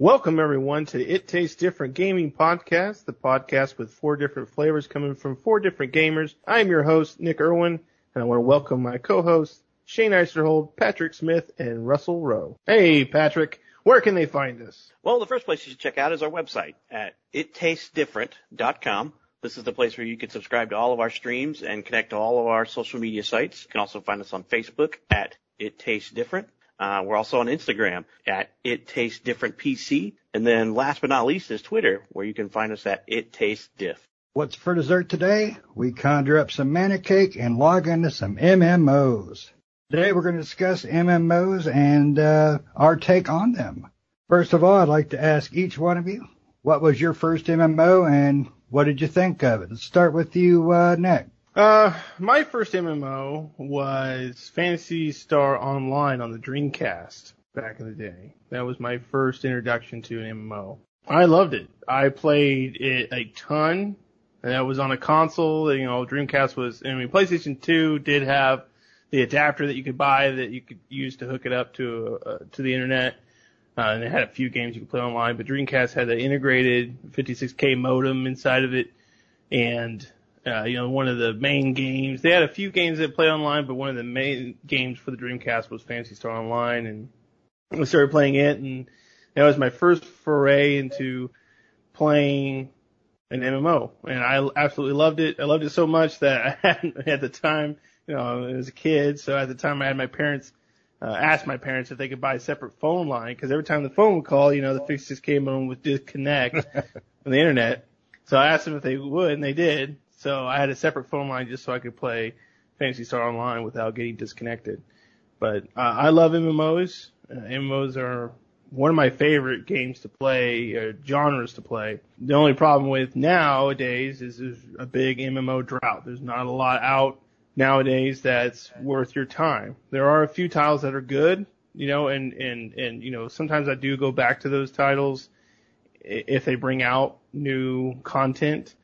Welcome everyone to It Tastes Different Gaming Podcast, the podcast with four different flavors coming from four different gamers. I am your host, Nick Irwin, and I want to welcome my co-hosts, Shane Eisterhold, Patrick Smith, and Russell Rowe. Hey Patrick, where can they find us? Well, the first place you should check out is our website at ittastes.different.com. This is the place where you can subscribe to all of our streams and connect to all of our social media sites. You can also find us on Facebook at It Tastes Different. Uh, we're also on Instagram at It Tastes Different PC. And then last but not least is Twitter, where you can find us at It Tastes Diff. What's for dessert today? We conjure up some mana cake and log into some MMOs. Today we're going to discuss MMOs and uh, our take on them. First of all, I'd like to ask each one of you, what was your first MMO and what did you think of it? Let's start with you, uh, Nick. Uh, my first MMO was Phantasy Star Online on the Dreamcast back in the day. That was my first introduction to an MMO. I loved it. I played it a ton. And that was on a console. You know, Dreamcast was. I mean, PlayStation 2 did have the adapter that you could buy that you could use to hook it up to uh, to the internet. Uh, and it had a few games you could play online, but Dreamcast had the integrated 56k modem inside of it, and uh, you know, one of the main games. They had a few games that play online, but one of the main games for the Dreamcast was Phantasy Star Online, and I started playing it, and that was my first foray into playing an MMO, and I absolutely loved it. I loved it so much that I had at the time, you know, I was a kid, so at the time I had my parents uh, ask my parents if they could buy a separate phone line because every time the phone would call, you know, the 56k modem would disconnect from the internet. So I asked them if they would, and they did. So I had a separate phone line just so I could play Phantasy Star Online without getting disconnected. But uh, I love MMOs. Uh, MMOs are one of my favorite games to play, uh, genres to play. The only problem with nowadays is there's a big MMO drought. There's not a lot out nowadays that's worth your time. There are a few titles that are good, you know, and, and, and, you know, sometimes I do go back to those titles if they bring out new content.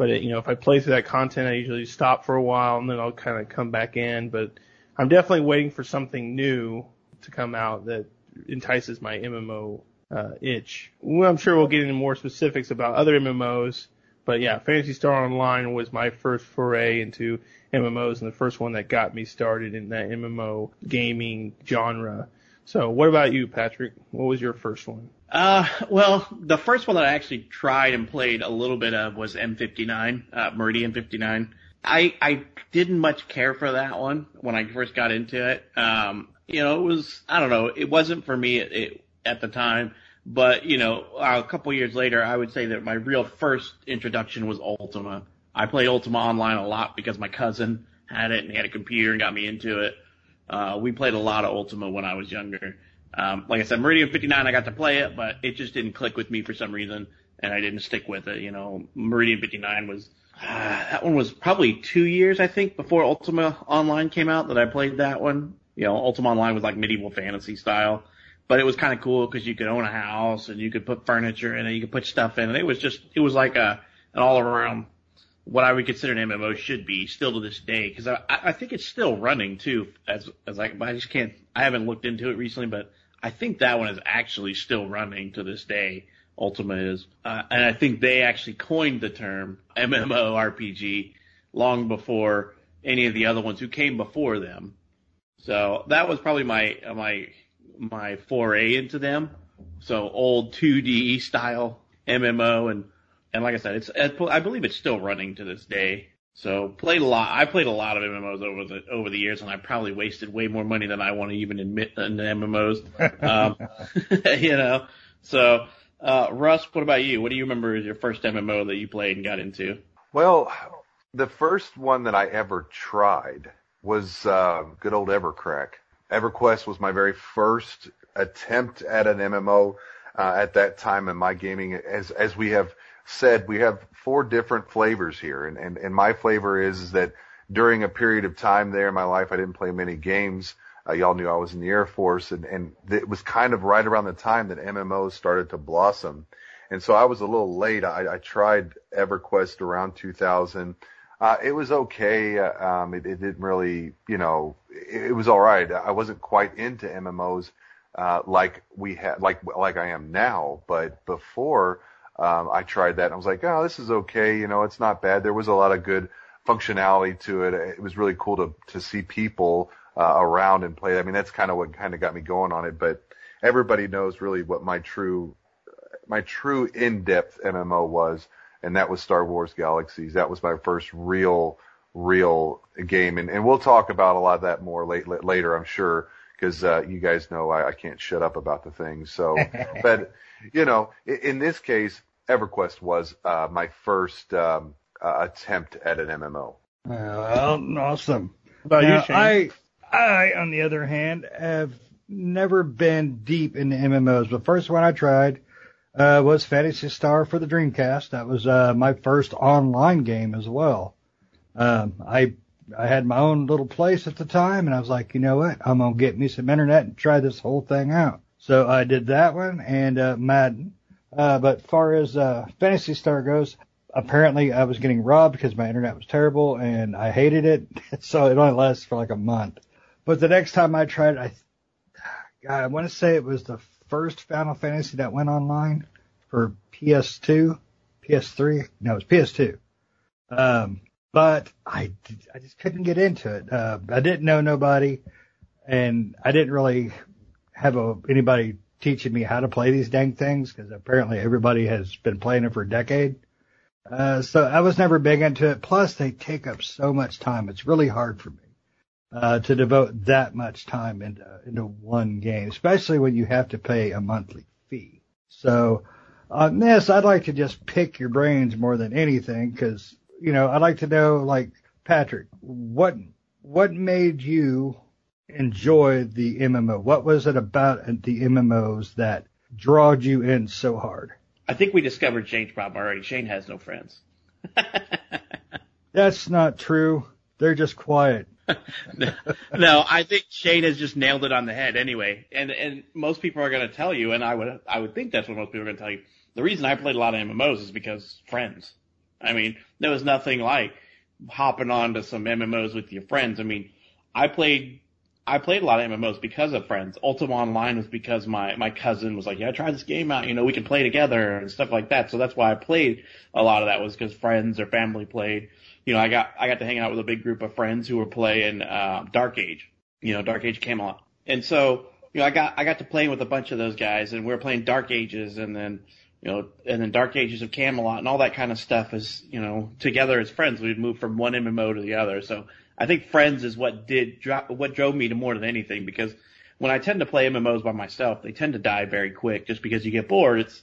But it, you know, if I play through that content, I usually stop for a while and then I'll kind of come back in. But I'm definitely waiting for something new to come out that entices my MMO uh, itch. Well, I'm sure we'll get into more specifics about other MMOs. But yeah, Phantasy Star Online was my first foray into MMOs and the first one that got me started in that MMO gaming genre. So what about you, Patrick? What was your first one? Uh, well, the first one that I actually tried and played a little bit of was M59, uh, Meridian 59. I, I didn't much care for that one when I first got into it. Um, you know, it was, I don't know, it wasn't for me at, it, at the time, but you know, a couple years later, I would say that my real first introduction was Ultima. I played Ultima online a lot because my cousin had it and he had a computer and got me into it. Uh, we played a lot of Ultima when I was younger. Um, like I said, Meridian 59, I got to play it, but it just didn't click with me for some reason, and I didn't stick with it. You know, Meridian 59 was uh, that one was probably two years, I think, before Ultima Online came out that I played that one. You know, Ultima Online was like medieval fantasy style, but it was kind of cool because you could own a house and you could put furniture in it, you could put stuff in it. It was just, it was like a an all around what I would consider an MMO should be still to this day because I, I think it's still running too as as I but I just can't I haven't looked into it recently but I think that one is actually still running to this day. Ultima is, uh, and I think they actually coined the term MMORPG long before any of the other ones who came before them. So that was probably my my my foray into them. So old 2D style MMO and and like I said, it's I believe it's still running to this day. So played a lot. I played a lot of MMOs over the over the years, and I probably wasted way more money than I want to even admit in MMOs. Um, you know. So, uh, Russ, what about you? What do you remember as your first MMO that you played and got into? Well, the first one that I ever tried was uh, good old Evercrack. EverQuest was my very first attempt at an MMO uh, at that time in my gaming. As as we have said, we have four different flavors here, and, and, and my flavor is, is that during a period of time there in my life, I didn't play many games. Uh, y'all knew I was in the Air Force, and, and it was kind of right around the time that MMOs started to blossom. And so I was a little late. I, I tried EverQuest around 2000. Uh, it was okay. Um, it, it didn't really, you know, it, it was all right. I wasn't quite into MMOs uh, like we had, like like I am now. But before um, I tried that, and I was like, oh, this is okay. You know, it's not bad. There was a lot of good functionality to it. It was really cool to to see people uh, around and play. I mean, that's kind of what kind of got me going on it. But everybody knows really what my true my true in-depth MMO was, and that was Star Wars Galaxies. That was my first real real game, and, and we'll talk about a lot of that more late, later, I'm sure, because uh, you guys know I, I can't shut up about the things. So, but you know, in, in this case, EverQuest was uh, my first um, uh, attempt at an MMO. Well, awesome. About Now, you, Shane? I, I, on the other hand, have never been deep into MMOs. The first one I tried uh, was Phantasy Star for the Dreamcast. That was uh, my first online game as well. Um, I I had my own little place at the time, and I was like, you know what? I'm gonna get me some internet and try this whole thing out. So I did that one and uh, Madden. Uh, but far as uh, Phantasy Star goes, apparently I was getting robbed because my internet was terrible and I hated it. so it only lasted for like a month. But the next time I tried, I I want to say it was the first Final Fantasy that went online for PS2, PS3. No, it was PS2. Um, but I, I just couldn't get into it. Uh, I didn't know nobody and I didn't really have a, anybody teaching me how to play these dang things because apparently everybody has been playing it for a decade. Uh, so I was never big into it. Plus they take up so much time. It's really hard for me, uh, to devote that much time into, into one game, especially when you have to pay a monthly fee. So on this, I'd like to just pick your brains more than anything because, you know, I'd like to know, like, Patrick, what, what made you enjoy the MMO? What was it about the MMOs that drawed you in so hard? I think we discovered Shane's problem already. Shane has no friends. That's not true. They're just quiet. no, I think Shane has just nailed it on the head anyway. And and most people are going to tell you, and I would I would think that's what most people are going to tell you. The reason I played a lot of MMOs is because friends. I mean, there was nothing like hopping on to some MMOs with your friends. I mean, I played I played a lot of MMOs because of friends. Ultima Online was because my my cousin was like, "Yeah, try this game out. You know, we can play together and stuff like that." So that's why I played a lot of that was because friends or family played. You know, I got I got to hang out with a big group of friends who were playing uh, Dark Age. You know, Dark Age Camelot, and so you know, I got I got to play with a bunch of those guys, and we were playing Dark Ages, and then you know, and then Dark Ages of Camelot and all that kind of stuff is, you know, together as friends, we'd move from one MMO to the other. So I think friends is what did what drove me to more than anything because when I tend to play MMOs by myself, they tend to die very quick just because you get bored. It's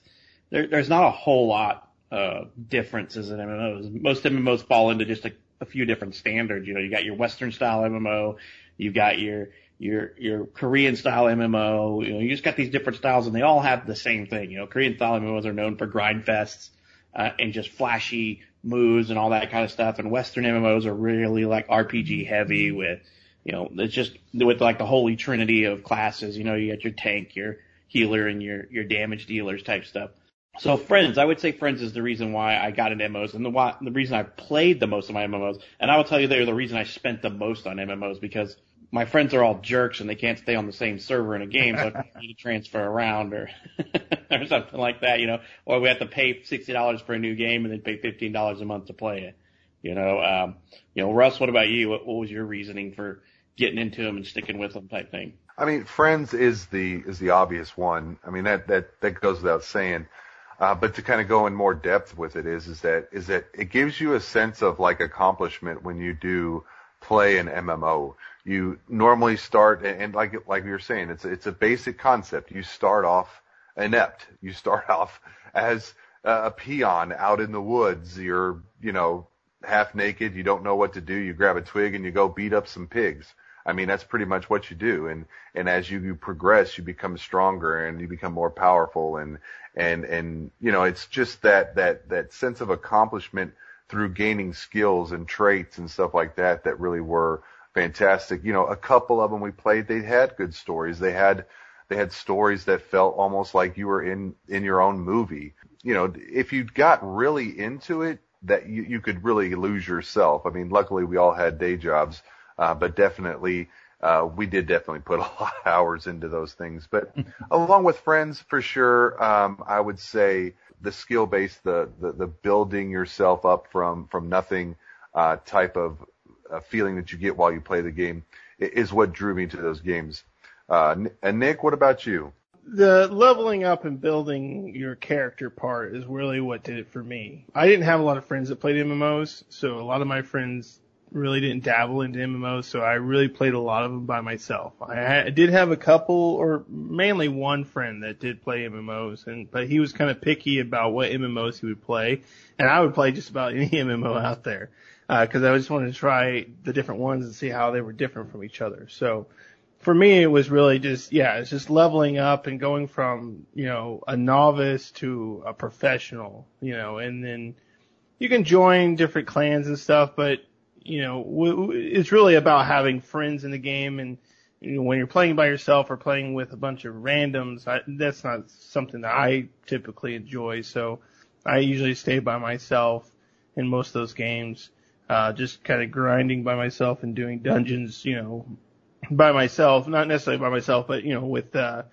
there, there's not a whole lot uh differences in MMOs. Most MMOs fall into just a, a few different standards. You know, you got your Western style MMO, you've got your your your Korean style MMO. You know, you just got these different styles, and they all have the same thing. You know, Korean style MMOs are known for grind fests uh, and just flashy moves and all that kind of stuff. And Western MMOs are really like RPG heavy with, you know, it's just with like the holy trinity of classes. You know, you got your tank, your healer, and your your damage dealers type stuff. So friends, I would say friends is the reason why I got into MMOs and the why, the reason I played the most of my MMOs. And I will tell you they're the reason I spent the most on MMOs because my friends are all jerks and they can't stay on the same server in a game, so I need to transfer around or or something like that, you know. Or we have to pay sixty dollars for a new game and then pay fifteen dollars a month to play it. You know, um, you know, Russ, what about you? What, what was your reasoning for getting into them and sticking with them type thing? I mean, Friends is the is the obvious one. I mean, that that that goes without saying. Uh, but to kind of go in more depth with it is is that is that it gives you a sense of like accomplishment when you do play an MMO. You normally start and like like we were saying, it's it's a basic concept. You start off inept. You start off as a peon out in the woods. You're you know half naked. You don't know what to do. You grab a twig and you go beat up some pigs. I mean, that's pretty much what you do. And, and as you progress, you become stronger and you become more powerful. And, and, and, you know, it's just that, that, that sense of accomplishment through gaining skills and traits and stuff like that that really were fantastic. You know, a couple of them we played, they had good stories. They had, they had stories that felt almost like you were in, in your own movie. You know, if you got really into it, that you, you could really lose yourself. I mean, luckily we all had day jobs uh, but definitely uh, we did definitely put a lot of hours into those things. But along with friends, for sure, um, I would say the skill base, the, the, the building yourself up from, from nothing, uh, type of feeling that you get while you play the game is what drew me to those games. Uh, and Nick, what about you? The leveling up and building your character part is really what did it for me. I didn't have a lot of friends that played MMOs, so a lot of my friends really didn't dabble into MMOs, so I really played a lot of them by myself. I, I did have a couple, or mainly one friend that did play MMOs, and but he was kind of picky about what MMOs he would play, and I would play just about any MMO out there because uh, I just wanted to try the different ones and see how they were different from each other. So for me, it was really just yeah, it's just leveling up and going from you know a novice to a professional, you know, and then you can join different clans and stuff, but you know, w- w- it's really about having friends in the game and you know, when you're playing by yourself or playing with a bunch of randoms, I, that's not something that I typically enjoy. So I usually stay by myself in most of those games, uh, just kind of grinding by myself and doing dungeons, you know, by myself, not necessarily by myself, but you know, with, uh,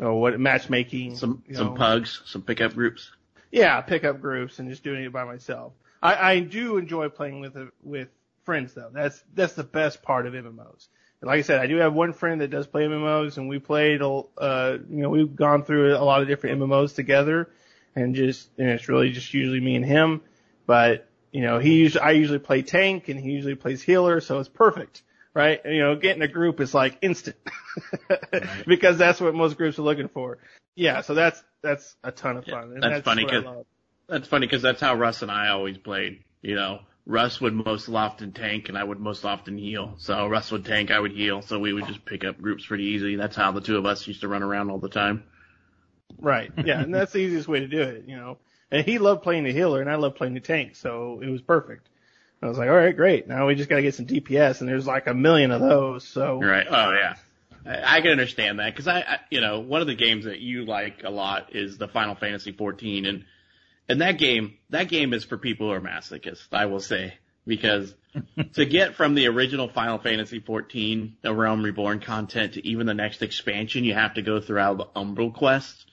oh, what matchmaking, some, some know. pugs, some pickup groups. Yeah, pickup groups and just doing it by myself. I, I do enjoy playing with with friends though. That's that's the best part of MMOs. And like I said, I do have one friend that does play MMOs, and we played. Uh, you know, we've gone through a lot of different MMOs together, and just and it's really just usually me and him. But you know, he usually I usually play tank, and he usually plays healer, so it's perfect. Right, and, you know, getting a group is like instant because that's what most groups are looking for. Yeah, so that's that's a ton of fun. and that's funny what I 'cause-. That's funny because that's how Russ and I always played. You know, Russ would most often tank and I would most often heal. So Russ would tank, I would heal. So we would just pick up groups pretty easy. That's how the two of us used to run around all the time. Right. Yeah, and that's the easiest way to do it, you know. And he loved playing the healer, and I loved playing the tank, so it was perfect. I was like, all right, great. Now we just got to get some DPS, and there's like a million of those. So Right. Oh yeah. I, I can understand that because I, I, you know, one of the games that you like a lot is the Final Fantasy 14, and and that game, that game is for people who are masochists, I will say, because to get from the original Final Fantasy 14, the Realm Reborn content to even the next expansion, you have to go through all the Umbral quests.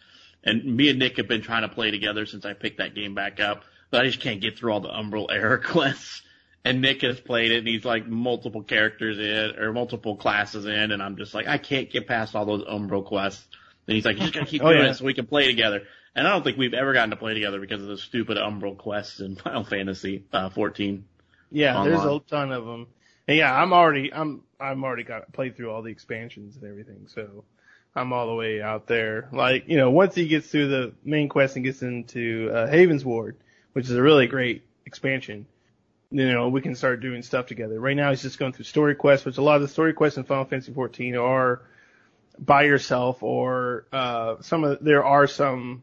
And me and Nick have been trying to play together since I picked that game back up, but I just can't get through all the Umbral era quests. And Nick has played it and he's like multiple characters in or multiple classes in and I'm just like, I can't get past all those Umbral quests. And he's like, you just gotta keep Oh, doing yeah. it so we can play together. And I don't think we've ever gotten to play together because of the stupid Umbral quests in Final Fantasy uh, 14. yeah, there's online. a ton of them. And yeah, I'm already I'm I'm already got played through all the expansions and everything, so I'm all the way out there. Like you know, once he gets through the main quest and gets into uh, Heavensward, which is a really great expansion, you know, we can start doing stuff together. Right now, he's just going through story quests, which a lot of the story quests in Final Fantasy 14 are by yourself, or uh, some of there are some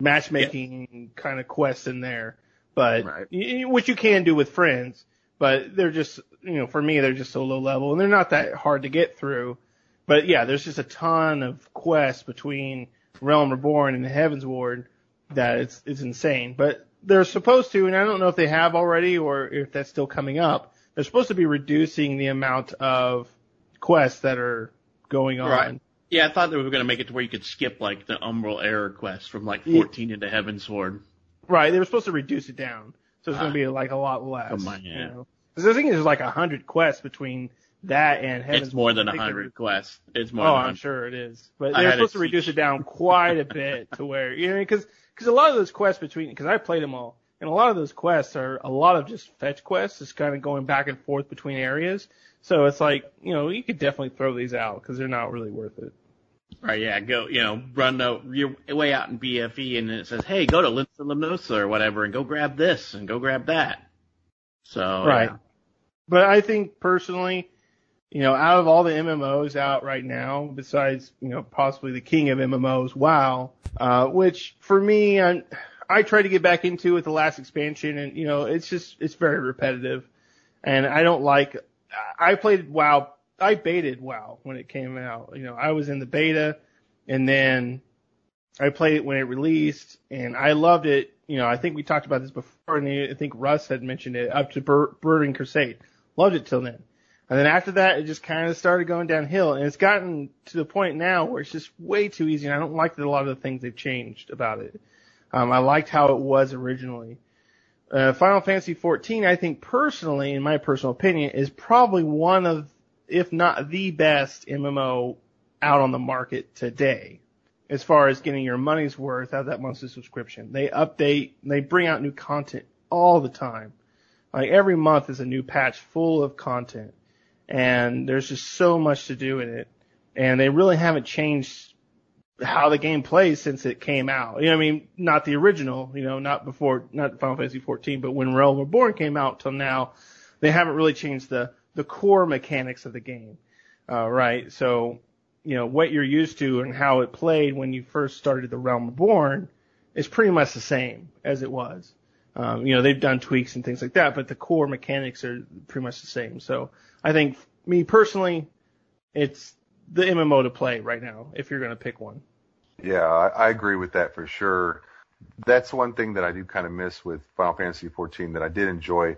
matchmaking kind of quests in there, but Right. which you can do with friends, but they're just you know for me they're just so low level and they're not that hard to get through. But yeah, there's just a ton of quests between Realm Reborn and Heavensward that it's it's insane. But they're supposed to, and I don't know if they have already or if that's still coming up. They're supposed to be reducing the amount of quests that are going on. Right. Yeah, I thought they were going to make it to where you could skip like the Umbral Era quest from like Yeah. 14 into Heavensward. Right, they were supposed to reduce it down, so it's going Ah. to be like a lot less. Come on, you yeah. know? 'Cause I think there's like a hundred quests between that and Heaven's It's more than I 100 quests. It's more Oh, I'm sure it is. But I they're supposed to reduce it down quite a bit to where, you know, because because a lot of those quests between, because I played them all, and a lot of those quests are a lot of just fetch quests, just kind of going back and forth between areas. So it's like, you know, you could definitely throw these out because they're not really worth it. Right, yeah, go, you know, run the, your way out in BFE and it says, hey, go to Limsa Lominsa or whatever and go grab this and go grab that. So, Right. yeah. But I think personally, you know, out of all the MMOs out right now, besides, you know, possibly the king of MMOs, WoW, uh, which for me, I, I tried to get back into with the last expansion and, you know, it's just, it's very repetitive. And I don't like, I played WoW, I baited WoW when it came out. You know, I was in the beta and then I played it when it released and I loved it. You know, I think we talked about this before and I think Russ had mentioned it up to Bur- Burning Crusade. Loved it till then. And then after that, it just kind of started going downhill, and it's gotten to the point now where it's just way too easy. And I don't like a lot of the things they've changed about it. Um, I liked how it was originally. Uh, Final Fantasy 14, I think personally, in my personal opinion, is probably one of, if not the best MMO out on the market today. As far as getting your money's worth out of that monthly subscription. They update, they bring out new content all the time. Like every month is a new patch full of content. And there's just so much to do in it. And they really haven't changed how the game plays since it came out. You know, I mean, not the original, you know, not before, not Final Fantasy 14, but when Realm Reborn came out till now, they haven't really changed the, the core mechanics of the game. Uh, right. So, you know, what you're used to and how it played when you first started the Realm Reborn is pretty much the same as it was. Um, you know, they've done tweaks and things like that, but the core mechanics are pretty much the same. So I think me personally, it's the MMO to play right now if you're going to pick one. Yeah, I, I agree with that for sure. That's one thing that I do kind of miss with Final Fantasy XIV that I did enjoy.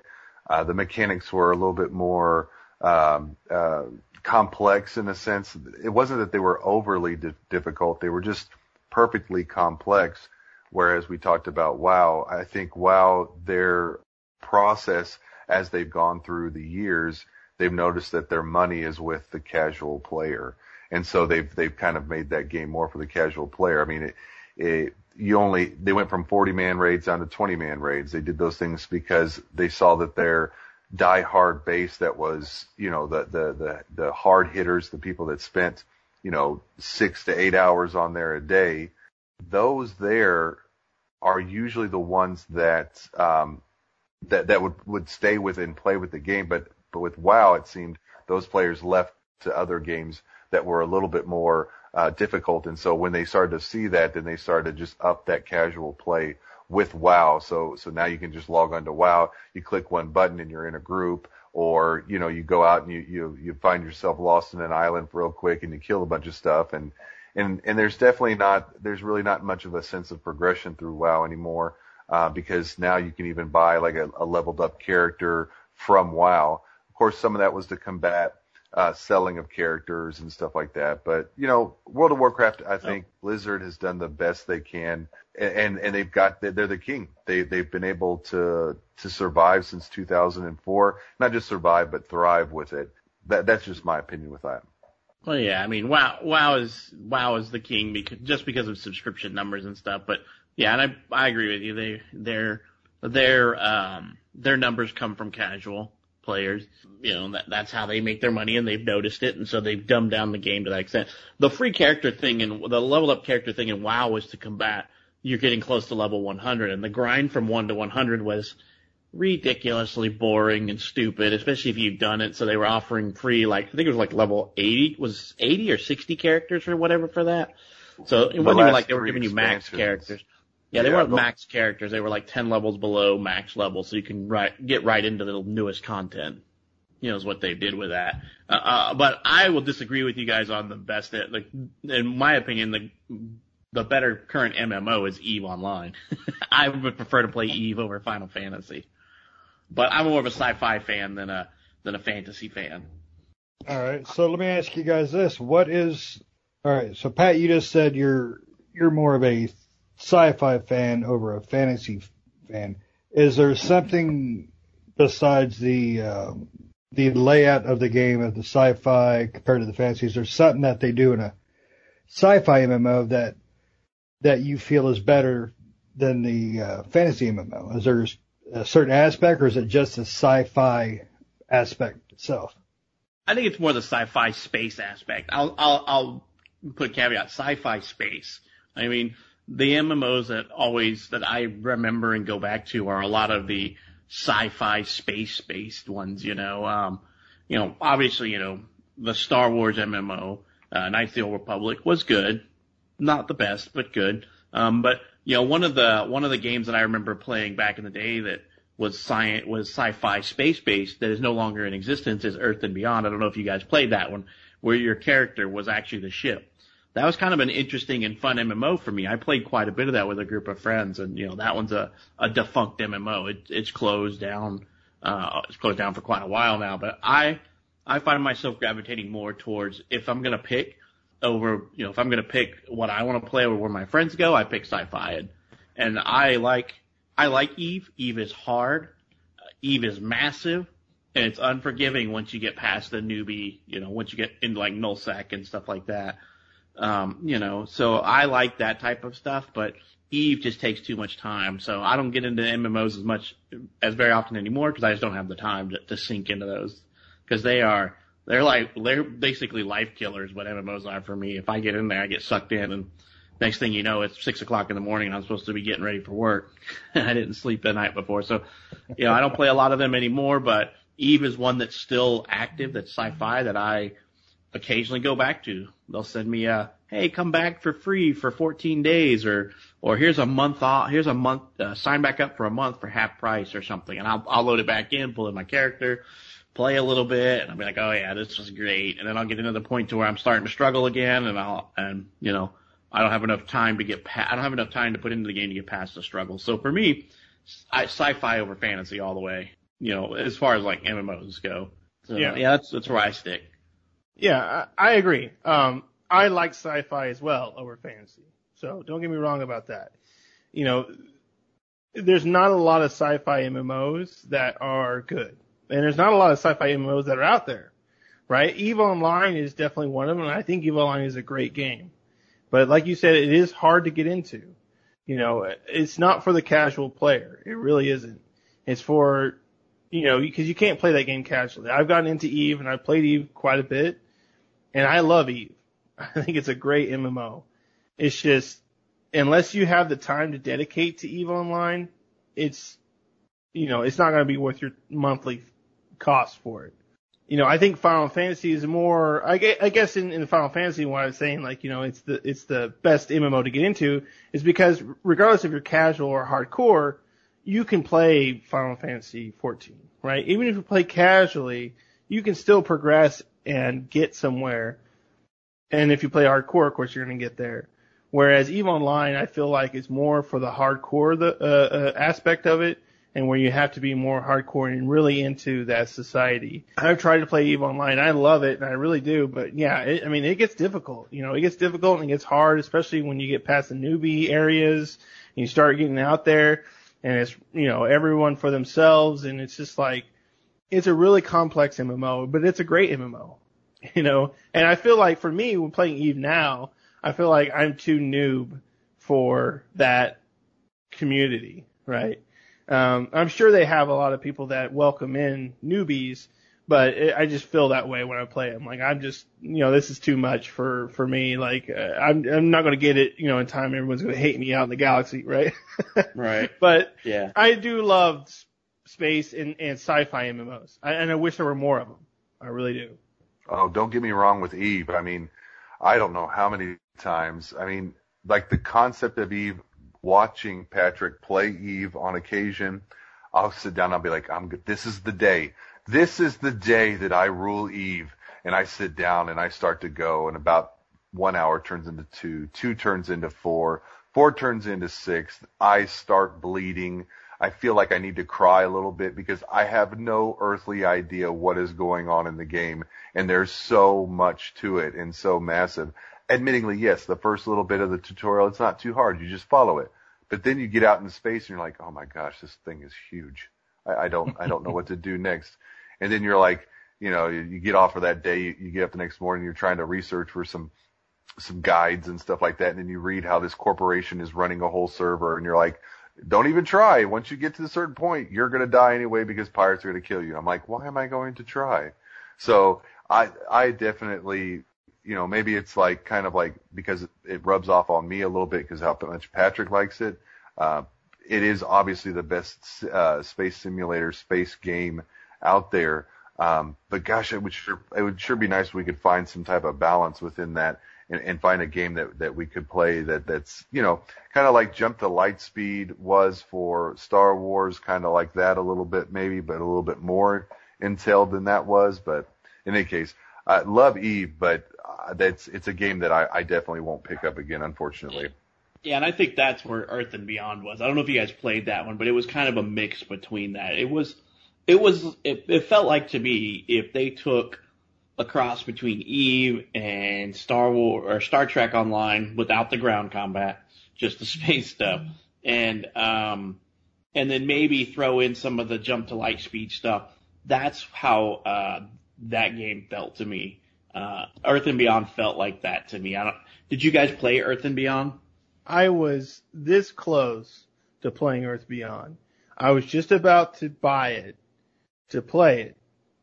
Uh, the mechanics were a little bit more um, uh, complex in a sense. It wasn't that they were overly di- difficult; they were just perfectly complex. Whereas we talked about WoW, I think WoW, their process as they've gone through the years, they've noticed that their money is with the casual player and so they've they've kind of made that game more for the casual player. I mean, it, it you only they went from 40 man raids down to 20 man raids. They did those things because they saw that their die hard base that was you know the the the the hard hitters, the people that spent you know six to eight hours on there a day, those there are usually the ones that um, that that would would stay with and play with the game. But but with WoW, it seemed those players left to other games that were a little bit more uh, difficult. And so when they started to see that, then they started to just up that casual play with WoW. So so now you can just log on to WoW. You click one button and you're in a group, or you know you go out and you you you find yourself lost in an island real quick and you kill a bunch of stuff and and and there's definitely not there's really not much of a sense of progression through WoW anymore uh, because now you can even buy like a, a leveled up character from WoW. Of course, some of that was to combat uh, selling of characters and stuff like that. But you know, World of Warcraft, I think oh. Blizzard has done the best they can, and and they've got they're the king. They they've been able to to survive since 2004, not just survive but thrive with it. That that's just my opinion with that. Well, yeah, I mean, WoW WoW is WoW is the king because just because of subscription numbers and stuff. But yeah, and I I agree with you. They their their um their numbers come from casual players. You know, that, that's how they make their money and they've noticed it. And so they've dumbed down the game to that extent. The free character thing and the level up character thing in WoW was to combat you're getting close to level 100 and the grind from 1 to 100 was ridiculously boring and stupid, especially if you've done it. So they were offering free, like, I think it was like level 80, was 80 or 60 characters or whatever for that. So it wasn't even like they were giving you max characters. Yeah, they yeah, weren't max characters. They were like 10 levels below max level, so you can right, get right into the newest content. You know, is what they did with that. Uh, uh, but I will disagree with you guys on the best. Like, in my opinion, the the better current MMO is Eve Online. I would prefer to play Eve over Final Fantasy. But I'm more of a sci-fi fan than a than a fantasy fan. All right, so let me ask you guys this: What is all right? So Pat, you just said you're you're more of a sci-fi fan over a fantasy fan. Is there something besides the uh, the layout of the game of the sci-fi compared to the fantasy? Is there something that they do in a sci-fi MMO that that you feel is better than the uh, fantasy MMO? Is there a certain aspect, or is it just the sci-fi aspect itself? I think it's more the sci-fi space aspect. I'll I'll, I'll put caveat sci-fi space. I mean, the MMOs that always that I remember and go back to are a lot of the sci-fi space based ones. You know, um, you know, obviously, you know, the Star Wars MMO, uh, Knights of the Old Republic was good, not the best, but good. Um, but you know, one of the one of the games that I remember playing back in the day that was science was sci-fi space based that is no longer in existence is Earth and Beyond. I don't know if you guys played that one, where your character was actually the ship that was kind of an interesting and fun MMO for me. I played quite a bit of that with a group of friends, and you know that one's a, a defunct MMO. It, it's closed down. Uh, it's closed down for quite a while now. But I I find myself gravitating more towards if I'm gonna pick over, you know, if I'm gonna pick what I want to play over where my friends go, I pick sci-fi, and, and I like I like Eve. Eve is hard. Eve is massive, and it's unforgiving once you get past the newbie. You know, once you get into like nullsec and stuff like that. Um, you know, so I like that type of stuff, but Eve just takes too much time. So I don't get into MMOs as much as very often anymore because I just don't have the time to, to sink into those because they are they're like they're basically life killers. What MMOs are for me. If I get in there, I get sucked in, and next thing you know, it's six o'clock in the morning, and I'm supposed to be getting ready for work. I didn't sleep the night before, so you know I don't play a lot of them anymore. But Eve is one that's still active. That's sci-fi that I occasionally go back to. They'll send me a, hey, come back for free for 14 days or, or here's a month off, here's a month, uh, sign back up for a month for half price or something. And I'll, I'll load it back in, pull in my character, play a little bit and I'll be like, oh yeah, this was great. And then I'll get into the point to where I'm starting to struggle again and I'll, and you know, I don't have enough time to get past, I don't have enough time to put into the game to get past the struggle. So for me, I, sci-fi over fantasy all the way, you know, as far as like MMOs go. So, yeah. yeah, that's, that's where I stick. Yeah, I, I agree. Um, I like sci-fi as well over fantasy. So don't get me wrong about that. You know, there's not a lot of sci-fi MMOs that are good. And there's not a lot of sci-fi MMOs that are out there. Right? EVE Online is definitely one of them, and I think EVE Online is a great game. But like you said, it is hard to get into. You know, it's not for the casual player. It really isn't. It's for, you know, because you can't play that game casually. I've gotten into Eve and I've played Eve quite a bit, and I love Eve. I think it's a great MMO. It's just, unless you have the time to dedicate to EVE Online, it's, you know, it's not going to be worth your monthly cost for it. You know, I think Final Fantasy is more, I guess in, in Final Fantasy, what I was saying, like, you know, it's the, it's the best MMO to get into is because regardless if you're casual or hardcore, you can play Final Fantasy 14, right? Even if you play casually, you can still progress and get somewhere. And if you play hardcore, of course, you're going to get there. Whereas EVE Online, I feel like is more for the hardcore the uh, uh, aspect of it, and where you have to be more hardcore and really into that society. I've tried to play EVE Online. I love it, and I really do. But yeah, it, I mean, it gets difficult. You know, it gets difficult and it gets hard, especially when you get past the newbie areas and you start getting out there, and it's you know everyone for themselves, and it's just like it's a really complex MMO, but it's a great MMO. You know, and I feel like for me, when playing Eve now, I feel like I'm too noob for that community, right? Um, I'm sure they have a lot of people that welcome in newbies, but it, I just feel that way when I play them. Like I'm just, you know, this is too much for for me. Like uh, I'm I'm not going to get it, you know, in time. Everyone's going to hate me out in the galaxy, right? right. But yeah, I do love space and, sci-fi MMOs, I, and I wish there were more of them. I really do. Oh, don't get me wrong with Eve. I mean, I don't know how many times. I mean, like the concept of Eve, watching Patrick play Eve on occasion, I'll sit down. I'll be like, I'm. This is the day. This is the day that I rule Eve. And I sit down and I start to go and about one hour turns into two, two turns into four, four turns into six. I start bleeding. I feel like I need to cry a little bit because I have no earthly idea what is going on in the game. And there's so much to it and so massive. Admittingly, yes, the first little bit of the tutorial, it's not too hard. You just follow it. But then you get out in space and you're like, oh my gosh, this thing is huge. I, I don't, I don't know what to do next. And then you're like, you know, you, you get off for that day, you, you get up the next morning, you're trying to research for some, some guides and stuff like that. And then you read how this corporation is running a whole server and you're like, don't even try. Once you get to a certain point, you're going to die anyway because pirates are going to kill you. I'm like, why am I going to try? So I, I definitely, you know, maybe it's like kind of like because it rubs off on me a little bit because how much Patrick likes it. Uh, it is obviously the best uh, space simulator, space game out there. Um, but gosh, it would sure it would sure be nice if we could find some type of balance within that and, and find a game that that we could play that that's you know kind of like Jump to Lightspeed was for Star Wars, kind of like that a little bit maybe, but a little bit more entailed than that was. But in any case, I love Eve, but uh, that's it's a game that I, I definitely won't pick up again, unfortunately. Yeah, and I think that's where Earth and Beyond was. I don't know if you guys played that one, but it was kind of a mix between that. It was, it was, it, it felt like to me if they took a cross between Eve and Star War or Star Trek Online without the ground combat, just the space stuff, and um, and then maybe throw in some of the jump to light speed stuff. That's how uh, that game felt to me. Uh, Earth and Beyond felt like that to me. I don't. Did you guys play Earth and Beyond? I was this close to playing Earth Beyond. I was just about to buy it to play it,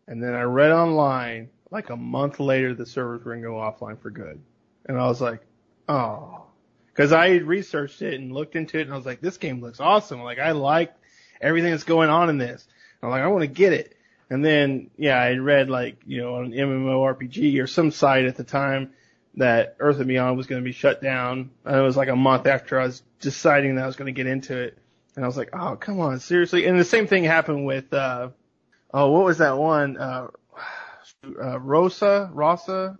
and then I read online like a month later the servers were gonna go offline for good, and I was like, oh, because I researched it and looked into it, and I was like, this game looks awesome. Like I like everything that's going on in this. I'm like, I want to get it. And then, yeah, I read like, you know, on MMORPG or some site at the time that Earth and Beyond was going to be shut down. And it was like a month after I was deciding that I was going to get into it. And I was like, oh, come on, seriously. And the same thing happened with, uh, oh, what was that one? Uh, uh, Rosa, Rosa,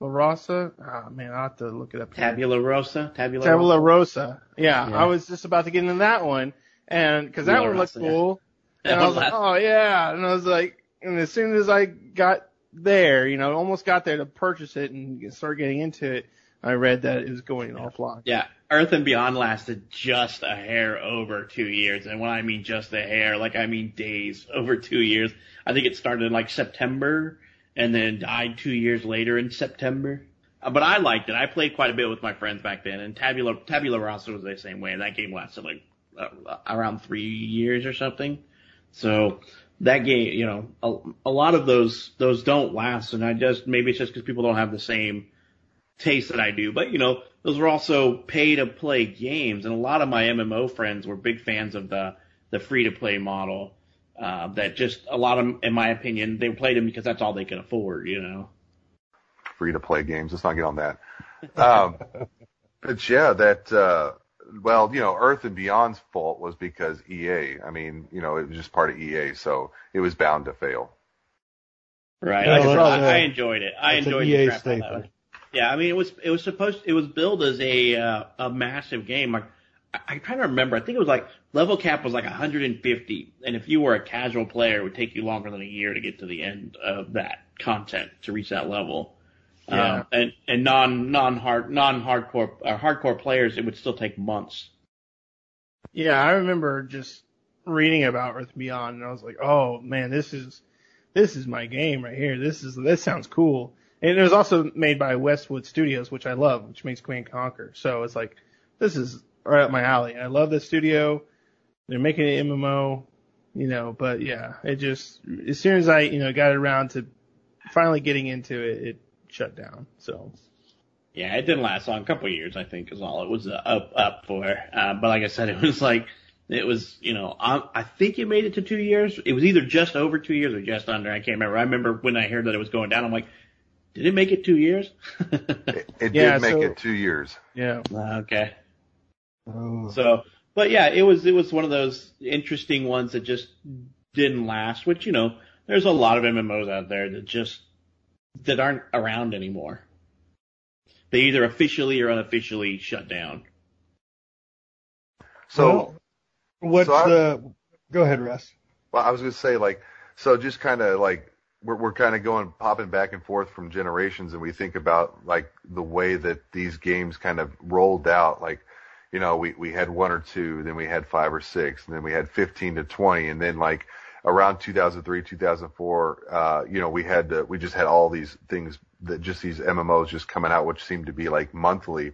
La Rosa. Oh man, I have to look it up. here. Tabula Rosa, Tabula, Tabula Rosa. Yeah, Yeah. I was just about to get into that one, and because that Tabula one looked Rosa, yeah. cool, That and I was like, oh yeah, and I was like, and as soon as I got there, you know, almost got there to purchase it and start getting into it, I read that it was going offline. Yeah, Earth and Beyond lasted just a hair over two years, and when I mean just a hair, like I mean days over two years. I think it started in like September and then died two years later in September. Uh, But I liked it. I played quite a bit with my friends back then, and Tabula Tabula Rasa was the same way. That game lasted like uh, around three years or something. So that game, you know, a, a lot of those those don't last, and I just maybe it's just because people don't have the same taste that I do. But you know, those were also pay to play games, and a lot of my MMO friends were big fans of the the free to play model. Uh, that just a lot of, 'em, in my opinion, they played them because that's all they could afford. You know. free to play games. Let's not get on that. Um, but yeah, that, uh, well, you know, Earth and Beyond's fault was because EA. I mean, you know, it was just part of EA, so it was bound to fail. Right. Yeah, Like I, said, that's, I, I enjoyed it. I enjoyed EA the crap out of that staple. Yeah, I mean it was it was supposed it was billed as a uh, a massive game. Like I, I'm trying to remember. I think it was like level cap was like 150, and if you were a casual player, it would take you longer than a year to get to the end of that content to reach that level. Yeah. Um, and and non non hard non hardcore uh, hardcore players, it would still take months. Yeah, I remember just reading about Earth Beyond, and I was like, oh man, this is this is my game right here. This is this sounds cool. And it was also made by Westwood Studios, which I love, which makes and Conquer. So it's like this is right up my alley. I love this studio. They're making an MMO, you know. But yeah, it just as soon as I you know got around to finally getting into it, it shut down. So Yeah, it didn't last long. A couple of years, I think, is all it was uh, up up for. Uh, but like I said, it was like it was, you know, I, I think it made it to two years. It was either just over two years or just under. I can't remember. I remember when I heard that it was going down. I'm like, did it make it two years? It, it Yeah, did make so- it two years. yeah, okay. Oh. So, but yeah, it was it was one of those interesting ones that just didn't last. Which you know, there's a lot of MMOs out there that just that aren't around anymore. They either officially or unofficially shut down. So, Well, what's so I- the? Go ahead, Russ. Well, I was going to say, like, so just kind of like we're we're kind of going popping back and forth from generations, and we think about like the way that these games kind of rolled out. Like, you know, we we had one or two, then we had five or six, and then we had fifteen to twenty, and then like around 2003, 2004, uh, you know, we had uh, we just had all these things that just these MMOs just coming out, which seemed to be like monthly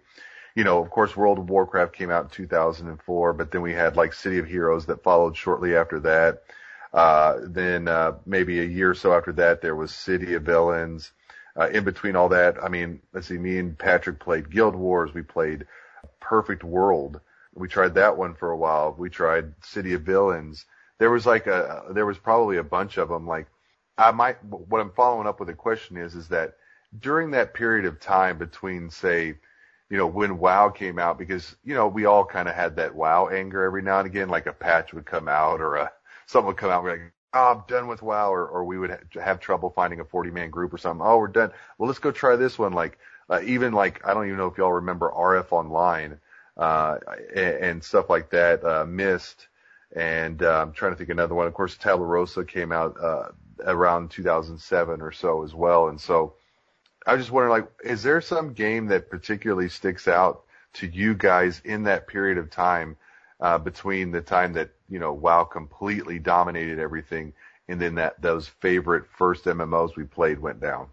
you know, of course, World of Warcraft came out in 2004, but then we had like City of Heroes that followed shortly after that. Uh, then, uh, maybe a year or so after that, there was City of Villains. Uh, in between all that, I mean, let's see, me and Patrick played Guild Wars. We played Perfect World. We tried that one for a while. We tried City of Villains. There was like a, there was probably a bunch of them. Like, I might, what I'm following up with a question is, is that during that period of time between, say, you know, when WoW came out, because, you know, we all kind of had that WoW anger every now and again, like a patch would come out or a, something would come out, we're like, oh, I'm done with WoW, or, or we would ha- have trouble finding a 40 man group or something. Oh, we're done. Well, let's go try this one. Like, uh, even like, I don't even know if y'all remember RF Online, uh, and, and stuff like that, uh, Mist, and, uh, I'm trying to think another one. Of course, Tabula Rasa came out, uh, around 2007 or so as well. And so I was just wondering, like, is there some game that particularly sticks out to you guys in that period of time uh, between the time that you know WoW completely dominated everything and then that those favorite first MMOs we played went down?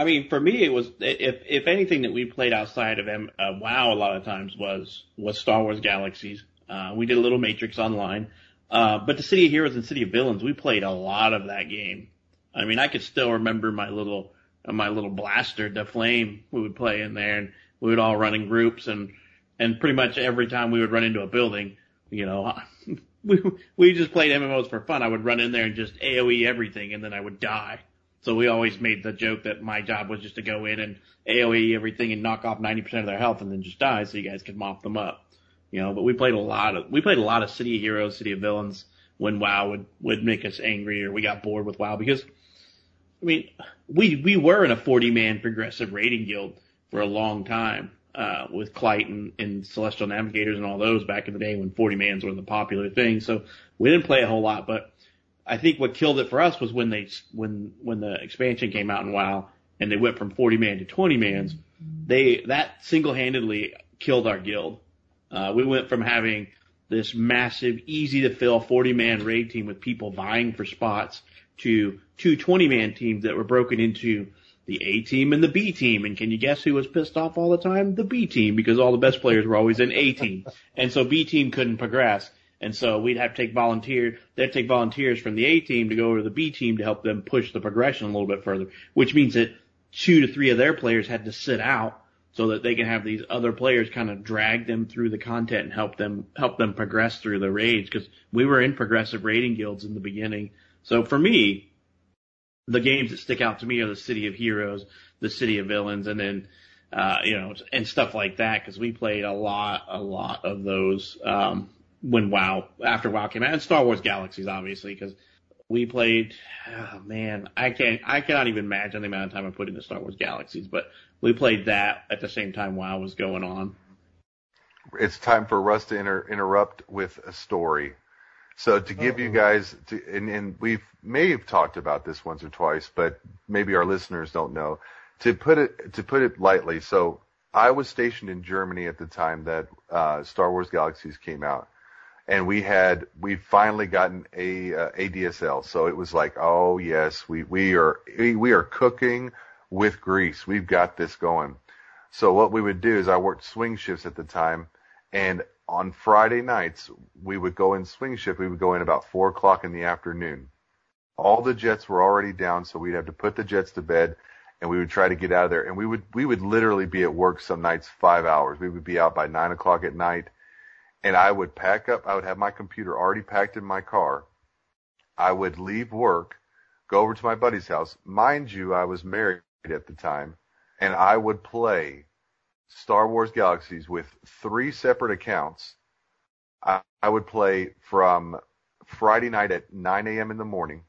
I mean, for me, it was if if anything that we played outside of M, uh, WoW a lot of times was was Star Wars Galaxies. Uh, we did a little Matrix Online, uh, but the City of Heroes and City of Villains, we played a lot of that game. I mean, I could still remember my little my little blaster, the flame. We would play in there, and we would all run in groups, and and pretty much every time we would run into a building, you know, we we just played MMOs for fun. I would run in there and just AOE everything, and then I would die. So we always made the joke that my job was just to go in and AOE everything and knock off 90% of their health and then just die so you guys could mop them up. You know, but we played a lot of, we played a lot of City of Heroes, City of Villains when WoW would, would make us angry or we got bored with WoW because, I mean, we, we were in a 40 man progressive raiding guild for a long time, uh, with Clyte and, and Celestial Navigators and all those back in the day when 40 mans were the popular thing. So we didn't play a whole lot, but I think what killed it for us was when they when when the expansion came out in WoW and they went from 40 man to 20 mans. They that single handedly killed our guild. Uh, we went from having this massive, easy to fill 40 man raid team with people vying for spots to two 20 man teams that were broken into the A team and the B team. And can you guess who was pissed off all the time? The B team, because all the best players were always in A team. And so B team couldn't progress. And so we'd have to take volunteer, they'd take volunteers from the A team to go over to the B team to help them push the progression a little bit further, which means that two to three of their players had to sit out so that they can have these other players kind of drag them through the content and help them, help them progress through the raids. Cause we were in progressive raiding guilds in the beginning. So for me, the games that stick out to me are the City of Heroes, the City of Villains, and then, uh, you know, and stuff like that, because we played a lot, a lot of those. Um, when WoW after WoW came out, and Star Wars Galaxies, obviously, because we played. Oh man, I can't. I cannot even imagine the amount of time I put into Star Wars Galaxies, but we played that at the same time WoW was going on. It's time for Russ to inter- interrupt with a story. So to give Uh-oh. you guys, to, and, and we may have talked about this once or twice, but maybe our listeners don't know. To put it to put it lightly, so I was stationed in Germany at the time that uh, Star Wars Galaxies came out and we had we finally gotten a uh, ADSL. So it was like, oh yes, we we are we, we are cooking with grease. We've got this going. So what we would do is I worked swing shifts at the time, and on Friday nights we would go in swing shift. We would go in about four o'clock in the afternoon. All the jets were already down, so we'd have to put the jets to bed, and we would try to get out of there. And we would we would literally be at work some nights five hours. We would be out by nine o'clock at night and I would pack up. I would have my computer already packed in my car. I would leave work, go over to my buddy's house. Mind you, I was married at the time, and I would play Star Wars Galaxies with three separate accounts. I, I would play from Friday night at 9 a.m. in the morning,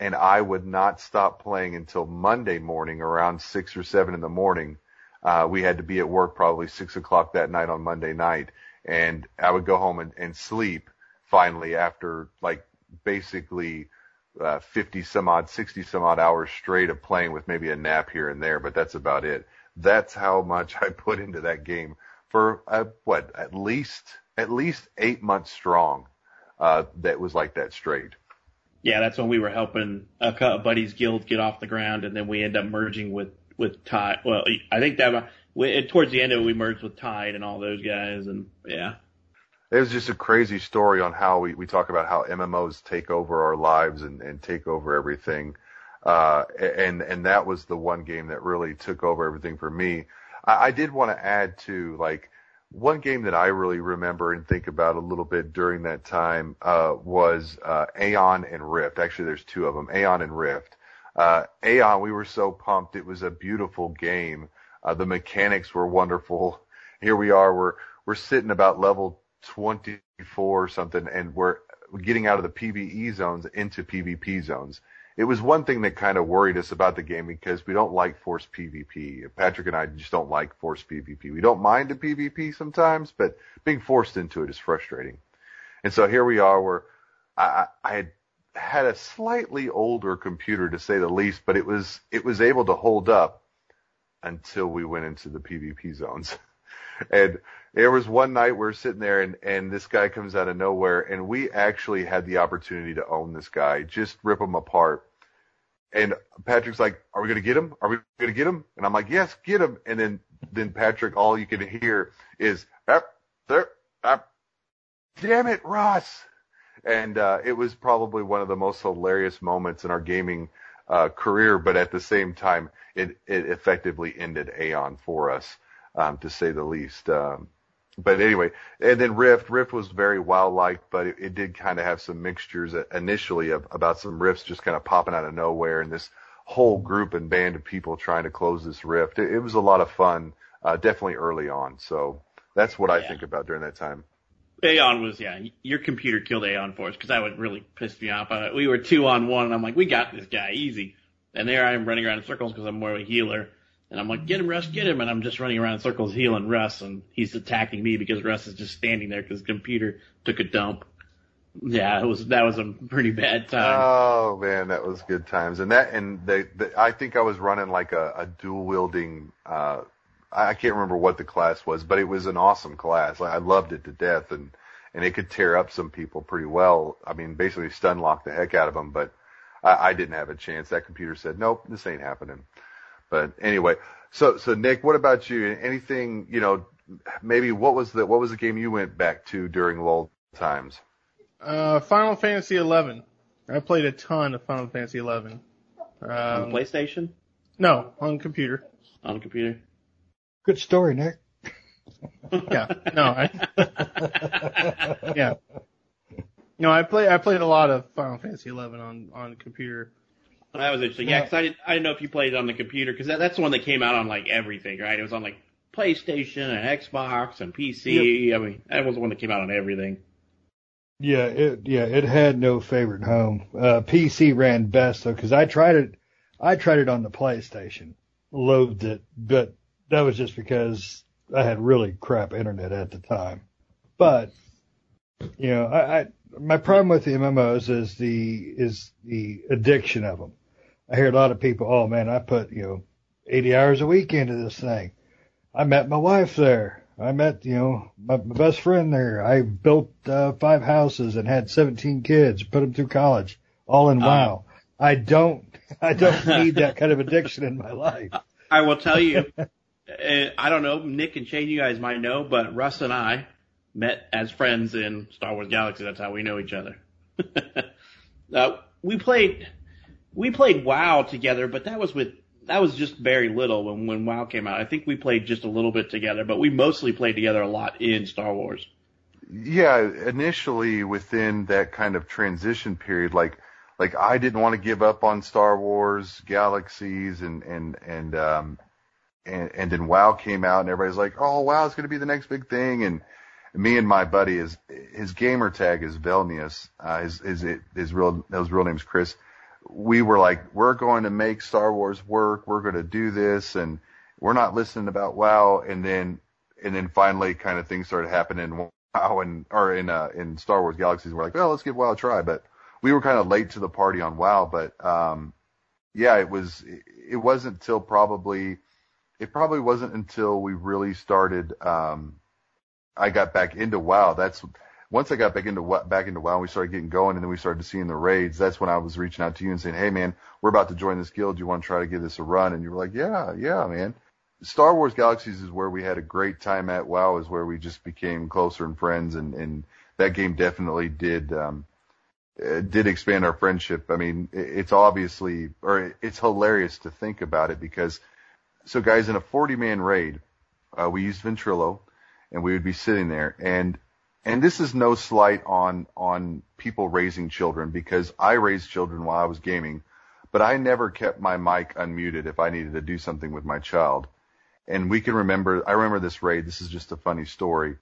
and I would not stop playing until Monday morning around six or seven in the morning. Uh, we had to be at work probably six o'clock that night on Monday night and I would go home and, and sleep finally after like basically uh, 50 some odd, 60 some odd hours straight of playing with maybe a nap here and there, but that's about it. That's how much I put into that game for uh, what at least at least eight months strong. Uh, that was like that straight. Yeah, that's when we were helping a buddy's guild get off the ground, and then we end up merging with with Ty. Well, I think that we, towards the end of it, we merged with Tide and all those guys, and yeah. It was just a crazy story on how we, we talk about how MMOs take over our lives and, and take over everything. Uh, and, and that was the one game that really took over everything for me. I, I did want to add to like, one game that I really remember and think about a little bit during that time, uh, was, uh, Aion and Rift. Actually, there's two of them, Aion and Rift. Uh, Aion, we were so pumped. It was a beautiful game. Uh, the mechanics were wonderful. Here we are, we're we're sitting about level 24 or something, and we're getting out of the PVE zones into PvP zones. It was one thing that kind of worried us about the game because we don't like forced PvP. Patrick and I just don't like forced PvP. We don't mind the PvP sometimes, but being forced into it is frustrating. And so here we are, where I, I had had a slightly older computer to say the least, but it was it was able to hold up until we went into the PvP zones. and there was one night we are sitting there and, and this guy comes out of nowhere and we actually had the opportunity to own this guy, just rip him apart. And Patrick's like, are we going to get him? Are we going to get him? And I'm like, yes, get him. And then, then Patrick, all you can hear is, up, there. Damn it, Ross. And, uh, it was probably one of the most hilarious moments in our gaming, uh, career, but at the same time, it, it effectively ended Aion for us, um, to say the least. Um, but anyway, and then Rift, Rift was very wild like, but it, it did kind of have some mixtures initially of, about some rifts just kind of popping out of nowhere and this whole group and band of people trying to close this rift. It, it was a lot of fun, uh, definitely early on. So that's what I think about during that time. Aion was, yeah, your computer killed Aion for us because that would really piss me off. Uh, we were two on one and I'm like, we got this guy easy. And there I am running around in circles because I'm more of a healer. And I'm like, get him, Russ, get him. And I'm just running around in circles healing Russ and he's attacking me because Russ is just standing there because his computer took a dump. Yeah, it was, that was a pretty bad time. Oh man, that was good times. And that, and they, the, I think I was running like a, a dual wielding, uh, I can't remember what the class was, but it was an awesome class. I loved it to death and, and it could tear up some people pretty well. I mean, basically stun lock the heck out of them, but I, I didn't have a chance. That computer said, nope, this ain't happening. But anyway, so so Nick, what about you? Anything you know? Maybe what was the what was the game you went back to during lull times? Uh, Final Fantasy Eleven. I played a ton of Final Fantasy Eleven. Um, on PlayStation? No, on computer. On computer. Good story, Nick. yeah. No. I, yeah. No, I play. I played a lot of Final Fantasy Eleven on on computer. That was interesting. Yeah, because I, didn't, I didn't know if you played it on the computer because that, that's the one that came out on like everything, right? It was on like PlayStation and Xbox and PC. Yep. I mean, that was the one that came out on everything. Yeah, it yeah it had no favorite home. Uh, PC ran best though because I tried it. I tried it on the PlayStation, loathed it, but that was just because I had really crap internet at the time. But you know, I, I my problem with the MMOs is the is the addiction of them. I hear a lot of people, oh man, I put, you know, 80 hours a week into this thing. I met my wife there. I met, you know, my, my best friend there. I built uh, five houses and had 17 kids, put them through college, all in uh, WoW. I don't, I don't need that kind of addiction in my life. I will tell you, I don't know, Nick and Shane, you guys might know, but Russ and I met as friends in Star Wars Galaxy. That's how we know each other. uh, we played we played WoW together, but that was with that was just very little when when WoW came out. I think we played just a little bit together, but we mostly played together a lot in Star Wars. Yeah, initially within that kind of transition period, like like I didn't want to give up on Star Wars Galaxies and and and um and and then WoW came out and everybody's like, oh WoW is going to be the next big thing and me and my buddy is his gamer tag is Velnius. Uh, his his his real his real name's Chris we were like, we're going to make Star Wars work. We're going to do this, and we're not listening about WoW. And then, and then finally, kind of things started happening in WoW and or in uh, in Star Wars Galaxies. We're like, well, let's give WoW a try. But we were kind of late to the party on WoW. But um, yeah, it was. It wasn't until probably. It probably wasn't until we really started. Um, I got back into WoW. That's once I got back into back into WoW, we started getting going, and then we started seeing the raids. That's when I was reaching out to you and saying, "Hey, man, we're about to join this guild. You want to try to give this a run?" And you were like, "Yeah, yeah, man." Star Wars Galaxies is where we had a great time at. WoW is where we just became closer and friends, and and that game definitely did um, did expand our friendship. I mean, it's obviously or it's hilarious to think about it because so guys in a 40 man raid, uh, we used Ventrilo, and we would be sitting there and and this is no slight on on people raising children because I raised children while I was gaming, but I never kept my mic unmuted if I needed to do something with my child. And we can remember I remember this raid, this is just a funny story.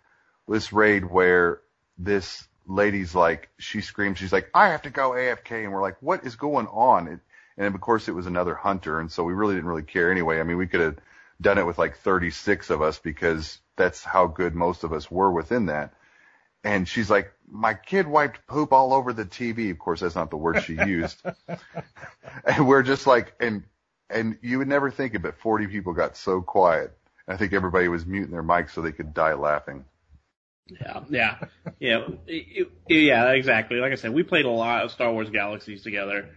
This raid where this lady's like she screams, she's like, I have to go AFK and we're like, What is going on? It, and of course it was another hunter and so we really didn't really care anyway. I mean we could have done it with like 36 of us because that's how good most of us were within that and she's like, my kid wiped poop all over the TV. Of course, that's not the word she used. and we're just like, and, and you would never think it, but 40 people got so quiet. I think everybody was muting their mics so they could die laughing. Yeah, yeah, yeah, it, it, yeah, exactly. Like I said, we played a lot of Star Wars Galaxies together,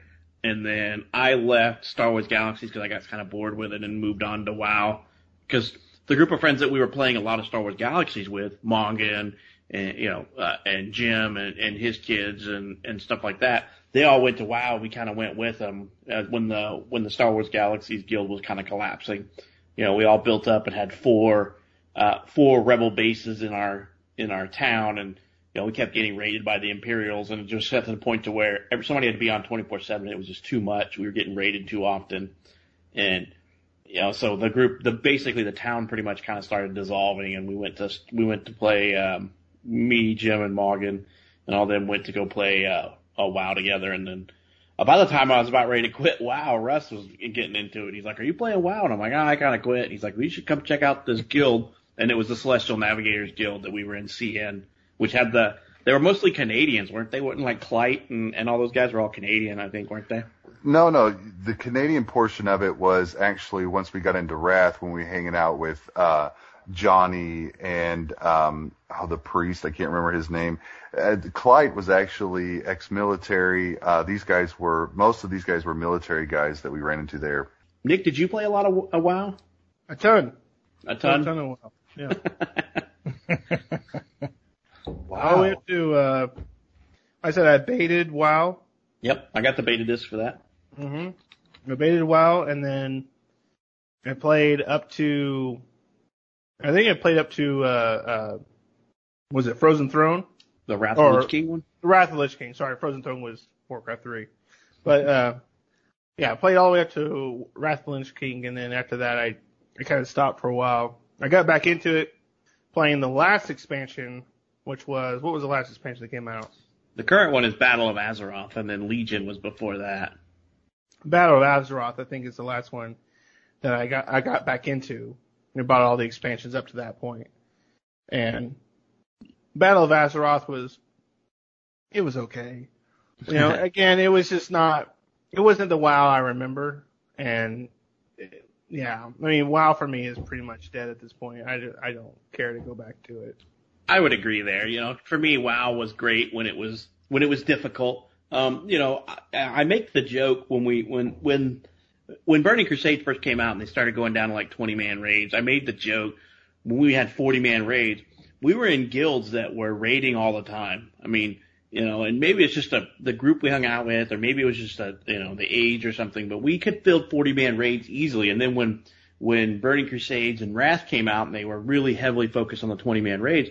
and then I left Star Wars Galaxies because I got kind of bored with it and moved on to WoW. Because the group of friends that we were playing a lot of Star Wars Galaxies with, Manga and, and you know, uh, and Jim and, and his kids and and stuff like that, they all went to WoW. We kind of went with them uh, when the when the Star Wars Galaxies guild was kind of collapsing. You know, we all built up and had four uh, four rebel bases in our in our town, and you know we kept getting raided by the Imperials, and it just got to the point to where every, somebody had to be on 24/7. It was just too much. We were getting raided too often, and you know, so the group, the basically the town pretty much kind of started dissolving, and we went to we went to play um, me, Jim, and Morgan, and all them went to go play uh, a WoW together, and then. Uh, by the time I was about ready to quit WoW, Russ was getting into it. He's like, "Are you playing WoW?" And I'm like, oh, "I kind of quit." And he's like, "We well, should come check out this guild." and it was the Celestial Navigators Guild that we were in CN, which had the they were mostly Canadians, weren't they? Weren't like Clyte and, and all those guys were all Canadian, I think, weren't they? No, no. The Canadian portion of it was actually once we got into Wrath when we were hanging out with uh Johnny and um oh the priest, I can't remember his name. Uh, Clyte was actually ex-military. Uh these guys were most of these guys were military guys that we ran into there. Nick, did you play a lot of a WoW? A ton. A ton. A ton of WoW. Yeah. wow. I went to, uh, I said I baited WoW. Yep, I got the beta disc for that. Mm-hmm. I baited WoW, and then I played up to, I think I played up to, uh, uh, was it Frozen Throne? The Wrath of the Lich King one? The Wrath of Lich King. Sorry, Frozen Throne was Warcraft 3. But, uh, yeah, I played all the way up to Wrath of Lich King, and then after that I, I kind of stopped for a while. I got back into it playing the last expansion, which was what was the last expansion that came out? The current one is Battle of Azeroth, and then Legion was before that. Battle of Azeroth, I think, is the last one that I got I got back into. I bought all the expansions up to that point, and Battle of Azeroth was it was okay. You know, again, it was just not it wasn't the WoW I remember, and yeah, I mean, WoW for me is pretty much dead at this point. I, I don't care to go back to it. I would agree there. You know, for me, WoW was great when it was when it was difficult. Um, you know, I, I make the joke when we when when when Burning Crusade first came out and they started going down to like 20 man raids. I made the joke when we had 40 man raids. We were in guilds that were raiding all the time. I mean, you know, and maybe it's just a, the group we hung out with, or maybe it was just a, you know, the age or something, but we could fill 40 man raids easily. And then when, when Burning Crusades and Wrath came out and they were really heavily focused on the 20 man raids,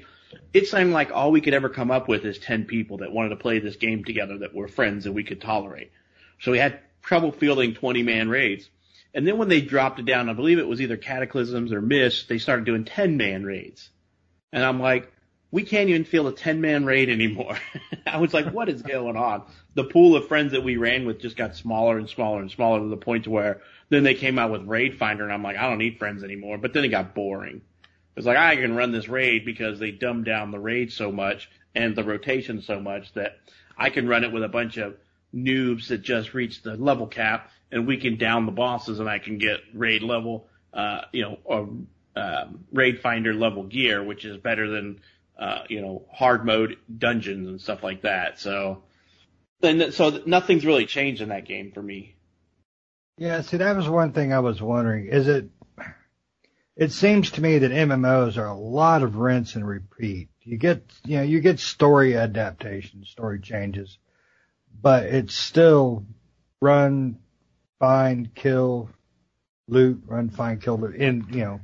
it seemed like all we could ever come up with is 10 people that wanted to play this game together that were friends that we could tolerate. So we had trouble fielding 20 man raids. And then when they dropped it down, I believe it was either Cataclysms or Mist, they started doing 10 man raids. And I'm like, we can't even field a 10 man raid anymore. I was like, what is going on? The pool of friends that we ran with just got smaller and smaller and smaller to the point where then they came out with Raid Finder and I'm like, I don't need friends anymore. But then it got boring. It's like, I can run this raid because they dumbed down the raid so much and the rotation so much that I can run it with a bunch of noobs that just reached the level cap and we can down the bosses and I can get raid level, uh, you know, or, um, raid finder level gear, which is better than uh, you know, hard mode dungeons and stuff like that. So, then so nothing's really changed in that game for me. Yeah, see, that was one thing I was wondering. Is it? It seems to me that MMOs are a lot of rinse and repeat. You get, you know, you get story adaptations, story changes, but it's still run, find, kill, loot, run, find, kill, loot. In you know,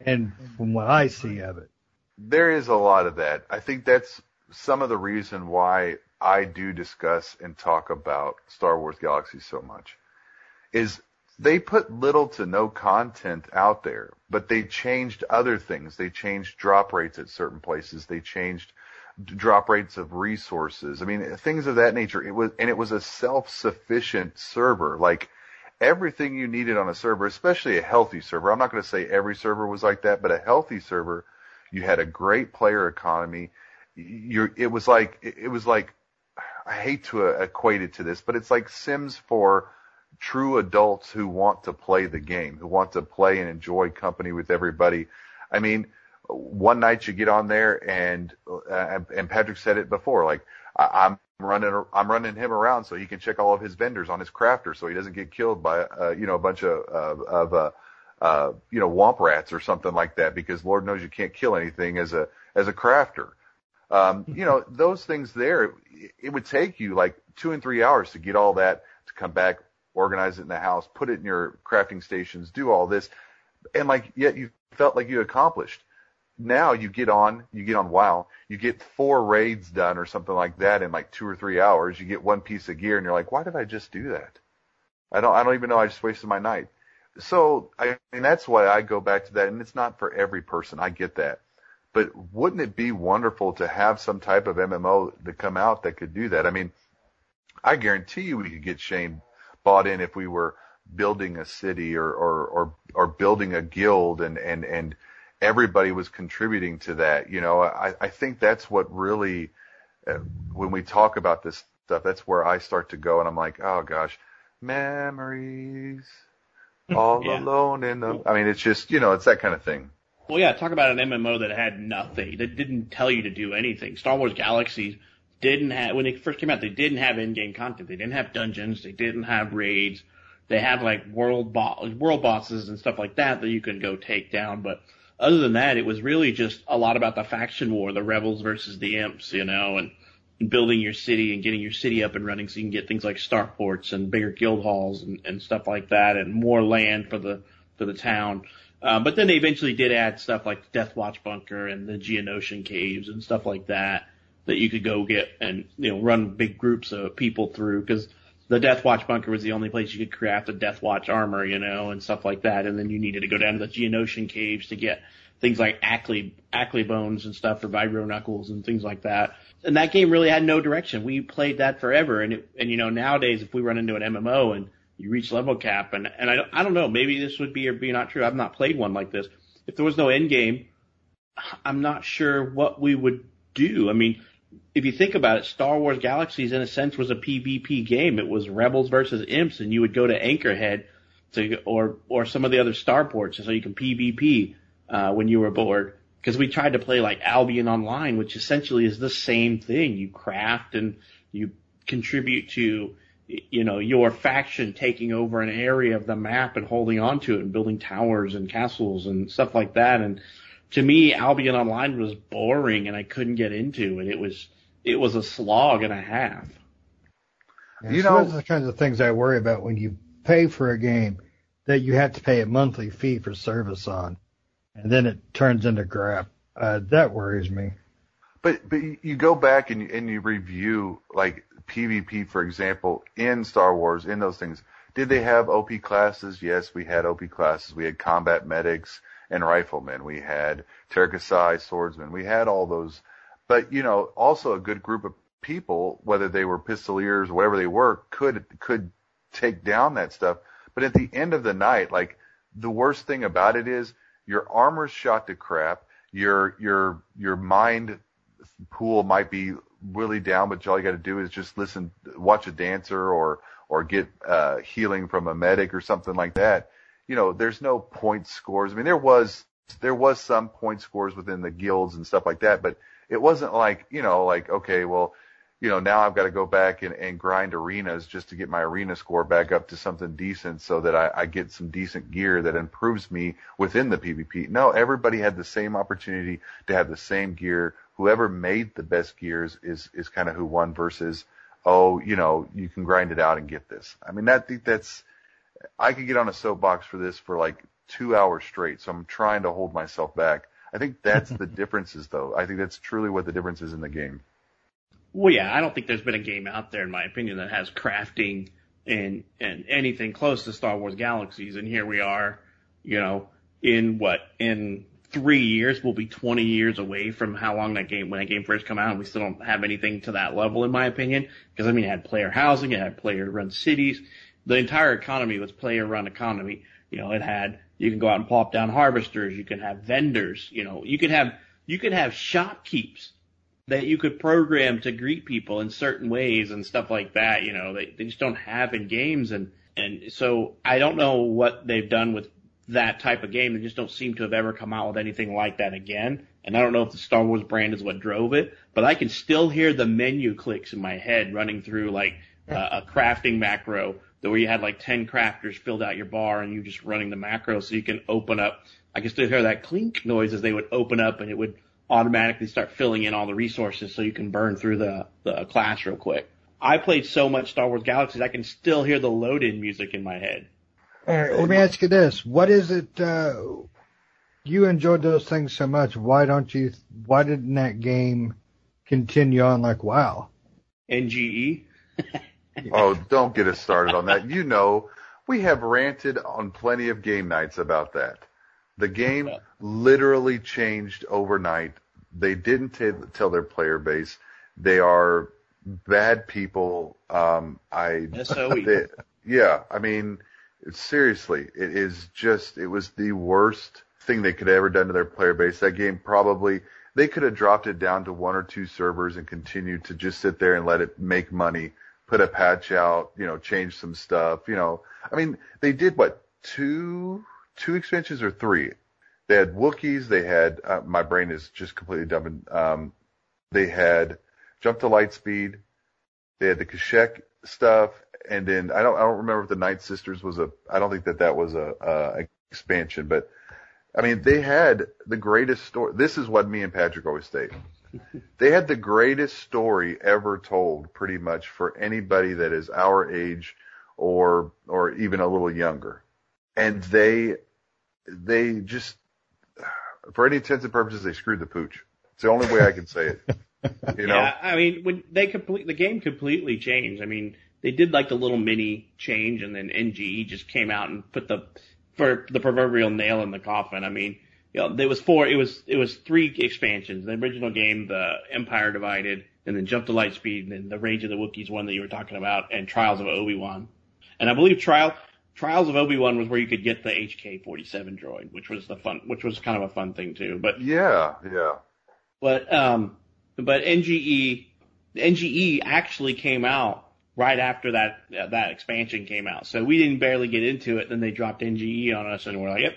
and from what I see of it. There is a lot of that. I think that's some of the reason why I do discuss and talk about Star Wars Galaxy so much. Is they put little to no content out there, but they changed other things. They changed drop rates at certain places. They changed drop rates of resources. I mean, things of that nature. It was, and it was a self-sufficient server. Like everything you needed on a server, especially a healthy server. I'm not going to say every server was like that, but a healthy server you had a great player economy, you're it was like it was like I hate to equate it to this, but it's like Sims for true adults who want to play the game, who want to play and enjoy company with everybody. I mean, one night you get on there and uh, and Patrick said it before, like I, I'm running I'm running him around so he can check all of his vendors on his crafter so he doesn't get killed by uh, you know a bunch of uh, of uh, uh, you know womp rats or something like that because Lord knows you can't kill anything as a as a crafter. Um, you know those things there. It would take you like two and three hours to get all that to come back, organize it in the house, put it in your crafting stations, do all this, and like yet you felt like you accomplished now you get on, you get on WoW, you get four raids done or something like that in like two or three hours. You get one piece of gear and you're like, why did I just do that? I don't, I don't even know. I just wasted my night. So I mean, that's why I go back to that. And it's not for every person. I get that. But wouldn't it be wonderful to have some type of MMO to come out that could do that? I mean, I guarantee you we could get Shane bought in if we were building a city or, or, or, or building a guild and, and, and, everybody was contributing to that. You know, I, I think that's what really, uh, when we talk about this stuff, that's where I start to go and I'm like, oh gosh, memories, all yeah. alone in the, I mean, it's just, you know, it's that kind of thing. Well, yeah, talk about an MMO that had nothing, that didn't tell you to do anything. Star Wars Galaxies didn't have, when it first came out, they didn't have in-game content. They didn't have dungeons. They didn't have raids. They had like world bo- world bosses and stuff like that that you can go take down, but other than that, it was really just a lot about the faction war, the rebels versus the imps, you know, and, and building your city and getting your city up and running so you can get things like starports and bigger guild halls and, and stuff like that and more land for the, for the town. Uh, but then they eventually did add stuff like the Death Watch bunker and the Geonosian caves and stuff like that that you could go get and, you know, run big groups of people through because the Death Watch bunker was the only place you could craft a Death Watch armor, you know, and stuff like that. And then you needed to go down to the Geonosian caves to get things like Acklay, Acklay bones and stuff for vibro knuckles and things like that. And that game really had no direction. We played that forever. And it, and you know, nowadays if we run into an MMO and you reach level cap and, and I don't, I don't know, maybe this would be or be not true. I've not played one like this. If there was no end game, I'm not sure what we would do. I mean, if you think about it, Star Wars Galaxies in a sense was a PvP game. It was rebels versus imps, and you would go to Anchorhead to or or some of the other starports, so you can PvP uh, when you were bored. Because we tried to play like Albion Online, which essentially is the same thing. You craft and you contribute to, you know, your faction taking over an area of the map and holding onto it and building towers and castles and stuff like that. And to me, Albion Online was boring and I couldn't get into it. And it was it was a slog and a half. Yeah, you so know, those are the kinds of things I worry about when you pay for a game that you have to pay a monthly fee for service on, and then it turns into crap. Uh, that worries me. But but you go back and you, and you review like PvP, for example, in Star Wars, in those things. Did they have OP classes? Yes, we had OP classes. We had combat medics and riflemen. We had Teras Kasi swordsmen. We had all those but you know, also a good group of people, whether they were pistoleers whatever they were, could could take down that stuff. But at the end of the night, like the worst thing about it is your armor's shot to crap. Your your your mind pool might be really down, but all you got to do is just listen, watch a dancer, or or get uh, healing from a medic or something like that. You know, there's no point scores. I mean, there was there was some point scores within the guilds and stuff like that, but it wasn't like, you know, like, okay, well, you know, now I've got to go back and, and grind arenas just to get my arena score back up to something decent so that I, I get some decent gear that improves me within the PvP. No, everybody had the same opportunity to have the same gear. Whoever made the best gears is, is kind of who won versus, oh, you know, you can grind it out and get this. I mean, that, that's, I could get on a soapbox for this for like two hours straight. So I'm trying to hold myself back I think that's the differences, though. I think that's truly what the difference is in the game. Well, yeah, I don't think there's been a game out there, in my opinion, that has crafting and and anything close to Star Wars Galaxies. And here we are, you know, in what in three years we'll be 20 years away from how long that game when that game first come out. And we still don't have anything to that level, in my opinion. Because I mean, it had player housing, it had player run cities, the entire economy was player run economy. You know, it had you can go out and plop down harvesters. You can have vendors. You know, you can have you can have shopkeepers that you could program to greet people in certain ways and stuff like that. You know, they, they just don't have in games. And, and so I don't know what they've done with that type of game. They just don't seem to have ever come out with anything like that again. And I don't know if the Star Wars brand is what drove it, but I can still hear the menu clicks in my head running through like uh, a crafting macro where you had like 10 crafters filled out your bar and you just running the macro so you can open up. I can still hear that clink noise as they would open up and it would automatically start filling in all the resources so you can burn through the, the class real quick. I played so much Star Wars Galaxies, I can still hear the load in music in my head. All right, let me ask you this. What is it, uh, you enjoyed those things so much. Why don't you, why didn't that game continue on like WoW? NGE? oh, don't get us started on that. You know, we have ranted on plenty of game nights about that. The game literally changed overnight. They didn't t- tell their player base. They are bad people. Um, I, they, yeah, I mean, seriously, it is just, it was the worst thing they could have ever done to their player base. That game probably, they could have dropped it down to one or two servers and continued to just sit there and let it make money, put a patch out, you know, change some stuff, you know. I mean, they did what, two, two expansions or three. They had Wookiees. They had uh, my brain is just completely dumb. Um, they had Jump to Lightspeed. They had the Kashyyyk stuff, and then I don't I don't remember if the Night Sisters was a. I don't think that that was a, a expansion, but I mean they had the greatest story. This is what me and Patrick always state. They had the greatest story ever told, pretty much for anybody that is our age or or even a little younger, and they they just for any intents and purposes, they screwed the pooch. It's the only way I can say it. You know? Yeah, I mean, when they complete the game completely changed. I mean, they did like the little mini change, and then NGE just came out and put the for the proverbial nail in the coffin. I mean, you know, there was four. It was it was three expansions. The original game, the Empire Divided, and then Jump to Lightspeed, and then the Rage of the Wookiees one that you were talking about, and Trials of Obi Wan. And I believe Trial Trials of Obi Wan was where you could get the HK forty seven droid, which was the fun, which was kind of a fun thing too. But yeah, yeah. But um, but NGE, NGE actually came out right after that uh, that expansion came out, so we didn't barely get into it. Then they dropped NGE on us, and we're like, yep,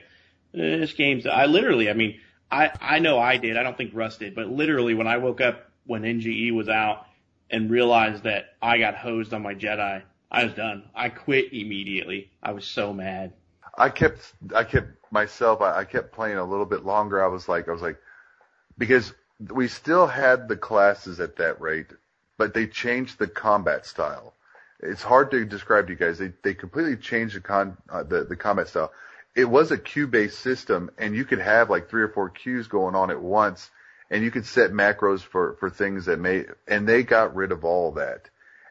this game's. I literally, I mean, I I know I did. I don't think Russ did, but literally when I woke up when NGE was out and realized that I got hosed on my Jedi I was done. I quit immediately. I was so mad. I kept, I kept myself, I, I kept playing a little bit longer. I was like, I was like, because we still had the classes at that rate, but they changed the combat style. It's hard to describe to you guys. They they completely changed the con uh, the the combat style. It was a queue based system, and you could have like three or four queues going on at once, and you could set macros for for things that may. And they got rid of all that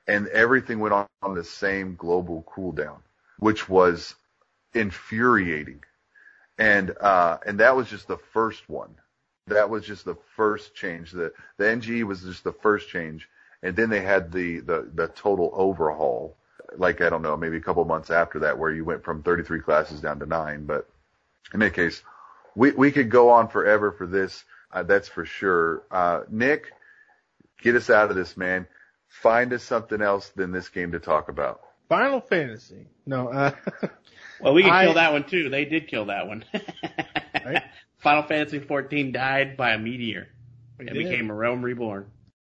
and everything went on, on the same global cooldown, which was infuriating. And uh, and that was just the first one. That was just the first change. The the NGE was just the first change, and then they had the the the total overhaul. Like I don't know, maybe a couple months after that, where you went from 33 classes down to nine. But in any case, we we could go on forever for this. Uh, that's for sure. Uh, Nick, get us out of this, man find us something else than this game to talk about. Final Fantasy. No. Uh, well, we can I, kill that one too. They did kill that one. right? Final Fantasy 14 died by a meteor and became a realm reborn.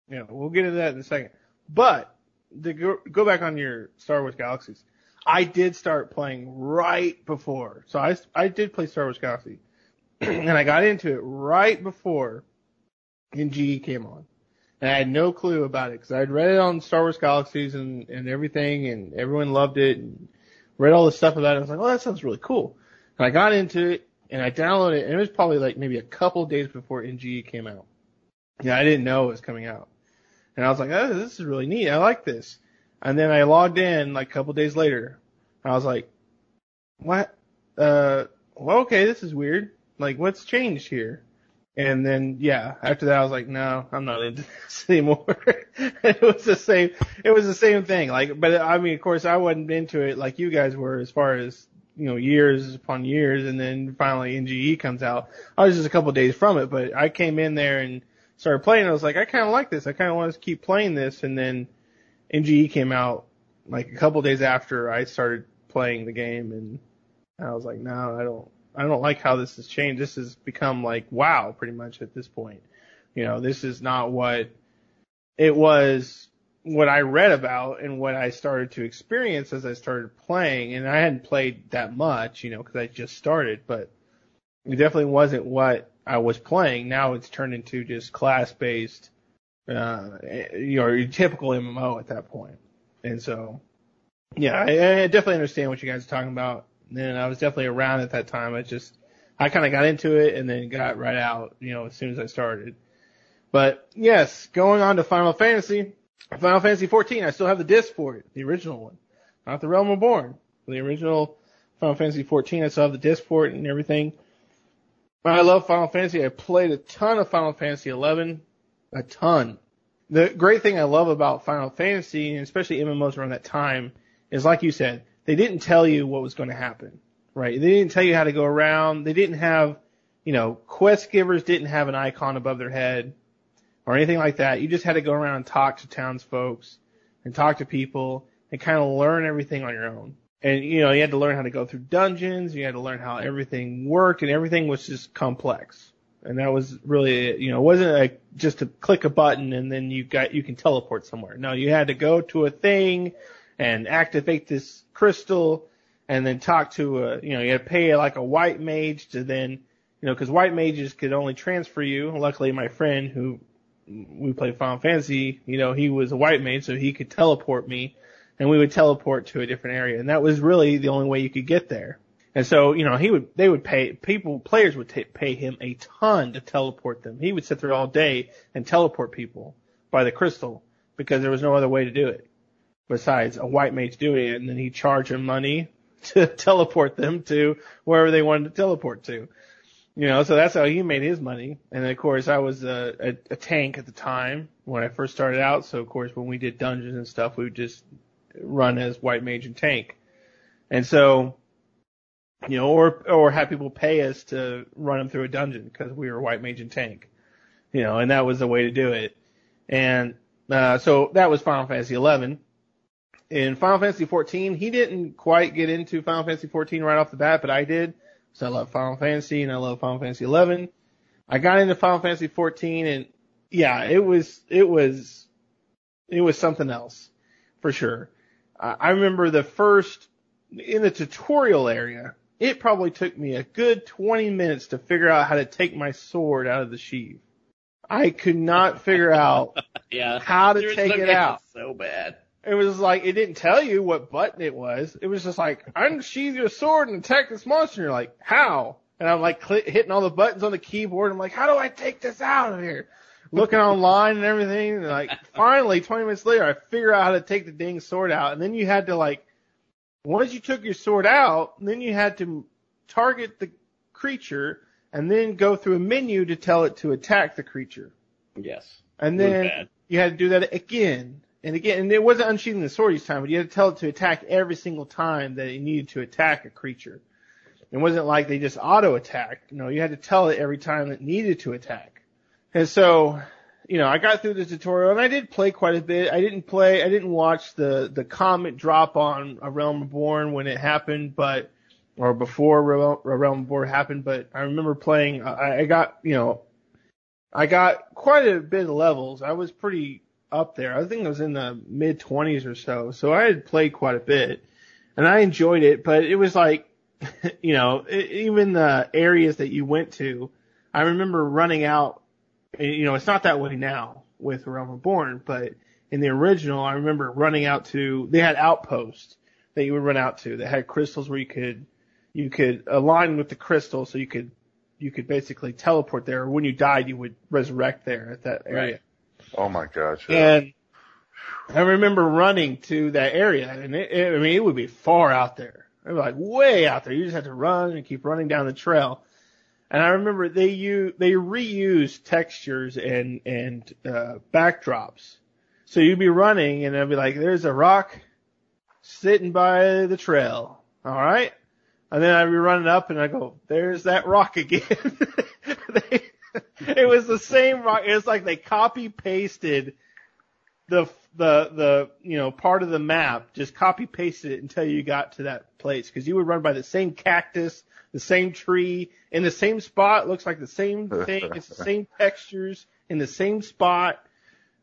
Yeah, we'll get into that in a second. But go, go back on your Star Wars Galaxies, I did start playing right before. So I I did play Star Wars Galaxy, and I got into it right before NGE came on and I had no clue about it because I'd read it on Star Wars Galaxies and, and everything, and everyone loved it, and read all the stuff about it. I was like, oh, that sounds really cool. And I got into it, and I downloaded it, and it was probably like maybe a couple days before NGE came out. Yeah, I didn't know it was coming out. And I was like, oh, this is really neat. I like this. And then I logged in like a couple days later. I was like, what? Uh, well, okay, this is weird. Like, what's changed here? And then, yeah, after that, I was like, no, I'm not into this anymore. it was the same, it was the same thing. Like, but I mean, of course, I wasn't into it like you guys were as far as, you know, years upon years. And then finally NGE comes out. I was just a couple days from it, but I came in there and started playing. I was like, I kind of like this. I kind of want to keep playing this. And then NGE came out like a couple days after I started playing the game, and I was like, no, I don't. I don't like how this has changed. This has become like WoW pretty much at this point. You know, this is not what it was what I read about and what I started to experience as I started playing. And I hadn't played that much, you know, because I just started, but it definitely wasn't what I was playing. Now it's turned into just class based, uh, you know, your typical MMO at that point. And so, yeah, I, I definitely understand what you guys are talking about. And I was definitely around at that time. I just, I kind of got into it and then got right out, you know, as soon as I started. But yes, going on to Final Fantasy, Final Fantasy 14, I still have the disc for it, the original one, not the Realm Reborn. The original Final Fantasy 14, I still have the disc for it and everything. I love Final Fantasy. I played a ton of Final Fantasy 11, a ton. The great thing I love about Final Fantasy, and especially MMOs around that time, is like you said, they didn't tell you what was going to happen, right? They didn't tell you how to go around. They didn't have, you know, quest givers didn't have an icon above their head or anything like that. You just had to go around and talk to townsfolk and talk to people and kind of learn everything on your own. And you know, you had to learn how to go through dungeons. You had to learn how everything worked, and everything was just complex. And that was really, you know, it wasn't like just to click a button and then you got you can teleport somewhere. No, you had to go to a thing and activate this crystal, and then talk to a, you know, you had to pay like a white mage to then, you know, because white mages could only transfer you. Luckily, my friend who we played Final Fantasy, you know, he was a white mage, so he could teleport me and we would teleport to a different area. And that was really the only way you could get there. And so, you know, he would, they would pay, people, players would t- pay him a ton to teleport them. He would sit there all day and teleport people by the crystal because there was no other way to do it besides a white mage doing it. And then he'd charge him money to teleport them to wherever they wanted to teleport to. You know, so that's how he made his money. And of course, I was a, a, a tank at the time when I first started out. So of course, when we did dungeons and stuff, we would just run as white mage and tank. And so, you know, or, or have people pay us to run them through a dungeon because we were white mage and tank. You know, and that was the way to do it. And, uh, so that was Final Fantasy 11. In Final Fantasy 14, he didn't quite get into Final Fantasy 14 right off the bat, but I did. So I love Final Fantasy and I love Final Fantasy 11. I got into Final Fantasy 14 and yeah, it was, it was, it was something else for sure. Uh, I remember the first in the tutorial area. It probably took me a good 20 minutes to figure out how to take my sword out of the sheath. I could not figure out yeah, how to take it out. So bad. It was like it didn't tell you what button it was. It was just like unsheath your sword and attack this monster. And you're like, how? And I'm like cl- hitting all the buttons on the keyboard. I'm like, how do I take this out of here? Looking online and everything. And like finally, 20 minutes later, I figure out how to take the dang sword out. And then you had to like, once you took your sword out, then you had to target the creature and then go through a menu to tell it to attack the creature. Yes. And then you had to do that again and again. And it wasn't unsheathing the sword each time, but you had to tell it to attack every single time that it needed to attack a creature. It wasn't like they just auto attacked. No, you had to tell it every time it needed to attack. And so, you know, I got through the tutorial and I did play quite a bit. I didn't play, I didn't watch the, the comet drop on A Realm Reborn when it happened, but, or before A Realm Reborn happened, but I remember playing, I, I got, you know, I got quite a bit of levels. I was pretty up there. I think I was in the mid twenties or so. So I had played quite a bit and I enjoyed it, but it was like, you know, even the areas that you went to, I remember running out you know, it's not that way now with Realm Reborn, but in the original, I remember running out to, they had outposts that you would run out to that had crystals where you could, you could align with the crystal so you could, you could basically teleport there. When you died, you would resurrect there at that area. Right. Oh my gosh. Yeah. And I remember running to that area and it, it, I mean, it would be far out there. It was like way out there. You just had to run and keep running down the trail. And I remember they use, they reuse textures and, and, uh, backdrops. So you'd be running and it'd be like, there's a rock sitting by the trail. All right. And then I'd be running up and I go, there's that rock again. they, it was the same rock. It was like they copy pasted the the the you know part of the map, just copy pasted it until you got to that place because you would run by the same cactus, the same tree in the same spot. Looks like the same thing. It's the same textures in the same spot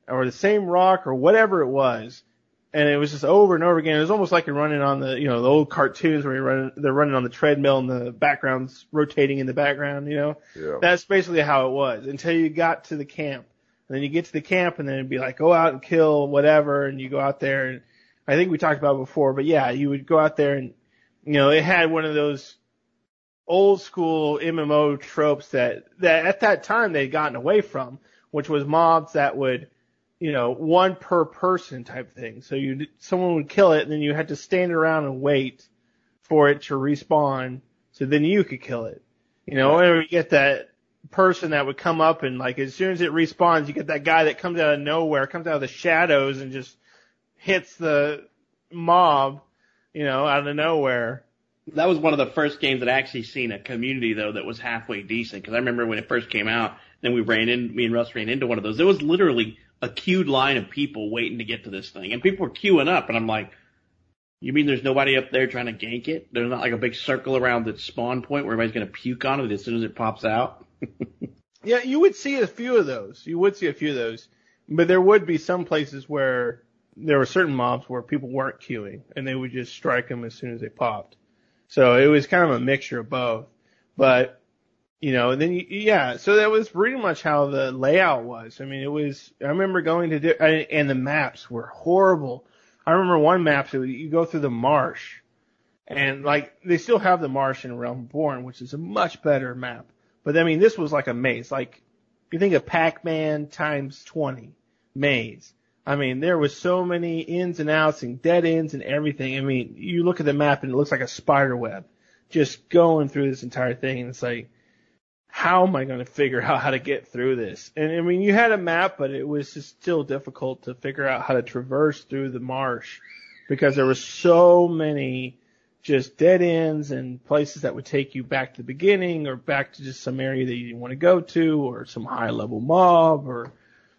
or the same rock or whatever it was. And it was just over and over again. It was almost like you're running on the, you know, the old cartoons where you're running, they're running on the treadmill and the background's rotating in the background, you know? Yeah. That's basically how it was until you got to the camp. And then you get to the camp and then it'd be like, go out and kill whatever. And you go out there and I think we talked about it before, but yeah, you would go out there and, you know, it had one of those old school MMO tropes that, that at that time they'd gotten away from, which was mobs that would, you know, one per person type thing. So you, someone would kill it and then you had to stand around and wait for it to respawn. So then you could kill it. You know, or you get that person that would come up and like as soon as it respawns, you get that guy that comes out of nowhere, comes out of the shadows and just hits the mob, you know, out of nowhere. That was one of the first games that I actually seen a community though that was halfway decent. Because I remember when it first came out, then we ran in, me and Russ ran into one of those. There was literally a queued line of people waiting to get to this thing, and people were queuing up, and I'm like, you mean there's nobody up there trying to gank it? There's not like a big circle around the spawn point where everybody's gonna puke on it as soon as it pops out. Yeah, you would see a few of those. You would see a few of those, but there would be some places where there were certain mobs where people weren't queuing and they would just strike them as soon as they popped. So it was kind of a mixture of both. But you know, and then you, yeah, so that was pretty much how the layout was. I mean, it was. I remember going to do, and the maps were horrible. I remember one map that you go through the marsh, and like they still have the marsh in Realm Born, which is a much better map. But I mean, this was like a maze. Like you think of Pac-Man times 20 maze. I mean, there was so many ins and outs and dead ends and everything. I mean, you look at the map and it looks like a spider web just going through this entire thing. And it's like, how am I going to figure out how to get through this? And I mean, you had a map, but it was just still difficult to figure out how to traverse through the marsh because there were so many just dead ends and places that would take you back to the beginning or back to just some area that you didn't want to go to or some high level mob or,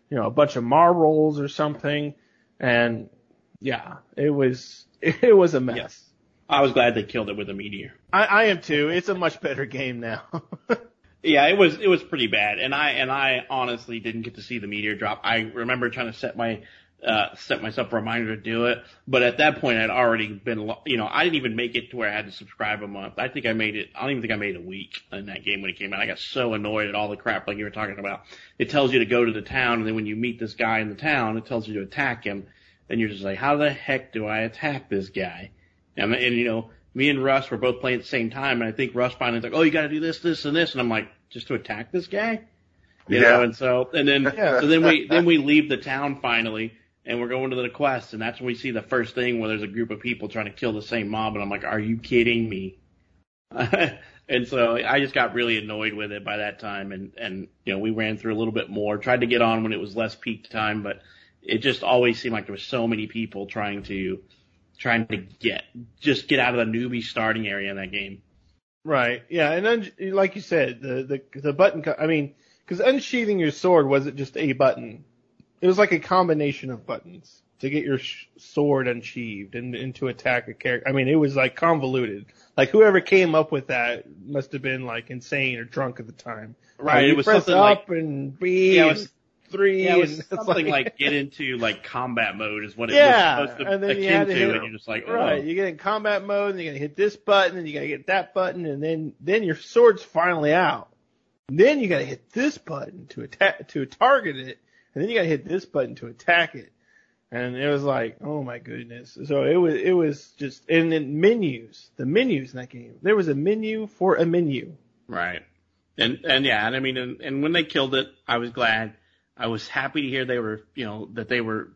you know, a bunch of morbols or something. And yeah, it was, it was a mess. Yes. I was glad they killed it with a meteor. I, I am too. It's a much better game now. Yeah, it was it was pretty bad, and I and I honestly didn't get to see the meteor drop. I remember trying to set my uh, set myself a reminder to do it, but at that point I'd already been, you know, I didn't even make it to where I had to subscribe a month. I think I made it. I don't even think I made a week in that game when it came out. I got so annoyed at all the crap like you were talking about. It tells you to go to the town, and then when you meet this guy in the town, it tells you to attack him, and you're just like, how the heck do I attack this guy? And, and you know, me and Russ were both playing at the same time, and I think Russ finally was like, oh, you got to do this, this, and this, and I'm like, just to attack this guy, you Yeah. know. And so, and then, Yeah. so then we then we leave the town finally, and we're going to the quest, and that's when we see the first thing where there's a group of people trying to kill the same mob, and I'm like, are you kidding me? and so I just got really annoyed with it by that time, and and you know we ran through a little bit more, tried to get on when it was less peak time, but it just always seemed like there was so many people trying to trying to get just get out of the newbie starting area in that game. Right. Yeah. And un- like you said, the, the, the button, co- I mean, cause unsheathing your sword wasn't just a button. It was like a combination of buttons to get your sh- sword unsheathed and, and to attack a character. I mean, it was like convoluted. Like whoever came up with that must have been like insane or drunk at the time. Right, Like, it was press something like- up and B Yeah, it and was- three Yeah, it was and something like, get into like combat mode is what it Yeah, was supposed to and then you had to hit- and you're just like, oh. Right, you get in combat mode, and you gotta hit this button, and you gotta get that button, and then then your sword's finally out. Then you gotta hit this button to attack to target it, and then you gotta hit this button to attack it. And it was like, oh my goodness. So it was it was just and then menus, the menus in that game. There was a menu for a menu. Right. And and yeah, and I mean, and, and when they killed it, I was glad. I was happy to hear they were, you know, that they were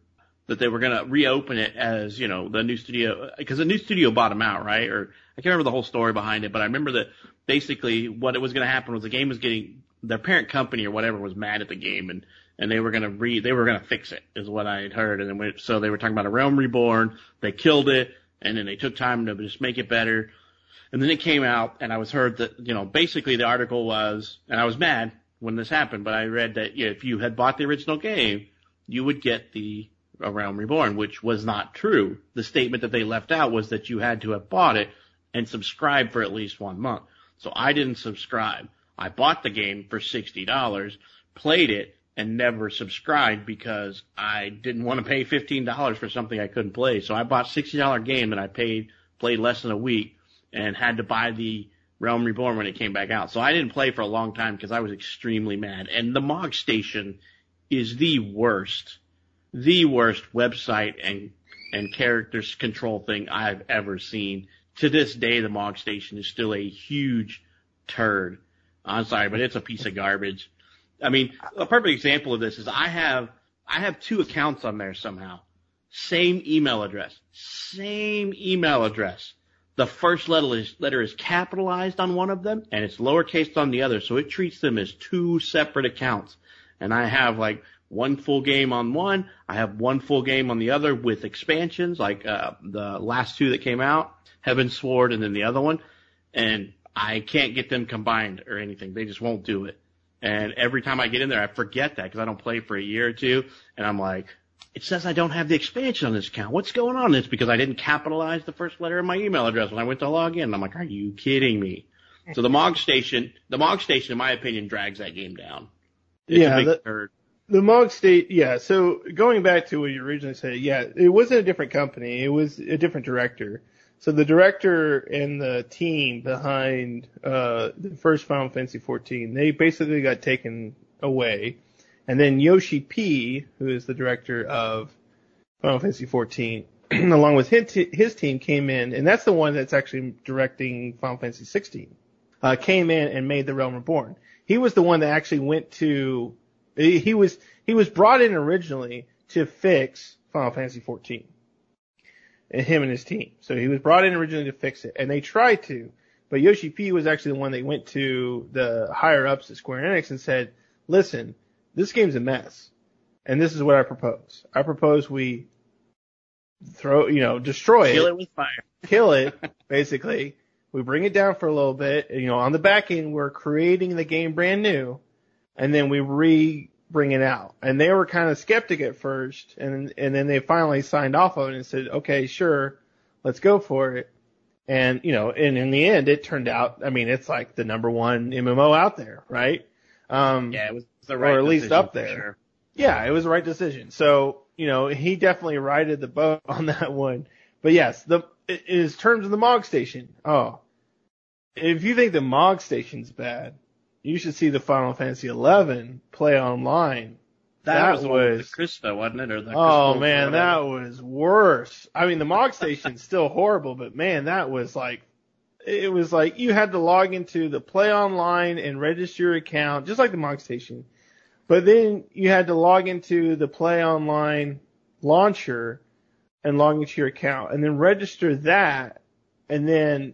that they were going to reopen it as, you know, the new studio because the new studio bought them out, right? Or I can't remember the whole story behind it, but I remember that basically what it was going to happen was the game was getting their parent company or whatever was mad at the game and and they were going to re they were going to fix it is what I had heard and then we, so they were talking about a realm reborn they killed it and then they took time to just make it better and then it came out and I was heard that you know basically the article was and I was mad when this happened, but I read that yeah, if you had bought the original game, you would get the A Realm Reborn, which was not true. The statement that they left out was that you had to have bought it and subscribe for at least one month. So I didn't subscribe. I bought the game for $60, played it, and never subscribed because I didn't want to pay $15 for something I couldn't play. So I bought $60 game and I paid, played less than a week and had to buy the Realm Reborn when it came back out. So I didn't play for a long time because I was extremely mad. And the Mog Station is the worst, the worst website and, and characters control thing I've ever seen. To this day, the Mog Station is still a huge turd. I'm sorry, but it's a piece of garbage. I mean, a perfect example of this is I have I have two accounts on there somehow. Same email address. Same email address. The first letter is, letter is capitalized on one of them and it's lowercase on the other, so it treats them as two separate accounts. And I have like one full game on one, I have one full game on the other with expansions, like uh, the last two that came out, Heavensward and then the other one. And I can't get them combined or anything. They just won't do it. And every time I get in there, I forget that because I don't play for a year or two. And I'm like, it says I don't have the expansion on this account. What's going on? It's because I didn't capitalize the first letter of my email address when I went to log in. I'm like, are you kidding me? So the Mog Station, the Mog Station, in my opinion, drags that game down. It's Yeah, a big the- turd. The Mog State, yeah. So going back to what you originally said, yeah, it wasn't a different company. It was a different director. So the director and the team behind uh, the first Final Fantasy 14, they basically got taken away, and then Yoshi P, who is the director of Final Fantasy 14, along with his, his team, came in, and that's the one that's actually directing Final Fantasy 16. Uh, came in and made the Realm Reborn. He was the one that actually went to he was he was brought in originally to fix Final Fantasy 14. And him and his team. So he was brought in originally to fix it, and they tried to, but Yoshi P was actually the one that went to the higher ups at Square Enix and said, "Listen, this game's a mess, and this is what I propose. I propose we throw, you know, destroy Kill it, it with fire. kill it, basically. We bring it down for a little bit. You know, on the back end, we're creating the game brand new, and then we re bring it out. And they were kind of skeptic at first, and and then they finally signed off on it and said, okay, sure, let's go for it. And you know, and in the end, it turned out. I mean, it's like the number one MMO out there, right? Um, Yeah, it was the right Or at least up there. Sure. yeah, it was the right decision. So, you know, he definitely righted the boat on that one. But yes, the in terms of the Mog Station, oh, if you think the Mog Station's bad, you should see the Final Fantasy XI play online. That, That was, was- the wasn't it? Or the Oh man, that was worse. I mean, the Mog Station's still horrible, but man, that was like, it was like you had to log into the Play Online and register your account, just like the Mog Station. But then you had to log into the Play Online launcher and log into your account, and then register that, and then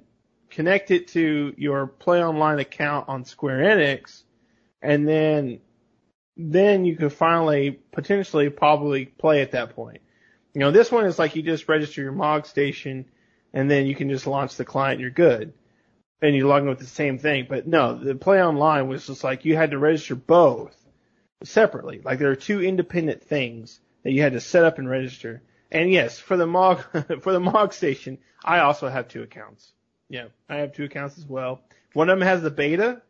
connect it to your Play Online account on Square Enix, and then then you could finally potentially probably play at that point. You know, this one is like you just register your Mog station and then you can just launch the client you're good. And you log in with the same thing. But no, the play online was just like you had to register both separately. Like there are two independent things that you had to set up and register. And yes, for the Mog, for the Mog station, I also have two accounts. Yeah, I have two accounts as well. One of them has the beta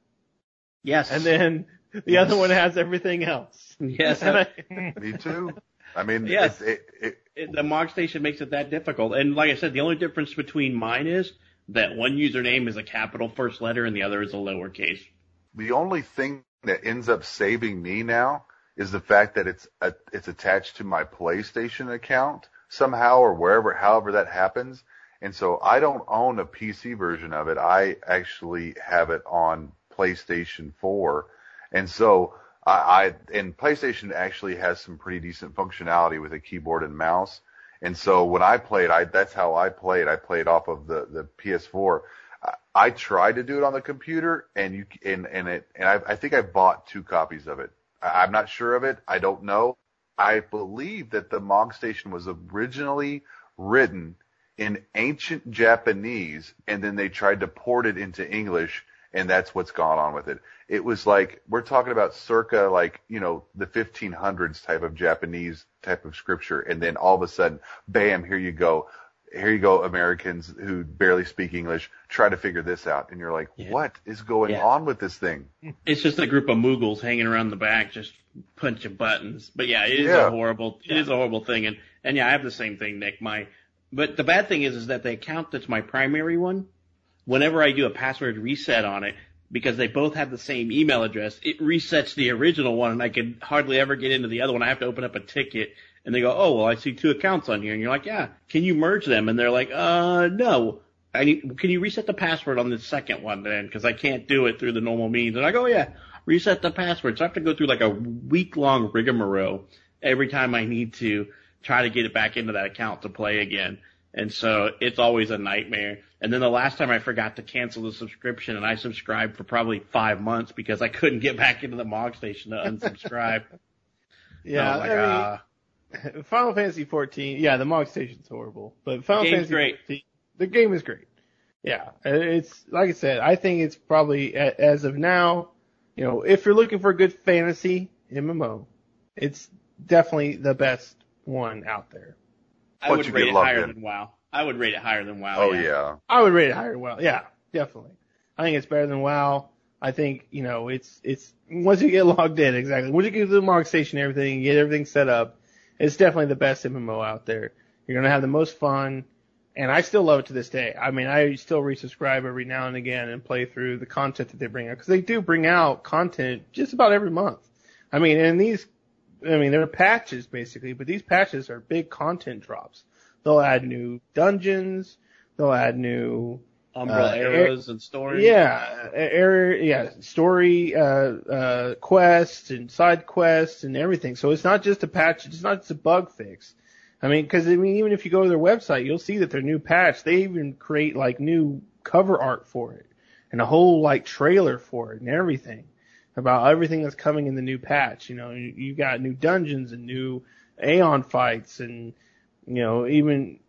Yes. and then the other one has everything else. yes, I- Me too. I mean, Yes. it, it, it, it- the Mog Station makes it that difficult. And like I said, the only difference between mine is that one username is a capital first letter and the other is a lowercase. the only thing that ends up saving me now is the fact that it's a, it's attached to my PlayStation account somehow or wherever, however that happens. And so I don't own a PC version of it. I actually have it on PlayStation 4. And so I, I and PlayStation actually has some pretty decent functionality with a keyboard and mouse. And so when I played, I that's how I played. I played off of the the PS4. I, tried to do it on the computer, and you and and it and I, I think I bought two copies of it. I, I'm not sure of it. I don't know. I believe that the Mog Station was originally written in ancient Japanese, and then they tried to port it into English, and that's what's gone on with it. It was like we're talking about circa like you know the 1500s type of Japanese type of scripture, and then all of a sudden, bam, here you go. Here you go, Americans who barely speak English, try to figure this out. And you're like, Yeah. what is going Yeah. on with this thing? It's just a group of Moogles hanging around the back, just punching buttons. But yeah, it is Yeah. a horrible, it is a horrible thing. And, and yeah, I have the same thing, Nick. My, but the bad thing is, is that the account that's my primary one, whenever I do a password reset on it, because they both have the same email address, it resets the original one and I can hardly ever get into the other one. I have to open up a ticket and they go, oh, well, I see two accounts on here. And you're like, yeah, can you merge them? And they're like, uh, no. I need, can you reset the password on the second one then? Cause I can't do it through the normal means. And I go, oh, yeah, reset the password. So I have to go through like a week long rigmarole every time I need to try to get it back into that account to play again. And so it's always a nightmare. And then the last time I forgot to cancel the subscription and I subscribed for probably five months because I couldn't get back into the Mog Station to unsubscribe. Yeah, like, I mean, ah. Final Fantasy 14. Yeah, the Mog Station's horrible, but Final Fantasy great. 14, the game is great. Yeah, it's like I said. I think it's probably as of now, you know, if you're looking for a good fantasy MMO, it's definitely the best one out there. I Once would you rate get it higher in. than WoW. I would rate it higher than WoW. Oh yeah. I would rate it higher. Well, yeah, definitely. I think it's better than WoW. I think you know it's it's once you get logged in exactly once you get to the Mog Station, and everything, get everything set up. It's definitely the best MMO out there. You're gonna have the most fun, and I still love it to this day. I mean, I still resubscribe every now and again and play through the content that they bring out because they do bring out content just about every month. I mean, and these, I mean, they're patches basically, but these patches are big content drops. They'll add new dungeons. They'll add new Umbrella Uh, arrows and story. yeah, area, yeah, story, uh, uh, quests and side quests and everything. So it's not just a patch, it's not just a bug fix. I mean, cause I mean, even if you go to their website, you'll see that their new patch, they even create like new cover art for it and a whole like trailer for it and everything about everything that's coming in the new patch. You know, you, you got new dungeons and new Aeon fights and, you know, even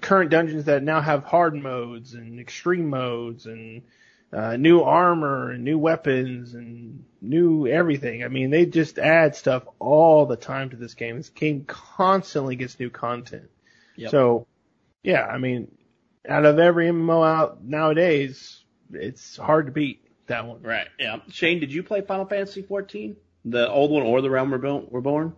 current dungeons that now have hard modes and extreme modes and uh, new armor and new weapons and new everything. I mean, they just add stuff all the time to this game. This game constantly gets new content. Yep. So, yeah, I mean, out of every MMO out nowadays, it's hard to beat that one. Right. Yeah. Shane, did you play Final Fantasy 14? The old one or the Realm Reborn? Reborn?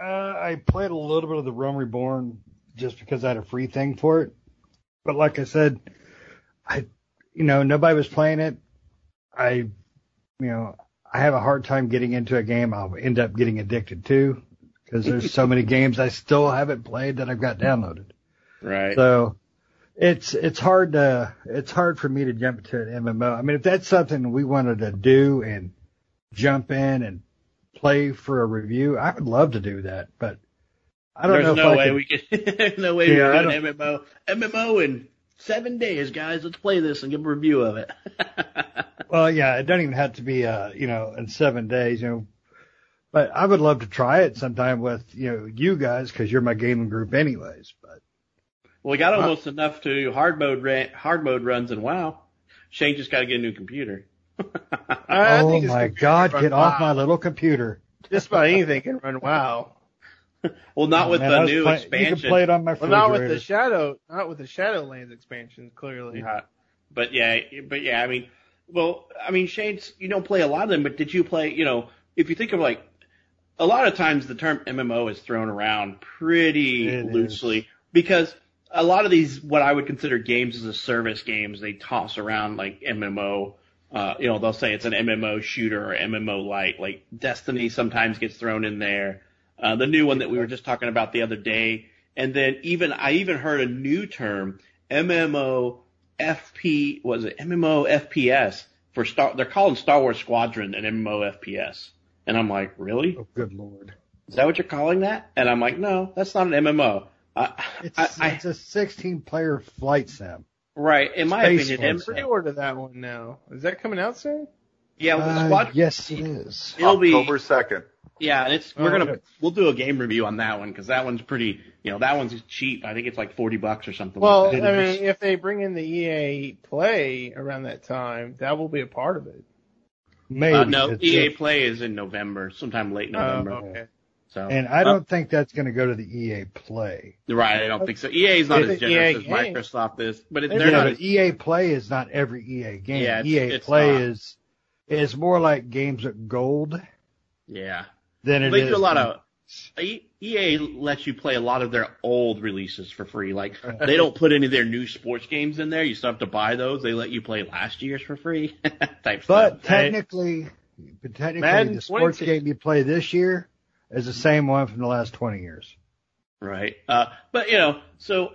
Uh, I played a little bit of the Realm Reborn just because I had a free thing for it. But like I said, I, you know, nobody was playing it. I, you know, I have a hard time getting into a game I'll end up getting addicted to because there's so many games I still haven't played that I've got downloaded. Right. So it's it's hard to it's hard for me to jump to an MMO. I mean, if that's something we wanted to do and jump in and play for a review, I would love to do that. But I don't There's know no if I way could, we could. there's no way Yeah, we could do an MMO. MMO in seven days, guys. Let's play this and give a review of it. Well, yeah, it doesn't even have to be uh, you know, in seven days, you know. But I would love to try it sometime with you know you guys because you're my gaming group anyways. But well, we got almost enough to do hard mode ra- hard mode runs and WoW. Shane just got to get a new computer. I, I oh think my God, get run off my little computer! Just about anything can run WoW. well, not with Man, the new play- expansion. You can play it on my Well, not with the Shadow, not with the Shadowlands expansion, clearly. Yeah. But yeah, but yeah, I mean, well, I mean, Shane's, you don't play a lot of them, but did you play, you know, if you think of like, a lot of times the term MMO is thrown around pretty It is. loosely because a lot of these, what I would consider games as a service games, they toss around like MMO. Uh, you know, they'll say it's an MMO shooter or MMO light. Like Destiny sometimes gets thrown in there. Uh, the new one that we were just talking about the other day. And then even, I even heard a new term, MMO FP, was it MMO FPS for Star, they're calling Star Wars Squadron an MMO FPS. And I'm like, really? Oh, good lord! Is that what you're calling that? And I'm like, no, that's not an MMO. I, It's I, I, it's a 16 player flight sim. right. In my Space opinion, Force. M- Pre-order that one now. Is that coming out soon? Yeah, Uh, Squad. yes, it is. It'll be October second. yeah, and it's we're Oh, gonna okay. we'll do a game review on that one because that one's pretty. You know, that one's cheap. I think it's like forty bucks or something. Well, like I that. mean, if they bring in the EA Play around that time, that will be a part of it. Maybe. uh, no, It's EA just- Play is in November, sometime late Oh, November. okay. So and I uh, don't think that's going to go to the EA Play. right, I don't think so. EA is not It's as generous EA as game. Microsoft is, but it, they're yeah, not. but As, EA Play is not every EA game. Yeah, it's- EA it's Play not. is is more like games at gold yeah, than it they is. do a lot of. EA lets you play a lot of their old releases for free. Like they don't put any of their new sports games in there. You still have to buy those. They let you play last year's for free. type But stuff. technically, but technically, Madden the sports 22. game you play this year is the same one from the last 20 years. Right. Uh, but you know, so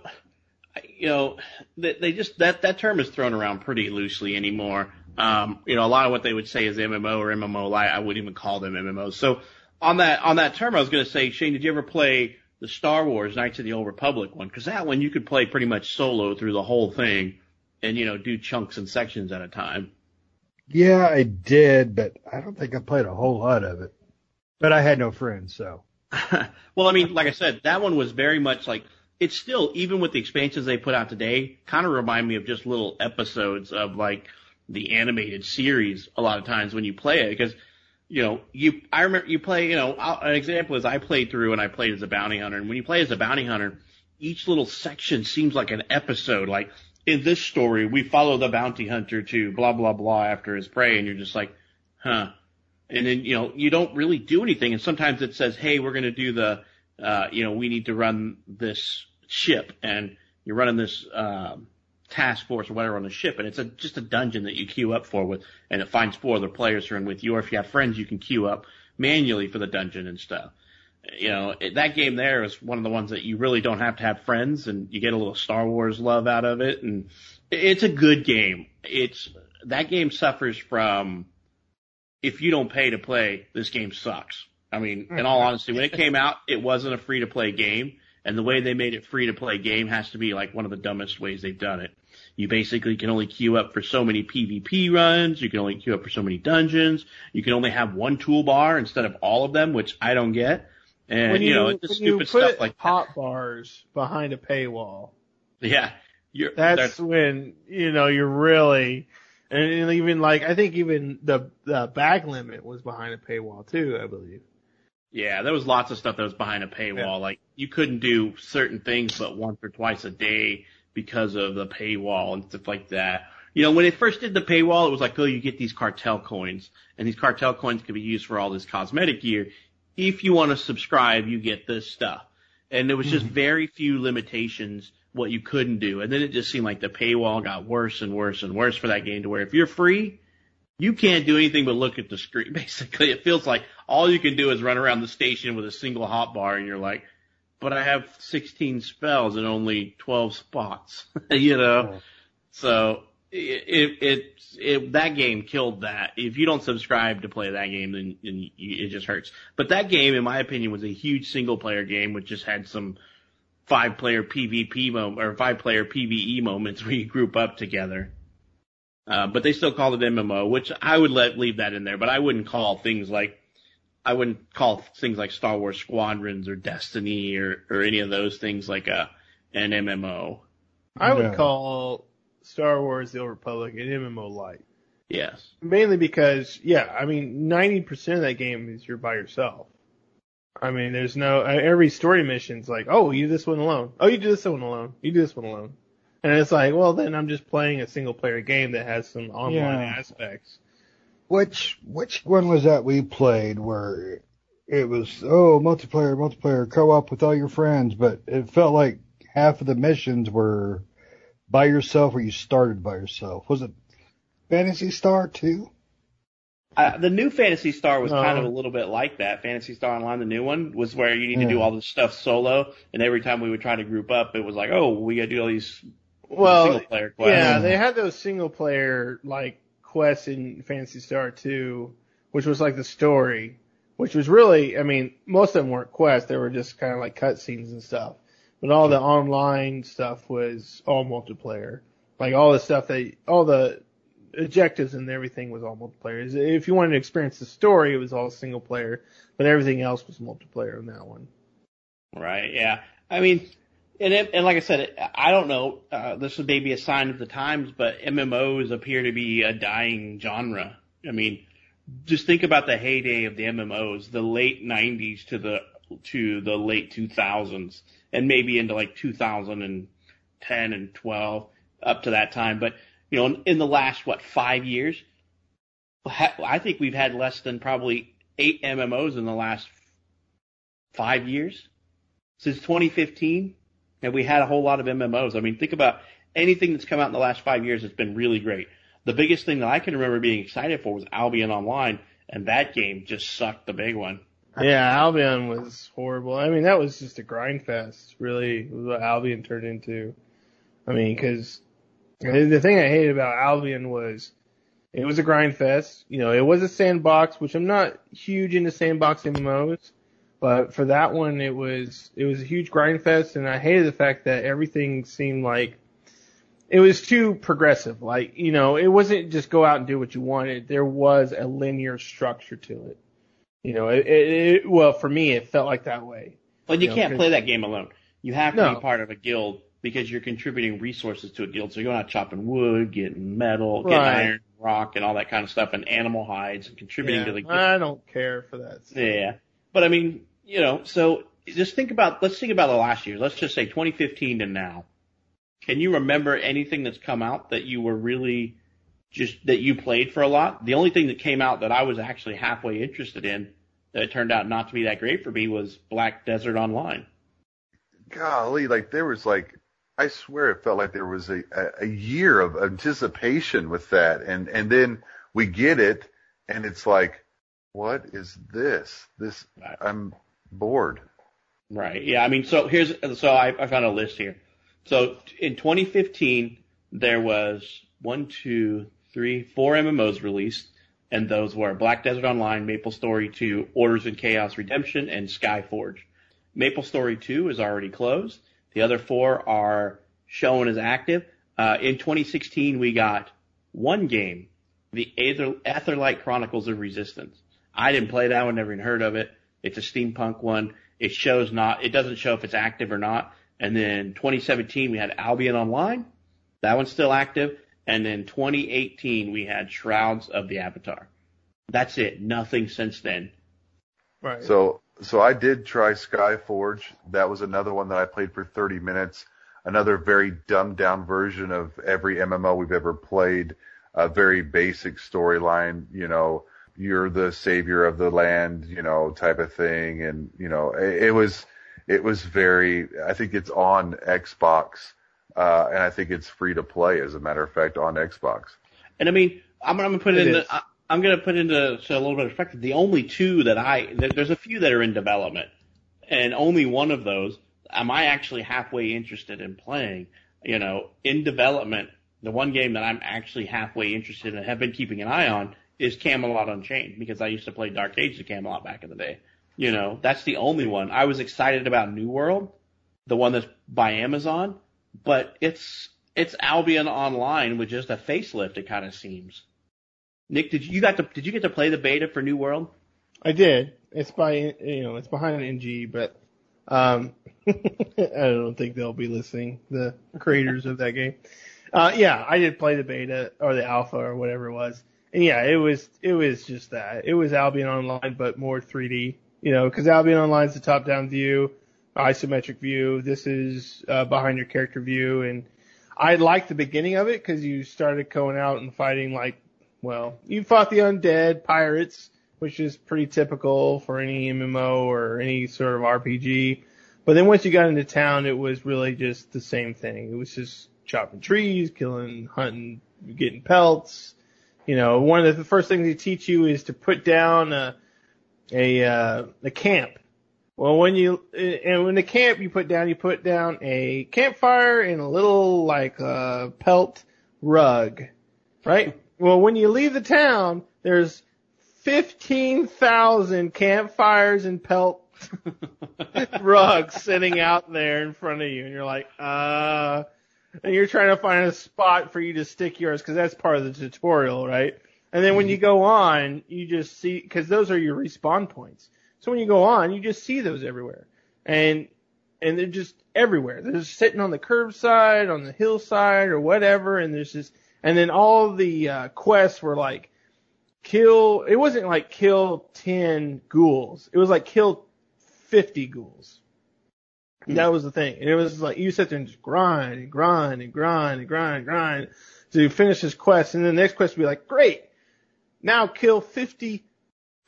you know, they, they just that that term is thrown around pretty loosely anymore. Um, you know, a lot of what they would say is MMO or MMO light. I wouldn't even call them MMOs. So on that on that term, I was going to say, Shane, did you ever play the Star Wars Knights of the Old Republic one? Because that one you could play pretty much solo through the whole thing, and you know, do chunks and sections at a time. Yeah, I did, but I don't think I played a whole lot of it. But I had no friends, so. well, I mean, like I said, that one was very much like it's still even with the expansions they put out today, kind of remind me of just little episodes of like the animated series. A lot of times when you play it, because you know, you I remember you play. You know, an example is I played through and I played as a bounty hunter, and when you play as a bounty hunter, each little section seems like an episode. Like in this story, we follow the bounty hunter to blah blah blah after his prey, and you're just like, huh. And then, you know, you don't really do anything. And sometimes it says, hey, we're going to do the, uh, you know, we need to run this ship and you're running this, um, task force or whatever on the ship. And it's a, just a dungeon that you queue up for with, and it finds four other players who are in with you. Or if you have friends, you can queue up manually for the dungeon and stuff. You know, it, that game there is one of the ones that you really don't have to have friends and you get a little Star Wars love out of it. And it's a good game. It's, that game suffers from, if you don't pay to play, this game sucks. I mean, in all mm-hmm. honesty, when it came out, it wasn't a free to play game. And the way they made it free to play game has to be like one of the dumbest ways they've done it. You basically can only queue up for so many PvP runs. You can only queue up for so many dungeons. You can only have one toolbar instead of all of them, which I don't get. And when you, you, know, it's just when you stupid stuff like that. hot bars behind a paywall, Yeah. You're, that's when you know you're really, and, even like I think even the the back limit was behind a paywall too, I believe. Yeah, there was lots of stuff that was behind a paywall. Yeah. Like you couldn't do certain things but once or twice a day because of the paywall and stuff like that. You know, when it first did the paywall, it was like, oh, you get these cartel coins, and these cartel coins can be used for all this cosmetic gear. If you want to subscribe, you get this stuff. And there was just mm-hmm. very few limitations what you couldn't do. And then it just seemed like the paywall got worse and worse and worse for that game to where if you're free, you can't do anything but look at the screen. Basically, it feels like all you can do is run around the station with a single hotbar, and you're like, "But I have 16 spells and only 12 spots," you know. So it, it it it that game killed that. If you don't subscribe to play that game, then, then you, it just hurts. But that game, in my opinion, was a huge single player game, which just had some five player PvP moment or five player PvE moments where you group up together. Uh, but they still call it MMO, which I would let leave that in there. But I wouldn't call things like I wouldn't call things like Star Wars Squadrons or Destiny or or any of those things like a an MMO. I would No. call Star Wars: The Old Republic an MMO light, Yes. mainly because yeah, I mean ninety percent of that game is you're by yourself. I mean, there's no uh, every story mission's like, oh, you do this one alone. Oh, you do this one alone. You do this one alone. And it's like, well, then I'm just playing a single player game that has some online Yeah. aspects. Which which one was that we played where it was oh multiplayer multiplayer co-op with all your friends, but it felt like half of the missions were by yourself or you started by yourself. Was it Phantasy Star too? Uh, the new Phantasy Star was kind of Oh. a little bit like that. Phantasy Star Online, the new one, was where you need to do all this stuff solo, and every time we would try to group up, it was like, oh, we got to do all these Well, single player quests. Yeah, they had those single player like quests in Phantasy Star 2, which was like the story, which was really, I mean, most of them weren't quests; they were just kind of like cutscenes and stuff. But all the online stuff was all multiplayer, like all the stuff that all the objectives and everything was all multiplayer. If you wanted to experience the story, it was all single player, but everything else was multiplayer in that one. Right. Yeah. I mean, and it, and like I said, I don't know. Uh, this is maybe a sign of the times, but MMOs appear to be a dying genre. I mean, just think about the heyday of the MMOs, the late '90s to the to the late 2000s, and maybe into like 2010 and 12 up to that time. But you know, in, in the last what five years, I think we've had less than probably eight MMOs in the last five years since 2015, and we had a whole lot of MMOs. I mean, think about anything that's come out in the last five years that's been really great. The biggest thing that I can remember being excited for was Albion Online, and that game just sucked the big one. Yeah, Albion was horrible. I mean, that was just a grind fest, really, what Albion turned into. I mean, because the thing I hated about Albion was it was a grind fest. You know, it was a sandbox, which I'm not huge into sandbox MMOs, but for that one, it was it was a huge grind fest, and I hated the fact that everything seemed like it was too progressive. Like, you know, it wasn't just go out and do what you wanted. There was a linear structure to it. You know, it, it, it well, for me, it felt like that way. But you, You know, can't play that game alone. You have to No. be part of a guild because you're contributing resources to a guild. So you're not chopping wood, getting metal, getting iron, rock, and all that kind of stuff, and animal hides, and contributing Yeah, to the guild. I don't care for that. stuff. Yeah. But I mean, you know, so just think about, let's think about the last year. Let's just say 2015 to now. Can you remember anything that's come out that you were really just, that you played for a lot? The only thing that came out that I was actually halfway interested in that turned out not to be that great for me was Black Desert Online. golly, like there was like, I swear it felt like there was a, a, a year of anticipation with that. And, and then we get it and it's like, what is this? This, I'm bored. Right. Yeah. I mean, so here's so I, I found a list here. So in 2015, there was one, two, three, four MMOs released, and those were Black Desert Online, Maple Story 2, Orders and Chaos Redemption, and Skyforge. Maple Story 2 is already closed. The other four are shown as active. Uh, in 2016, we got one game, the Aether, Aetherlight Chronicles of Resistance. I didn't play that one, never even heard of it. It's a steampunk one. It shows not, it doesn't show if it's active or not. And then 2017, we had Albion Online. That one's still active. And then 2018, we had Shrouds of the Avatar. That's it. Nothing since then. Right. So, so I did try Skyforge. That was another one that I played for 30 minutes. Another very dumbed down version of every MMO we've ever played. A very basic storyline, you know, you're the savior of the land, you know, type of thing. And, you know, it, it was, it was very, I think it's on Xbox. Uh, and I think it's free to play as a matter of fact on Xbox. And I mean, I'm, I'm gonna put It in is. the, I'm gonna put into so a little bit of perspective. The only two that I there's a few that are in development, and only one of those am I actually halfway interested in playing. You know, in development, the one game that I'm actually halfway interested in have been keeping an eye on is Camelot Unchained because I used to play Dark Age of Camelot back in the day. You know, that's the only one. I was excited about New World, the one that's by Amazon, but it's it's Albion Online with just a facelift. It kind of seems. Nick, did you, you got to did you get to play the beta for New World? I did. It's by you know it's behind an NDA, but um, I don't think they'll be listening. The creators of that game. Uh, yeah, I did play the beta or the alpha or whatever it was, and yeah, it was it was just that. It was Albion Online, but more 3D. You know, because Albion Online is the top-down view, isometric view. This is uh, behind your character view, and I liked the beginning of it because you started going out and fighting like, well, you fought the undead pirates which is pretty typical for any MMO or any sort of RPG. But then once you got into town, it was really just the same thing. It was just chopping trees, killing, hunting, getting pelts. You know, one of the first things they teach you is to put down a a uh, a camp. Well, when you and when the camp you put down, you put down a campfire and a little like uh, pelt rug, right? Well, when you leave the town, there's 15,000 campfires and pelt rugs sitting out there in front of you. And you're like, uh, and you're trying to find a spot for you to stick yours because that's part of the tutorial, right? And then when you go on, you just see because those are your respawn points. So when you go on, you just see those everywhere, and and they're just everywhere. They're just sitting on the curbside, on the hillside, or whatever. And there's just and then all the uh, quests were like kill. It wasn't like kill ten ghouls. It was like kill fifty ghouls. That was the thing. And it was like you sit there and just grind and grind and grind and grind and grind to finish this quest. And then the next quest would be like, great, now kill 50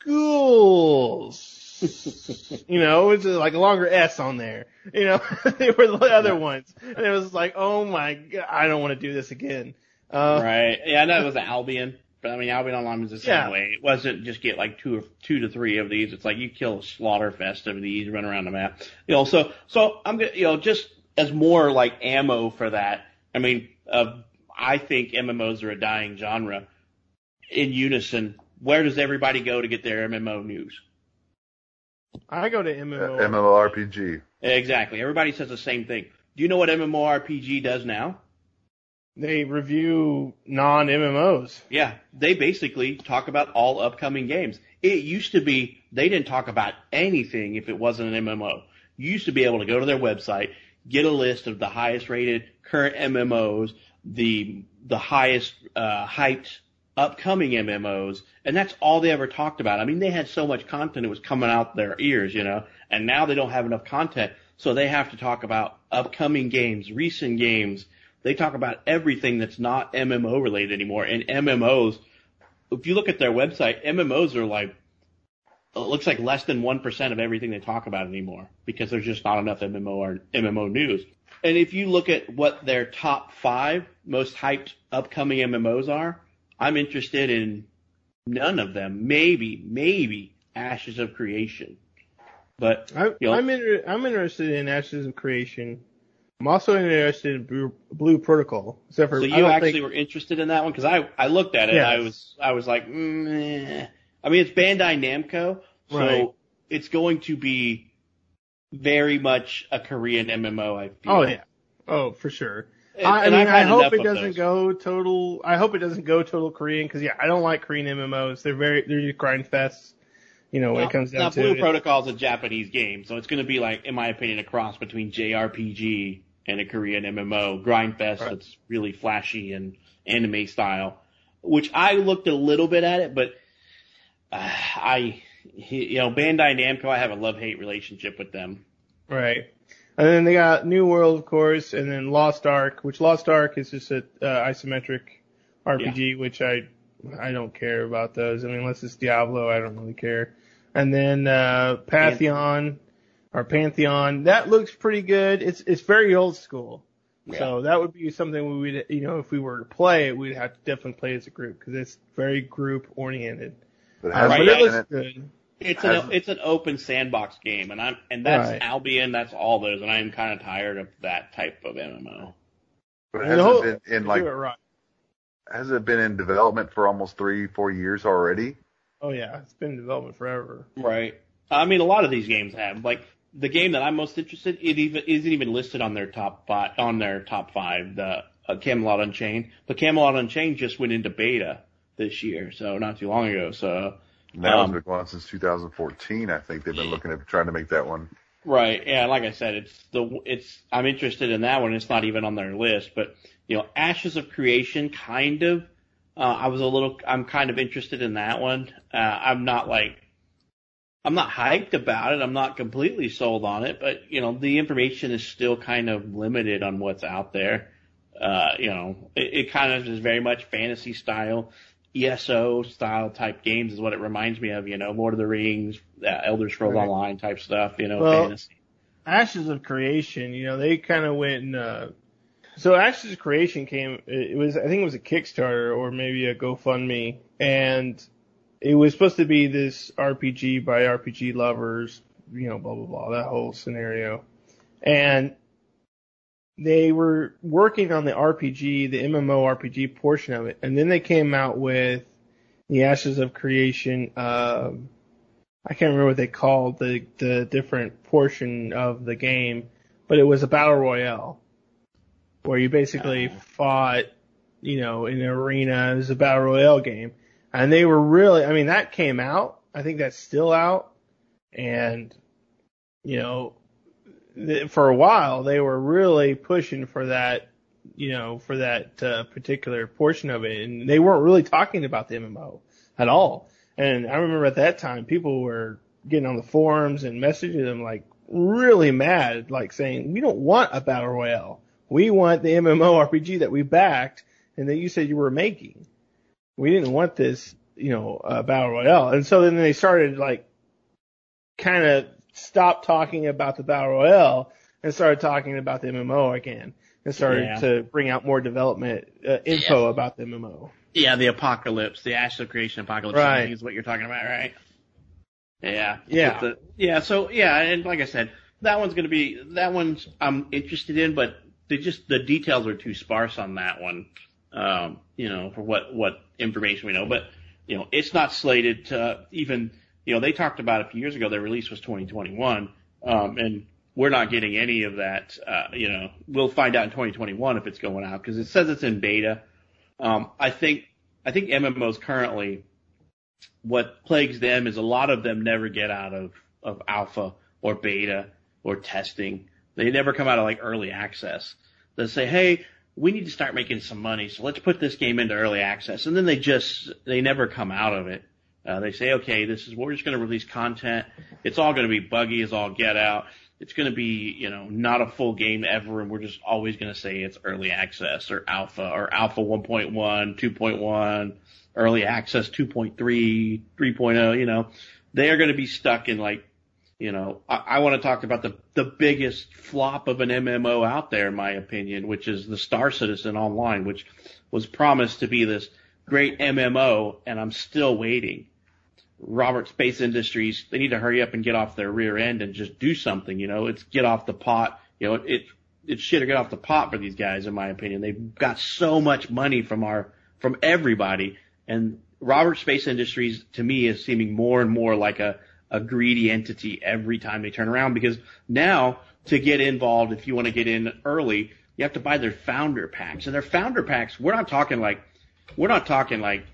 ghouls. you know, it's like a longer S on there. You know, they were the other ones. And it was like, oh my god, I don't want to do this again. Uh, right. Yeah, I know it was Albion, but I mean Albion Online was the same Yeah. way. It wasn't just get like two or two to three of these. It's like you kill a slaughter fest of these, run around the map. You know, so so I'm gonna you know just as more like ammo for that. I mean, uh, I think MMOs are a dying genre. In unison, where does everybody go to get their MMO news? I go to Uh, MMO. MMORPG. Exactly. Everybody says the same thing. Do you know what MMORPG does now? They review non MMOs. Yeah, they basically talk about all upcoming games. It used to be they didn't talk about anything if it wasn't an MMO. You used to be able to go to their website, get a list of the highest rated current MMOs, the the highest uh, hyped upcoming MMOs, and that's all they ever talked about. I mean, they had so much content it was coming out their ears, you know, and now they don't have enough content, so they have to talk about upcoming games, recent games. They talk about everything that's not MMO related anymore, and MMOs. If you look at their website, MMOs are like it looks like less than one percent of everything they talk about anymore because there's just not enough MMO or MMO news. And if you look at what their top five most hyped upcoming MMOs are, I'm interested in none of them. Maybe, maybe Ashes of Creation. But I, You know- I'm inter- I'm interested in Ashes of Creation. I'm also interested in Blue, Blue Protocol. Except for so you actually think, were interested in that one because I I looked at it. and I was I was like, mm, eh. I mean it's Bandai Namco, so Right. it's going to be very much a Korean MMO. I feel. oh yeah, oh for sure. And, I, I and mean, I've I hope it doesn't those. go total. I hope it doesn't go total Korean because yeah, I don't like Korean MMOs. They're very they're just grind fests. You know, when Now, it comes down now to Blue. Protocol is a Japanese game, so it's going to be like, in my opinion, a cross between JRPG and a Korean MMO grindfest Right. that's really flashy and anime style. Which I looked a little bit at it, but uh, I, you know, Bandai Namco, I have a love hate relationship with them. Right. And then they got New World, of course, and then Lost Ark, which Lost Ark is just a uh, isometric RPG, which I I don't care about those. I mean, unless it's Diablo, I don't really care. And then uh, Pantheon or Pantheon, that looks pretty good. It's it's very old school. So that would be something we would, you know, if we were to play it, we'd have to definitely play as a group because it's very group oriented. But it Uh, Right, but it looks it. good. It's Has- an it's an open sandbox game, and I'm and that's Right. Albion, that's all those, and I'm kind of tired of that type of MMO. But has the whole- it been in like it right. has it been in development for almost three, four years already? Oh yeah, it's been in development forever. Right. I mean, a lot of these games have. Like the game that I'm most interested, it even isn't even listed on their top five. On their top five, the uh, Camelot Unchained. But Camelot Unchained just went into beta this year, so not too long ago. So Now Um, it's been going on since 2014. I think they've been looking at trying to make that one. right, yeah. Like I said, it's the it's I'm interested in that one. It's not even on their list, but you know, Ashes of Creation, kind of. Uh, I was a little. I'm kind of interested in that one. Uh, I'm not like. I'm not hyped about it. I'm not completely sold on it, but you know, the information is still kind of limited on what's out there. Uh, you know, it, it kind of is very much fantasy style, ESO style type games is what it reminds me of. You know, Lord of the Rings, uh, Elder Scrolls Right. Online type stuff. You know, Well, fantasy. Ashes of Creation, you know, they kind of went and, uh, so Ashes of Creation came, it was, I think it was a Kickstarter or maybe a GoFundMe, and it was supposed to be this RPG by RPG lovers, you know, blah, blah, blah, that whole scenario. And they were working on the RPG, the MMO RPG portion of it, and then they came out with the Ashes of Creation, um, I can't remember what they called the the different portion of the game, but it was a battle royale. Where you basically fought, you know, in an arena. It was a battle royale game, and they were really. I mean, that came out. I think that's still out, and you know, th- for a while they were really pushing for that. You know, for that uh, particular portion of it, and they weren't really talking about the MMO at all. And I remember at that time, people were getting on the forums and messaging them like really mad, like saying, we don't want a battle royale. We want the MMORPG that we backed and that you said you were making. We didn't want this, you know, uh, battle royale. And so then they started like kind of stopped talking about the battle royale and started talking about the MMO again and started Yeah. to bring out more development uh, info about the MMO. Yeah, the apocalypse, the of Creation apocalypse Right. Is what you're talking about, right? Yeah. Yeah. The- yeah. So yeah, and like I said, that one's gonna be that one's I'm interested in, but they just the details are too sparse on that one. Um, you know, for what what information we know, but you know, it's not slated to even. You know, they talked about a few years ago. Their release was 2021, um, and we're not getting any of that. Uh, you know, we'll find out in 2021 if it's going out because it says it's in beta. Um, I think I think MMOs currently, what plagues them is a lot of them never get out of of alpha or beta or testing. They never come out of like early access. They say, hey, we need to start making some money, so let's put this game into early access, and then they just they never come out of it. Uh, they say, okay, this is we're just going to release content. It's all going to be buggy as all get out. It's going to be, you know, not a full game ever, and we're just always going to say it's early access or alpha or alpha 1.1, 2.1, early access 2.3, 3.0. You know, they are going to be stuck in like, you know, I, I want to talk about the the biggest flop of an MMO out there, in my opinion, which is the Star Citizen Online, which was promised to be this great MMO, and I'm still waiting. Roberts Space Industries, they need to hurry up and get off their rear end and just do something, you know, it's get off the pot, you know, it, it's shit to get off the pot for these guys, in my opinion. They've got so much money from our, from everybody. And Roberts Space Industries, to me, is seeming more and more like a, a greedy entity every time they turn around because now to get involved, if you want to get in early, you have to buy their founder packs. And their founder packs, we're not talking like, we're not talking like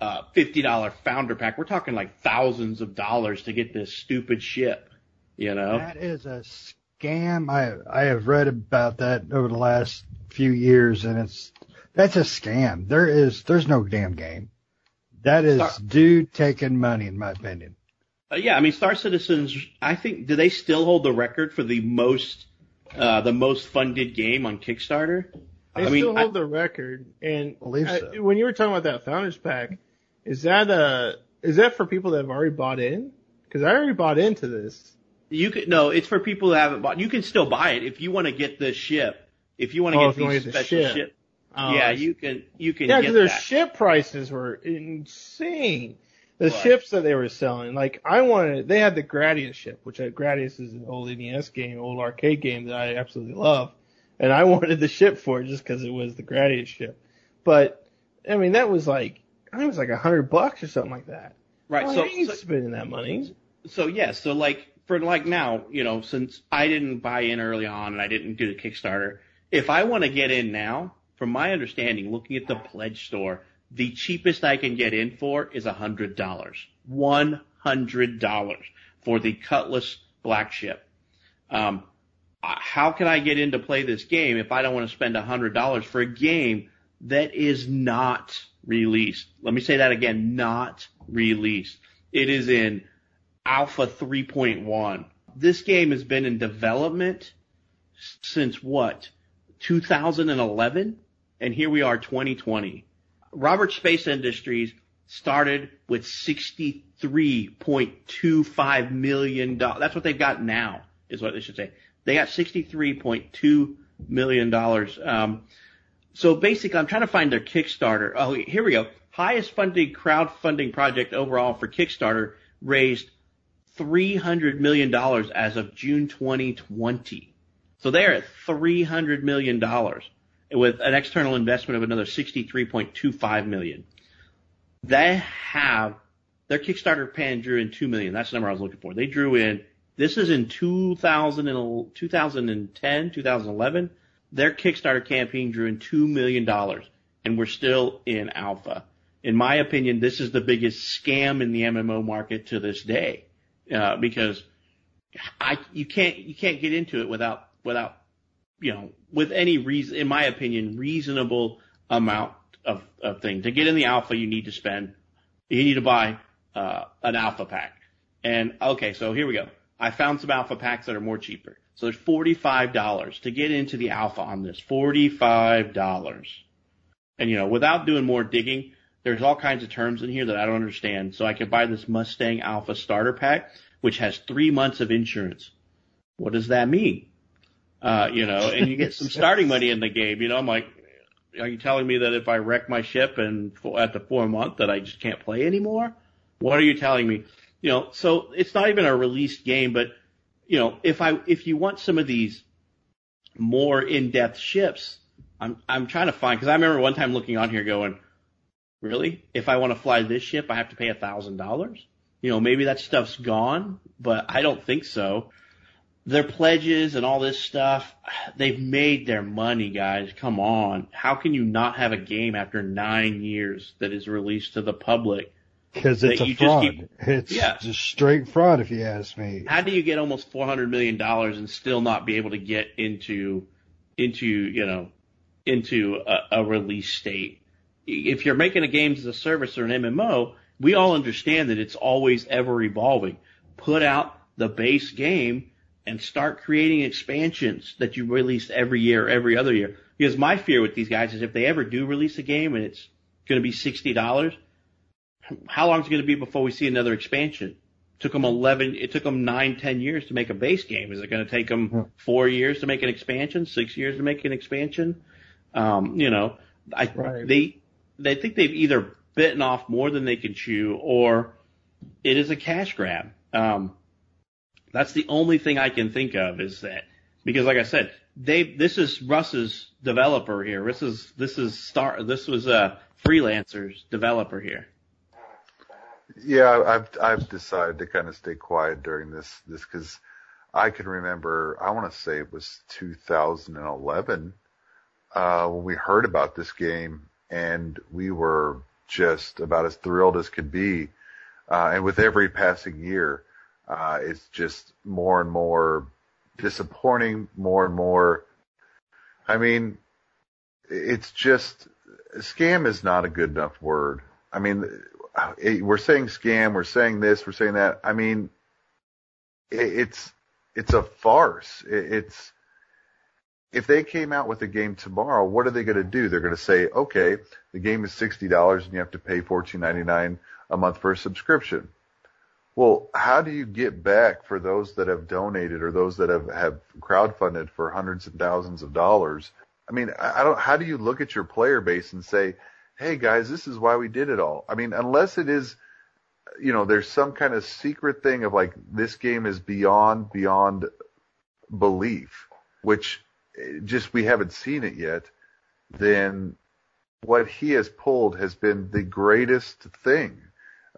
uh, fifty dollar founder pack. We're talking like thousands of dollars to get this stupid ship. You know? That is a scam. I I have read about that over the last few years, and it's that's a scam. There is there's no damn game. That is Star- dude taking money, in my opinion. Uh, yeah, I mean, Star Citizens. I think do they still hold the record for the most uh, the most funded game on Kickstarter? They I mean, still I- hold the record. And Believe I- so. when you were talking about that founders pack, is that uh is that for people that have already bought in? Because I already bought into this. You could no, it's for people who haven't bought. You can still buy it if you want to get the ship. If you want to Oh, get if you wanna these get the special ship. ship. Oh, yeah, you can you can Yeah, because their that. ship prices were insane. The ships that they were selling, like I wanted, they had the Gradius ship, which uh, Gradius is an old NES game, old arcade game that I absolutely love, and I wanted the ship for it just because it was the Gradius ship. But I mean, that was like, I think it was like a hundred bucks or something like that. right. Well, so, I ain't so spending that money. so yeah, so like for like now, you know, since I didn't buy in early on and I didn't do the Kickstarter, if I want to get in now, from my understanding, looking at the pledge store, the cheapest I can get in for is a hundred dollars. One hundred dollars for the Cutlass Black Ship. Um, how can I get in to play this game if I don't want to spend a hundred dollars for a game that is not released? Let me say that again, not released. It is in Alpha 3.1. This game has been in development since what? 2011? And here we are 2020. Roberts Space Industries started with $63.25 million. That's what they've got now, is what they should say. They got $63.2 million. Um, so basically, I'm trying to find their Kickstarter. Oh, here we go. Highest funded crowdfunding project overall for Kickstarter raised $300 million as of June 2020. So they're at $300 million with an external investment of another 63.25 million. They have their Kickstarter pan drew in 2 million. That's the number I was looking for. They drew in, this is in 2000 and, 2010, 2011. their Kickstarter campaign drew in $2 million and we're still in alpha. In my opinion, this is the biggest scam in the MMO market to this day, uh, because I, you can't, you can't get into it without, without, you know, with any reason, in my opinion, reasonable amount of, of thing. To get in the alpha, you need to spend, you need to buy, uh, an alpha pack. And okay, so here we go. I found some alpha packs that are more cheaper. So there's $45 to get into the alpha on this. $45. And you know, without doing more digging, there's all kinds of terms in here that I don't understand. So I could buy this Mustang Alpha starter pack, which has three months of insurance. What does that mean? Uh, you know, and you get some starting money in the game. You know, I'm like, are you telling me that if I wreck my ship and at the four month that I just can't play anymore? What are you telling me? You know, so it's not even a released game, but you know, if I if you want some of these more in-depth ships, I'm I'm trying to find because I remember one time looking on here going, really? If I want to fly this ship, I have to pay a thousand dollars? You know, maybe that stuff's gone, but I don't think so. Their pledges and all this stuff, they've made their money, guys. Come on. How can you not have a game after nine years that is released to the public? Because it's a fraud. Keep, it's yeah. just straight fraud, if you ask me. How do you get almost four hundred million dollars and still not be able to get into, into you know, into a, a release state? If you're making a game as a service or an MMO, we all understand that it's always ever evolving. Put out the base game and start creating expansions that you release every year, every other year. Because my fear with these guys is if they ever do release a game and it's going to be sixty dollars, how long is it going to be before we see another expansion? It took them 11, it took them nine, ten years to make a base game. Is it going to take them four years to make an expansion? Six years to make an expansion? Um, you know, I, right. they, they think they've either bitten off more than they can chew or it is a cash grab. Um, that's the only thing I can think of is that because like I said, they, this is Russ's developer here. This is, this is star, this was a freelancer's developer here. Yeah, I've I've decided to kind of stay quiet during this this because I can remember I want to say it was 2011 uh, when we heard about this game and we were just about as thrilled as could be. Uh, and with every passing year, uh, it's just more and more disappointing, more and more. I mean, it's just scam is not a good enough word. I mean, we're saying scam, we're saying this, we're saying that. I mean, it's it's a farce. It's if they came out with a game tomorrow, what are they going to do? They're going to say, okay, the game is sixty dollars and you have to pay fourteen ninety nine a month for a subscription. Well, how do you get back for those that have donated or those that have have crowdfunded for hundreds and thousands of dollars? I mean, I don't. How do you look at your player base and say, hey guys, this is why we did it all. I mean, unless it is, you know, there's some kind of secret thing of like this game is beyond beyond belief, which eh, just we haven't seen it yet. Then what he has pulled has been the greatest thing.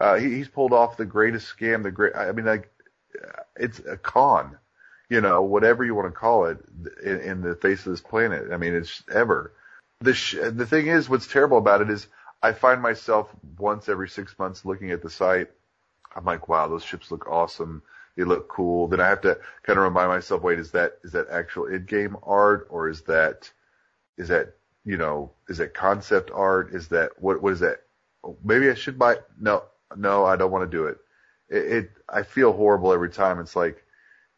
Uh, he, he's pulled off the greatest scam. The great, I mean, like it's a con, you know, whatever you want to call it in, in the face of this planet. I mean, it's ever the sh- the thing is, what's terrible about it is I find myself once every six months looking at the site. I'm like, wow, those ships look awesome. They look cool. Then I have to kind of remind myself, wait, is that is that actual in-game art or is that is that you know is that concept art? Is that what what is that? Maybe I should buy. No, no, I don't want to do it. It, it I feel horrible every time. It's like,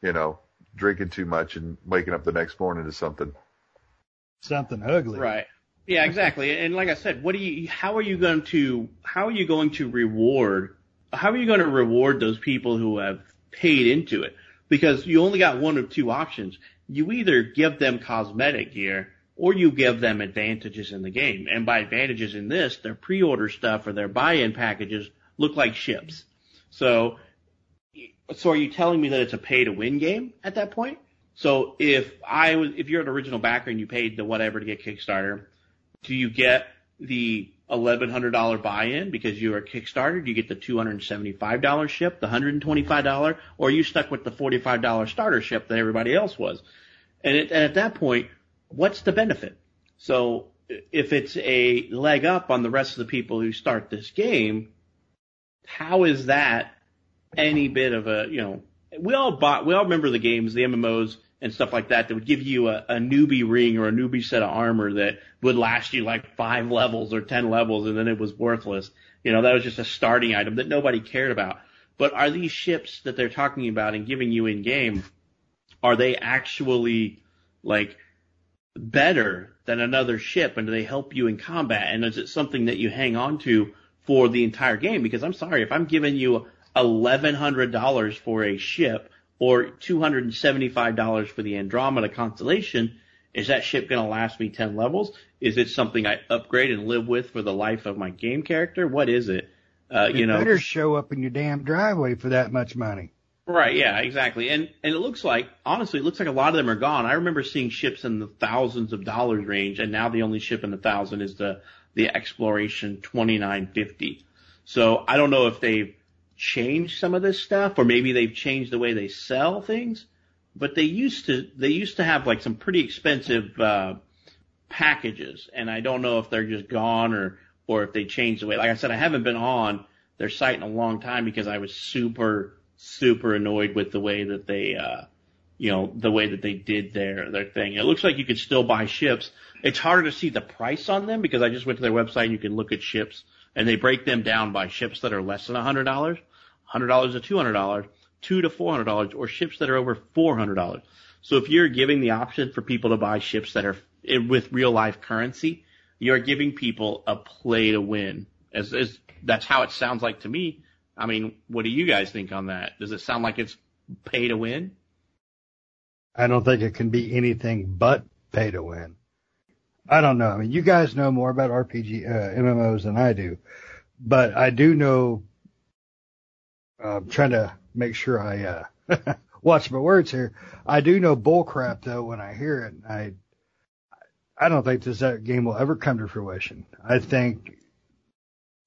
you know, drinking too much and waking up the next morning to something something ugly. Right. Yeah, exactly. And like I said, what do you, how are you going to, how are you going to reward, how are you going to reward those people who have paid into it? Because you only got one of two options. You either give them cosmetic gear or you give them advantages in the game. And by advantages in this, their pre-order stuff or their buy-in packages look like ships. So, so are you telling me that it's a pay to win game at that point? So if I was, if you're an original backer and you paid the whatever to get Kickstarter, do you get the $1,100 buy-in because you're a Kickstarter? Do you get the $275 ship, the $125, or are you stuck with the $45 starter ship that everybody else was? And, it, and at that point, what's the benefit? So if it's a leg up on the rest of the people who start this game, how is that any bit of a, you know, we all bought, we all remember the games, the MMOs and stuff like that that would give you a, a newbie ring or a newbie set of armor that would last you like five levels or ten levels and then it was worthless. You know, that was just a starting item that nobody cared about. But are these ships that they're talking about and giving you in game, are they actually like better than another ship and do they help you in combat? And is it something that you hang on to for the entire game? Because I'm sorry, if I'm giving you $1,100 for a ship or $275 for the Andromeda constellation, is that ship going to last me 10 levels? Is it something I upgrade and live with for the life of my game character? What is it? Uh, you know, better show up in your damn driveway for that much money. Right, yeah, exactly. And and it looks like honestly, it looks like a lot of them are gone. I remember seeing ships in the thousands of dollars range, and now the only ship in the thousand is the the Exploration 2950. So I don't know if they've changed some of this stuff, or maybe they've changed the way they sell things. But they used to they used to have like some pretty expensive uh, packages, and I don't know if they're just gone or or if they changed the way. Like I said, I haven't been on their site in a long time because I was super super annoyed with the way that they, uh, you know, the way that they did their, their thing. It looks like you could still buy ships. It's harder to see the price on them because I just went to their website and you can look at ships and they break them down by ships that are less than $100, $100 to $200, two to $400, or ships that are over $400. So if you're giving the option for people to buy ships that are eh, with real life currency, you're giving people a play to win. As, as that's how it sounds like to me. I mean, what do you guys think on that? Does it sound like it's pay to win? I don't think it can be anything but pay to win. I don't know. I mean, you guys know more about RPG uh, MMOs than I do, but I do know. Uh, I'm trying to make sure I uh, watch my words here. I do know bullcrap though when I hear it. I I don't think this game will ever come to fruition. I think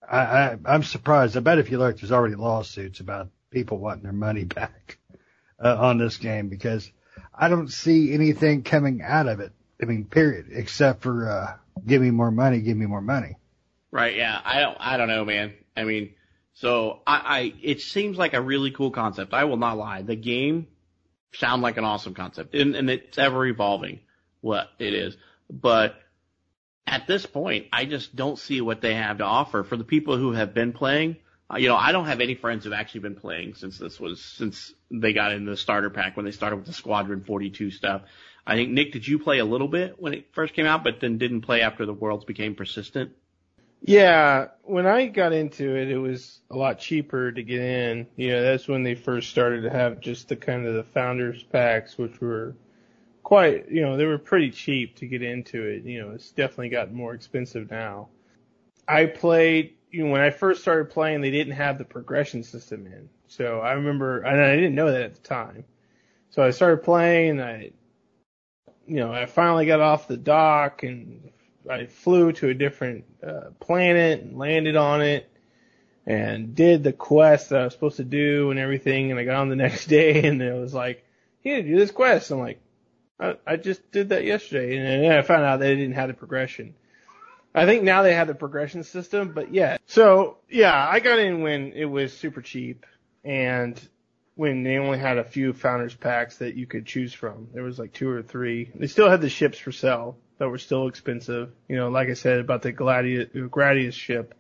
I, I, am surprised. I bet if you look, there's already lawsuits about people wanting their money back uh, on this game because I don't see anything coming out of it. I mean, period, except for uh, give me more money, give me more money. Right? Yeah. I don't. I don't know, man. I mean, so I, I it seems like a really cool concept. I will not lie. The game sound like an awesome concept, and, and it's ever evolving. What it is, but at this point, I just don't see what they have to offer for the people who have been playing. Uh, you know, I don't have any friends who've actually been playing since this was since they got in the starter pack when they started with the Squadron 42 stuff. I think Nick, did you play a little bit when it first came out, but then didn't play after the worlds became persistent? Yeah, when I got into it, it was a lot cheaper to get in. You know, that's when they first started to have just the kind of the founders packs, which were quite, you know, they were pretty cheap to get into it. You know, it's definitely gotten more expensive now. I played, you know, when I first started playing, they didn't have the progression system in. So I remember, and I didn't know that at the time. So I started playing, I, you know, I finally got off the dock and I flew to a different uh, planet and landed on it and did the quest that I was supposed to do and everything. And I got on the next day and it was like, you need to do this quest. I'm like, I, I just did that yesterday, and then I found out they didn't have the progression. I think now they have the progression system, but yeah. So yeah, I got in when it was super cheap, and when they only had a few founders packs that you could choose from. There was like two or three. They still had the ships for sale that were still expensive. You know, like I said about the Gladius, Gradius ship,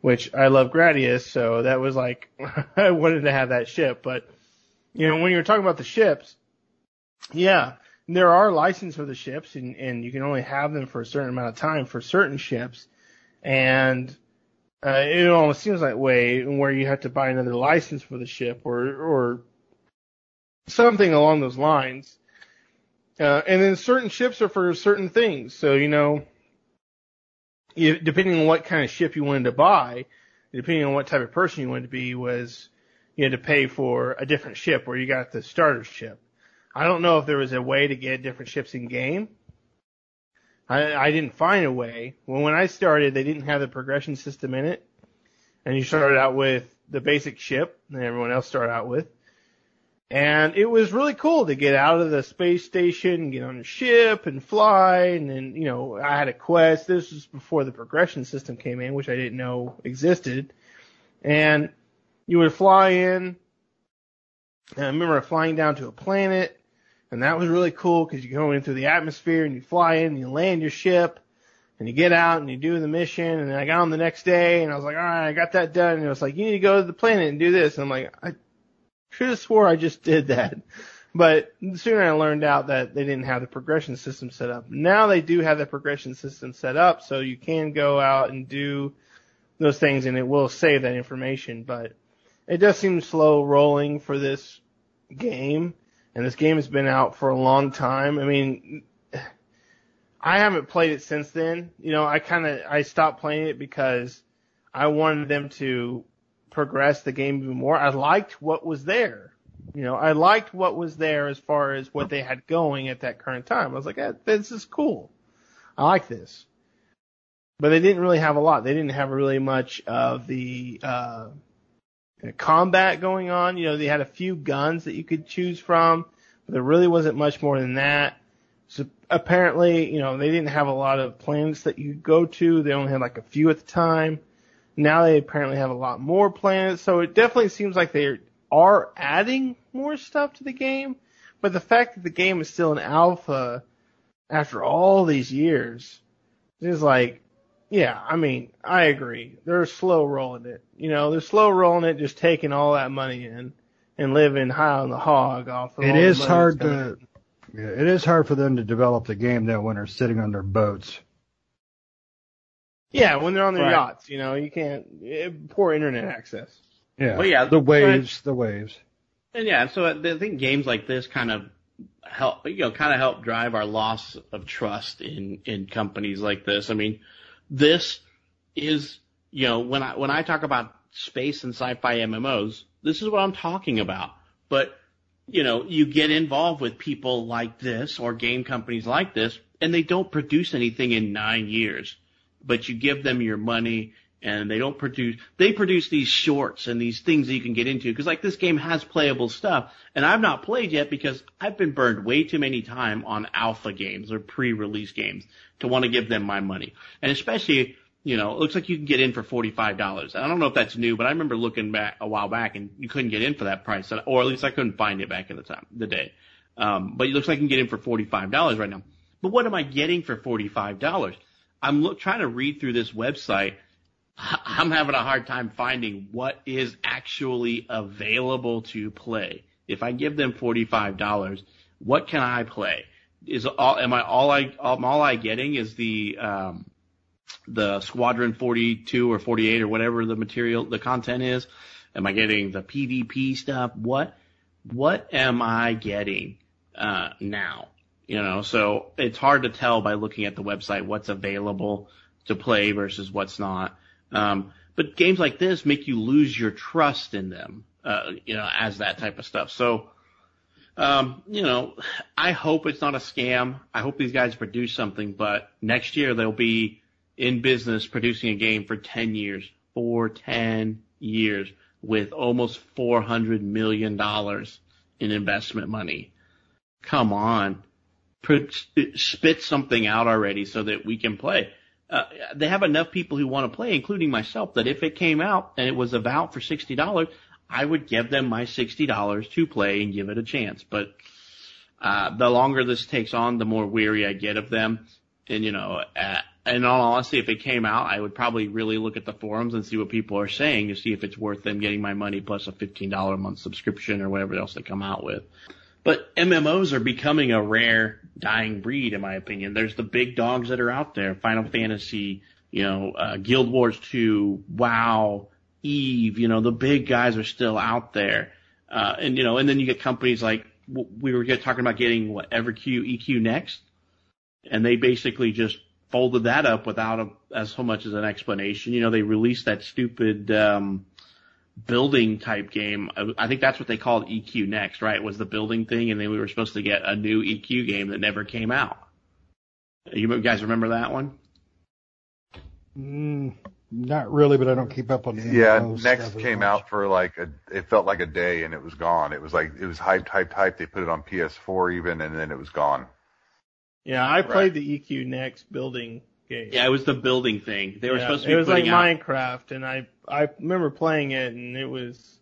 which I love Gradius, so that was like I wanted to have that ship. But you know, when you're talking about the ships, yeah, there are licenses for the ships, and, and you can only have them for a certain amount of time for certain ships. And uh, it almost seems like way where you have to buy another license for the ship or or something along those lines. Uh, and then certain ships are for certain things. So you know, you, depending on what kind of ship you wanted to buy, depending on what type of person you wanted to be, was you had to pay for a different ship, where you got the starter ship. I don't know if there was a way to get different ships in game. I, I didn't find a way. Well, when I started, they didn't have the progression system in it. And you started out with the basic ship that everyone else started out with. And it was really cool to get out of the space station, get on a ship and fly. And then, you know, I had a quest. This was before the progression system came in, which I didn't know existed. And you would fly in. And I remember flying down to a planet and that was really cool because you go in through the atmosphere and you fly in and you land your ship and you get out and you do the mission. And then I got on the next day and I was like, all right, I got that done. And it was like, you need to go to the planet and do this. And I'm like, I should have swore I just did that. But soon I learned out that they didn't have the progression system set up. Now they do have the progression system set up, so you can go out and do those things and it will save that information, but it does seem slow rolling for this game. And this game has been out for a long time. I mean, I haven't played it since then. You know, I kind of, I stopped playing it because I wanted them to progress the game even more. I liked what was there. You know, I liked what was there as far as what they had going at that current time. I was like, eh, this is cool. I like this. But they didn't really have a lot. They didn't have really much of the, uh, combat going on. You know, they had a few guns that you could choose from, but there really wasn't much more than that. So apparently, you know, they didn't have a lot of planets that you could go to. They only had like a few at the time. Now they apparently have a lot more planets. So it definitely seems like they are adding more stuff to the game. But the fact that the game is still an alpha after all these years is like, yeah, I mean, I agree. They're slow rolling it. You know, they're slow rolling it, just taking all that money in and living high on the hog off of It all the is money hard to, in. yeah, it is hard for them to develop the game though when they're sitting on their boats. Yeah, when they're on their Right. yachts, you know, you can't, eh, poor internet access. Yeah. Well, yeah, The waves, the waves. And yeah, so I think games like this kind of help, you know, kind of help drive our loss of trust in, in companies like this. I mean, this is, you know, when I, when I talk about space and sci-fi MMOs, this is what I'm talking about. But, you know, you get involved with people like this or game companies like this and they don't produce anything in nine years, but you give them your money and they don't produce, they produce these shorts and these things that you can get into. Cause like this game has playable stuff and I've not played yet because I've been burned way too many time on alpha games or pre-release games to want to give them my money. And especially, you know, it looks like you can get in for $45. I don't know if that's new, but I remember looking back a while back and you couldn't get in for that price, or at least I couldn't find it back in the time, the day. Um, but it looks like you can get in for $45 right now. But what am I getting for $45? I'm look, trying to read through this website. I'm having a hard time finding what is actually available to play. If I give them $45, what can I play? Is all, am I all I, am all I getting is the, um, the Squadron 42 or 48 or whatever the material, the content is? Am I getting the PvP stuff? What, what am I getting, uh, now? You know, so it's hard to tell by looking at the website what's available to play versus what's not. Um, but games like this make you lose your trust in them, uh, you know, as that type of stuff. So, um, you know, I hope it's not a scam. I hope these guys produce something, but next year they'll be in business producing a game for 10 years, for 10 years with almost $400 million in investment money. Come on. Spit something out already so that we can play. Uh, they have enough people who want to play, including myself, that if it came out and it was about for $60, I would give them my $60 to play and give it a chance. But, uh, the longer this takes on, the more weary I get of them. And, you know, uh, in all honesty, if it came out, I would probably really look at the forums and see what people are saying to see if it's worth them getting my money plus a $15 a month subscription or whatever else they come out with. But MMOs are becoming a rare dying breed, in my opinion. There's the big dogs that are out there, Final Fantasy, you know, uh, Guild Wars 2, WoW, Eve, you know, the big guys are still out there. Uh, and you know, and then you get companies like, we were talking about getting what, EverQ, EQ next. And they basically just folded that up without a, as so much as an explanation. You know, they released that stupid, um, building type game. I, think that's what they called EQ next, right? Was the building thing, and then we were supposed to get a new EQ game that never came out. You guys remember that one? Mm, Not really, but I don't keep up on the Yeah, next came much. out for like a, it felt like a day and it was gone. It was like it was hyped, hyped, hyped. They put it on PS4 even, and then it was gone. Yeah, I played the EQ Next building game. Yeah, it was the building thing. They were Yeah, supposed to be It was like out. Minecraft, and I I remember playing it, and it was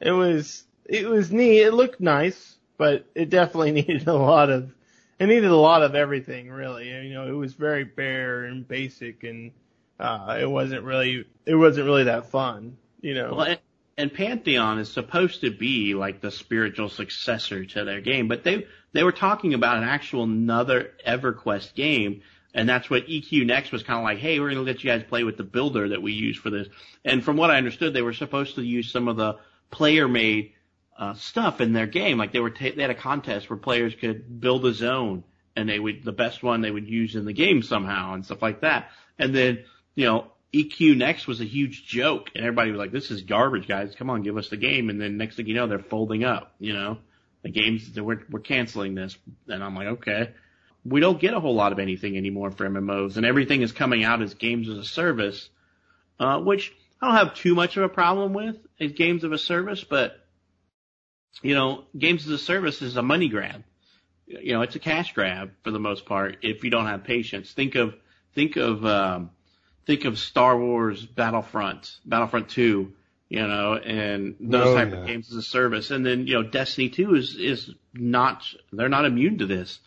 it was it was neat. It looked nice, but it definitely needed a lot of it needed a lot of everything, really. You know, it was very bare and basic, and uh, it wasn't really it wasn't really that fun. You know, Well, and, and Pantheon is supposed to be like the spiritual successor to their game, but they they were talking about an actual another EverQuest game, and that's what EQ Next was kind of like. Hey, we're gonna let you guys play with the builder that we use for this. And from what I understood, they were supposed to use some of the player made uh, stuff in their game. Like they were they had a contest where players could build a zone, and they would the best one they would use in the game somehow and stuff like that. And then you know EQ Next was a huge joke, and everybody was like, "This is garbage, guys. Come on, give us the game." And then next thing you know, they're folding up. You know, the games we're we're canceling this, and I'm like, okay. We don't get a whole lot of anything anymore for MMOs, and everything is coming out as games as a service, uh, which I don't have too much of a problem with as games of a service, but you know, games as a service is a money grab. You know, it's a cash grab for the most part if you don't have patience. Think of think of um, think of Star Wars Battlefront, Battlefront 2, you know, and those Oh, type yeah. of games as a service. And then, you know, Destiny 2 is, is not, they're not immune to this.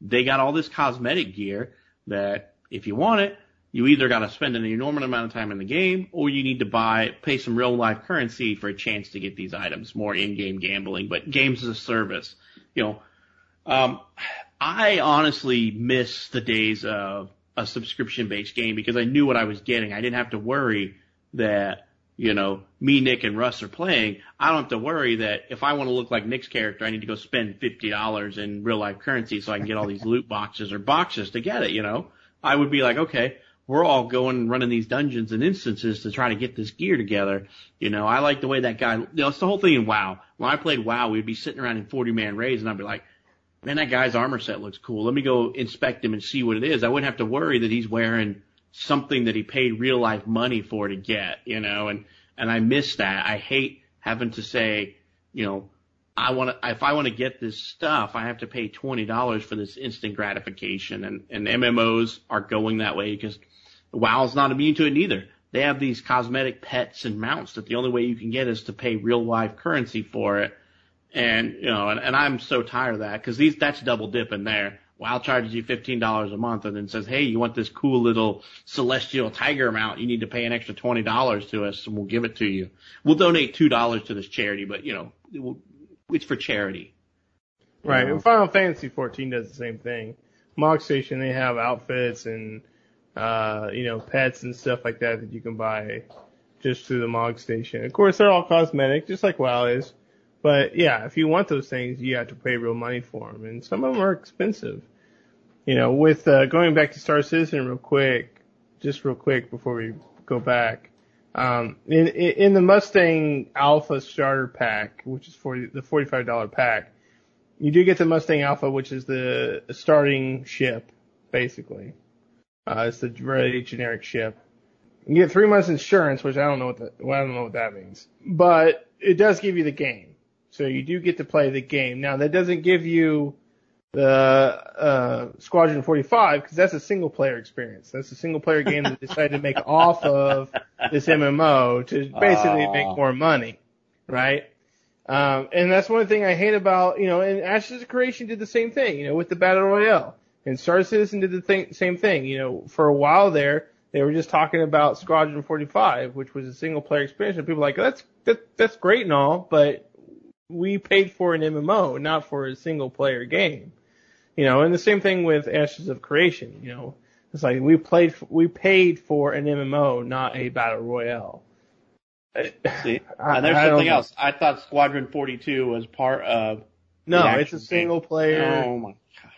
They got all this cosmetic gear that if you want it, you either got to spend an enormous amount of time in the game or you need to buy, pay some real life currency for a chance to get these items, more in-game gambling, but games as a service, you know, um, I honestly miss the days of a subscription based game because I knew what I was getting. I didn't have to worry that, you know, me, Nick, and Russ are playing. I don't have to worry that if I want to look like Nick's character, I need to go spend $50 in real life currency so I can get all these loot boxes or boxes to get it, you know? I would be like, okay, we're all going and running these dungeons and instances to try to get this gear together. You know, I like the way that guy, you know, it's the whole thing in WoW. When I played WoW, we'd be sitting around in 40 man raids and I'd be like, man, that guy's armor set looks cool. Let me go inspect him and see what it is. I wouldn't have to worry that he's wearing something that he paid real life money for to get, you know, and, and I miss that. I hate having to say, you know, I want to, if I want to get this stuff, I have to pay $20 for this instant gratification and, and MMOs are going that way because WoW's not immune to it neither. They have these cosmetic pets and mounts that the only way you can get is to pay real life currency for it. And, you know, and, and I'm so tired of that because these, that's double dipping there. WoW charges you $15 a month and then says, hey, you want this cool little celestial tiger mount? You need to pay an extra $20 to us and we'll give it to you. We'll donate $2 to this charity, but you know, it will, it's for charity. Right. Yeah. and Final Fantasy 14 does the same thing. Mog Station, they have outfits and, uh, you know, pets and stuff like that that you can buy just through the Mog Station. Of course, they're all cosmetic, just like WoW is. But yeah, if you want those things, you have to pay real money for them, and some of them are expensive. You know, with uh, going back to Star Citizen real quick, just real quick before we go back. Um, in, in the Mustang Alpha starter pack, which is for the $45 pack, you do get the Mustang Alpha, which is the starting ship, basically. Uh, it's the very generic ship. You get three months insurance, which I don't know what that, well, I don't know what that means, but it does give you the game. So you do get to play the game. Now that doesn't give you the uh, Squadron 45 because that's a single player experience. That's a single player game that decided to make off of this MMO to basically make more money, right? Um, and that's one thing I hate about, you know, and Ashes of Creation did the same thing, you know, with the Battle Royale. And Star Citizen did the thing, same thing, you know, for a while there, they were just talking about Squadron 45, which was a single player experience, and people were like, that's, that, that's great and all, but we paid for an MMO, not for a single player game. You know, and the same thing with Ashes of Creation, you know, it's like we played, we paid for an MMO, not a Battle Royale. See? I- and there's I something else. I thought Squadron 42 was part of. No, it's a single player Oh my!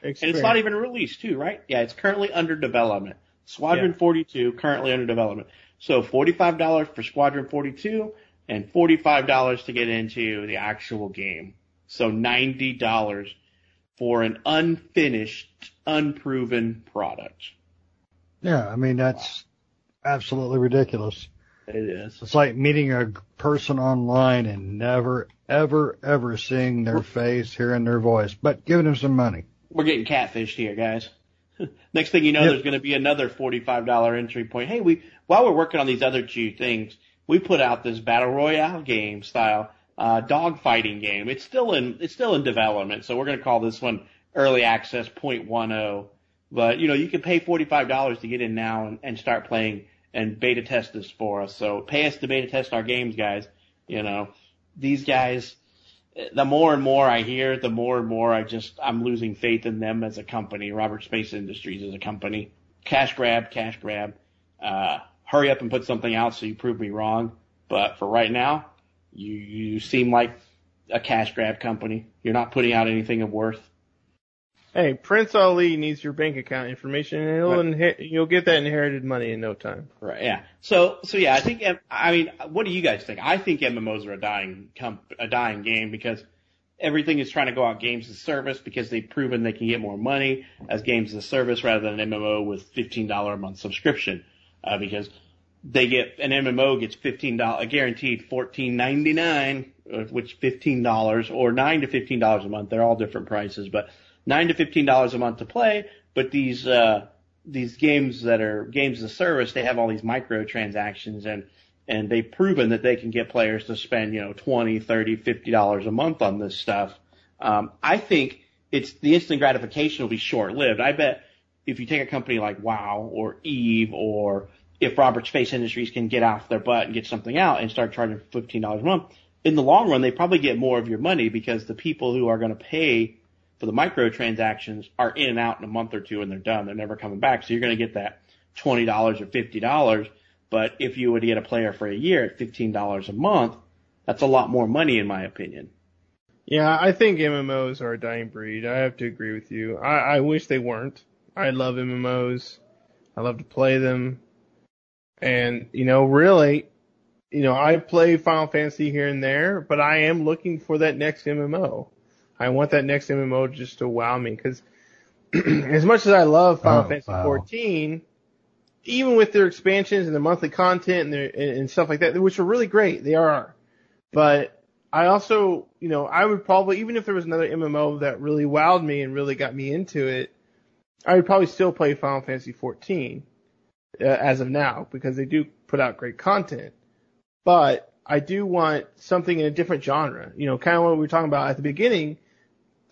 And experience. it's not even released too, right? Yeah, it's currently under development. Squadron 42 currently under development. So forty-five dollars for Squadron 42 and forty-five dollars to get into the actual game. So ninety dollars for an unfinished, unproven product. Yeah, I mean that's absolutely ridiculous. It is. It's like meeting a person online and never, ever, ever seeing their face, hearing their voice, but giving them some money. We're getting catfished here, guys. Next thing you know, Yep. there's going to be another forty-five dollar entry point. Hey, we while we're working on these other two things, we put out this battle royale game style uh, dog fighting game. It's still in it's still in development, so we're going to call this one early access 0.10. But you know, you can pay forty-five dollars to get in now and, and start playing and beta test this for us. So pay us to beta test our games, guys. You know, these guys the more and more I hear, the more and more I just I'm losing faith in them as a company. Roberts Space Industries as a company. Cash grab, cash grab. Uh, hurry up and put something out so you prove me wrong. But for right now, you you seem like a cash grab company. You're not putting out anything of worth. Hey, Prince Ali needs your bank account information, and he'll Right. inher- you'll get that inherited money in no time. Right. Yeah. So so yeah, I think I mean, what do you guys think? I think MMOs are a dying comp- a dying game because everything is trying to go out games as service because they've proven they can get more money as games as a service rather than an MMO with fifteen dollar a month subscription. Uh, because they get an MMO gets fifteen dollar guaranteed fourteen ninety nine, which fifteen dollars or nine to fifteen dollars a month. They're all different prices, but nine to fifteen dollars a month to play. But these uh, these games that are games a service, they have all these microtransactions and and they've proven that they can get players to spend, you know, twenty, thirty, fifty dollars a month on this stuff. Um, I think it's the instant gratification will be short lived. I bet if you take a company like WoW or Eve or if Roberts Space Industries can get off their butt and get something out and start charging fifteen dollars a month, in the long run they probably get more of your money because the people who are going to pay for the microtransactions are in and out in a month or two and they're done. They're never coming back. So you're going to get that twenty dollars or fifty dollars. But if you were to get a player for a year at fifteen dollars a month, that's a lot more money in my opinion. Yeah, I think MMOs are a dying breed. I have to agree with you. I, I wish they weren't. I love MMOs. I love to play them. And, you know, really, you know, I play Final Fantasy here and there, but I am looking for that next MMO. I want that next MMO just to wow me because as much as I love Final Oh, Fantasy wow. 14, even with their expansions and their monthly content and, their, and, and stuff like that, which are really great, they are. But I also, you know, I would probably, even if there was another MMO that really wowed me and really got me into it, I would probably still play Final Fantasy 14 uh, as of now because they do put out great content. But I do want something in a different genre. You know, kind of what we were talking about at the beginning,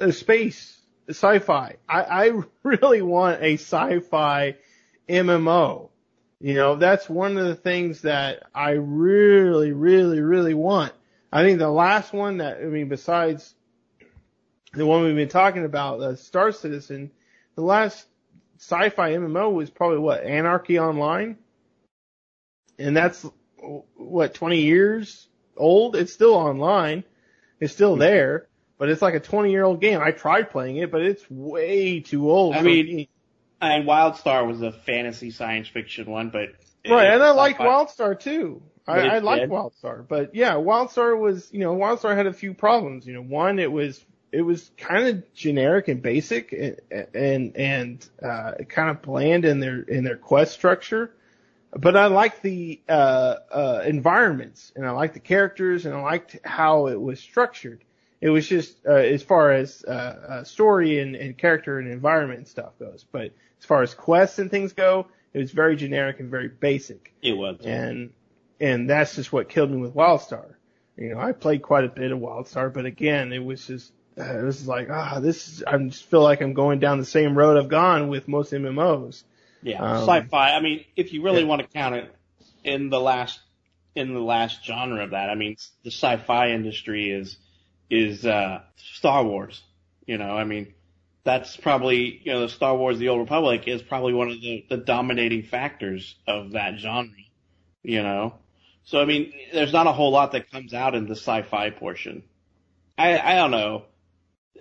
uh, space, sci-fi. I, I really want a sci-fi MMO. You know, that's one of the things that I really, really, really want. I think the last one that, I mean, besides the one we've been talking about, Star Citizen, the last sci-fi MMO was probably what, Anarchy Online? And that's, what, 20 years old? It's still online. It's still hmm. there, but it's like a 20 year old game. I tried playing it, but it's way too old. I mean, me. And WildStar was a fantasy science fiction one, but Right, and I like. WildStar too. I, I like. WildStar, but yeah, WildStar was, you know, WildStar had a few problems. You know, one, it was, it was kind of generic and basic and, and, and, uh, kind of bland in their, in their quest structure. But I liked the, uh, uh, environments and I liked the characters and I liked how it was structured. It was just, uh, as far as, uh, uh, story and, and character and environment and stuff goes. But as far as quests and things go, it was very generic and very basic It was. and and that's just what killed me with WildStar. You know, I played quite a bit of WildStar, but again, it was just it was like ah, this is I just feel like I'm going down the same road I've gone with most MMOs. Yeah, Um, sci-fi. I mean, if you really yeah. want to count it in the last in the last genre of that, I mean, the sci-fi industry is is uh, Star Wars. You know, I mean, that's probably you know, the Star Wars: The Old Republic is probably one of the, the dominating factors of that genre. You know, so I mean, there's not a whole lot that comes out in the sci-fi portion. I I don't know.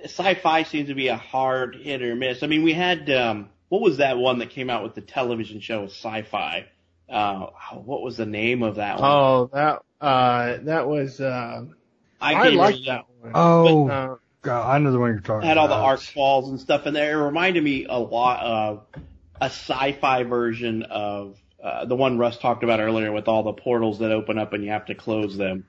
Sci-fi seems to be a hard hit or miss. I mean, we had um, what was that one that came out with the television show Sci-Fi? Uh, what was the name of that one? Oh, that uh that was uh I, can't liked remember. that one. Oh, But, uh, God, I know the one you're talking about. Had all the arc falls and stuff in there. It reminded me a lot of a sci-fi version of uh, the one Russ talked about earlier with all the portals that open up and you have to close them.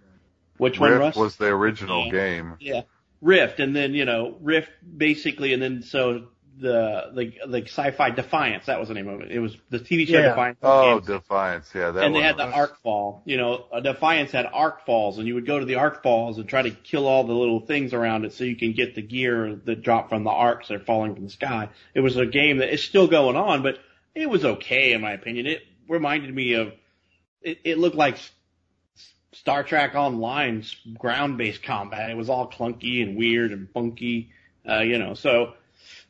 Which one, Russ? was the original Yeah. game. Yeah, Rift, and then you know Rift basically, and then so the the the sci-fi Defiance that was the name of it. It was the TV show Yeah. Defiance. Oh, Games. Defiance. Yeah, that and they one had the arc fall. You know, a Defiance had arkfalls, and you would go to the arkfalls and try to kill all the little things around it so you can get the gear that drop from the arcs that are falling from the sky. It was a game that is still going on, but it was okay in my opinion. It reminded me of. It, it looked like Star Trek Online's ground-based combat. It was all clunky and weird and funky, uh, you know. So,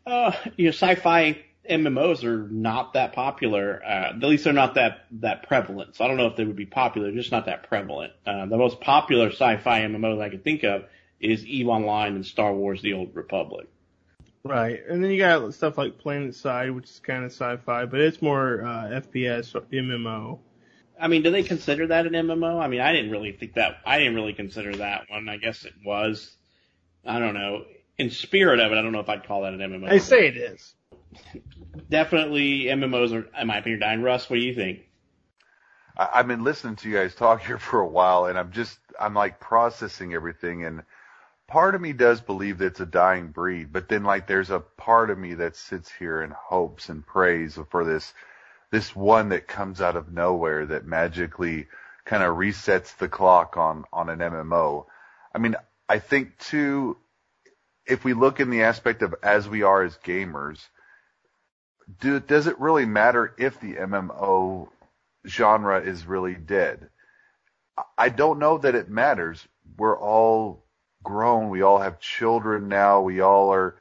uh, you know, sci-fi MMOs are not that popular. Uh, at least they're not that that prevalent. So I don't know if they would be popular, they're just not that prevalent. Uh, the most popular sci-fi MMO that I can think of is Eve Online and Star Wars: The Old Republic. Right, and then you got stuff like Planet Side, which is kind of sci-fi, but it's more uh, FPS MMO. I mean, do they consider that an MMO? I mean, I didn't really think that. I didn't really consider that one. I guess it was. I don't know. In spirit of it, I don't know if I'd call that an MMO. They say it is. Definitely MMOs are, in my opinion, dying. Russ, what do you think? I, I've been listening to you guys talk here for a while, and I'm just I'm like processing everything, and part of me does believe that it's a dying breed, but then like there's a part of me that sits here and hopes and prays for this this one that comes out of nowhere that magically kind of resets the clock on on an MMO. I mean, I think too, if we look in the aspect of as we are as gamers, do does it really matter if the MMO genre is really dead? I don't know that it matters. We're all grown. We all have children now. We all are.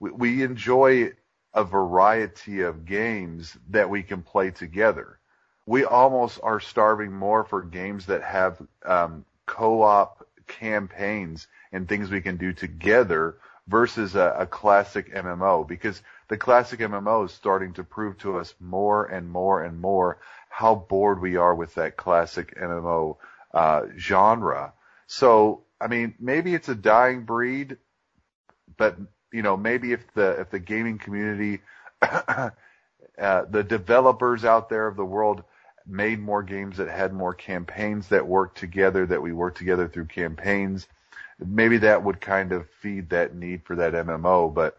We, we enjoy a variety of games that we can play together. We almost are starving more for games that have um, co-op campaigns and things we can do together versus a, a classic MMO because the classic MMO is starting to prove to us more and more and more how bored we are with that classic MMO uh, genre. So, I mean, maybe it's a dying breed, but you know, maybe if the if the gaming community, uh, the developers out there of the world made more games that had more campaigns that worked together, that we worked together through campaigns, maybe that would kind of feed that need for that MMO. But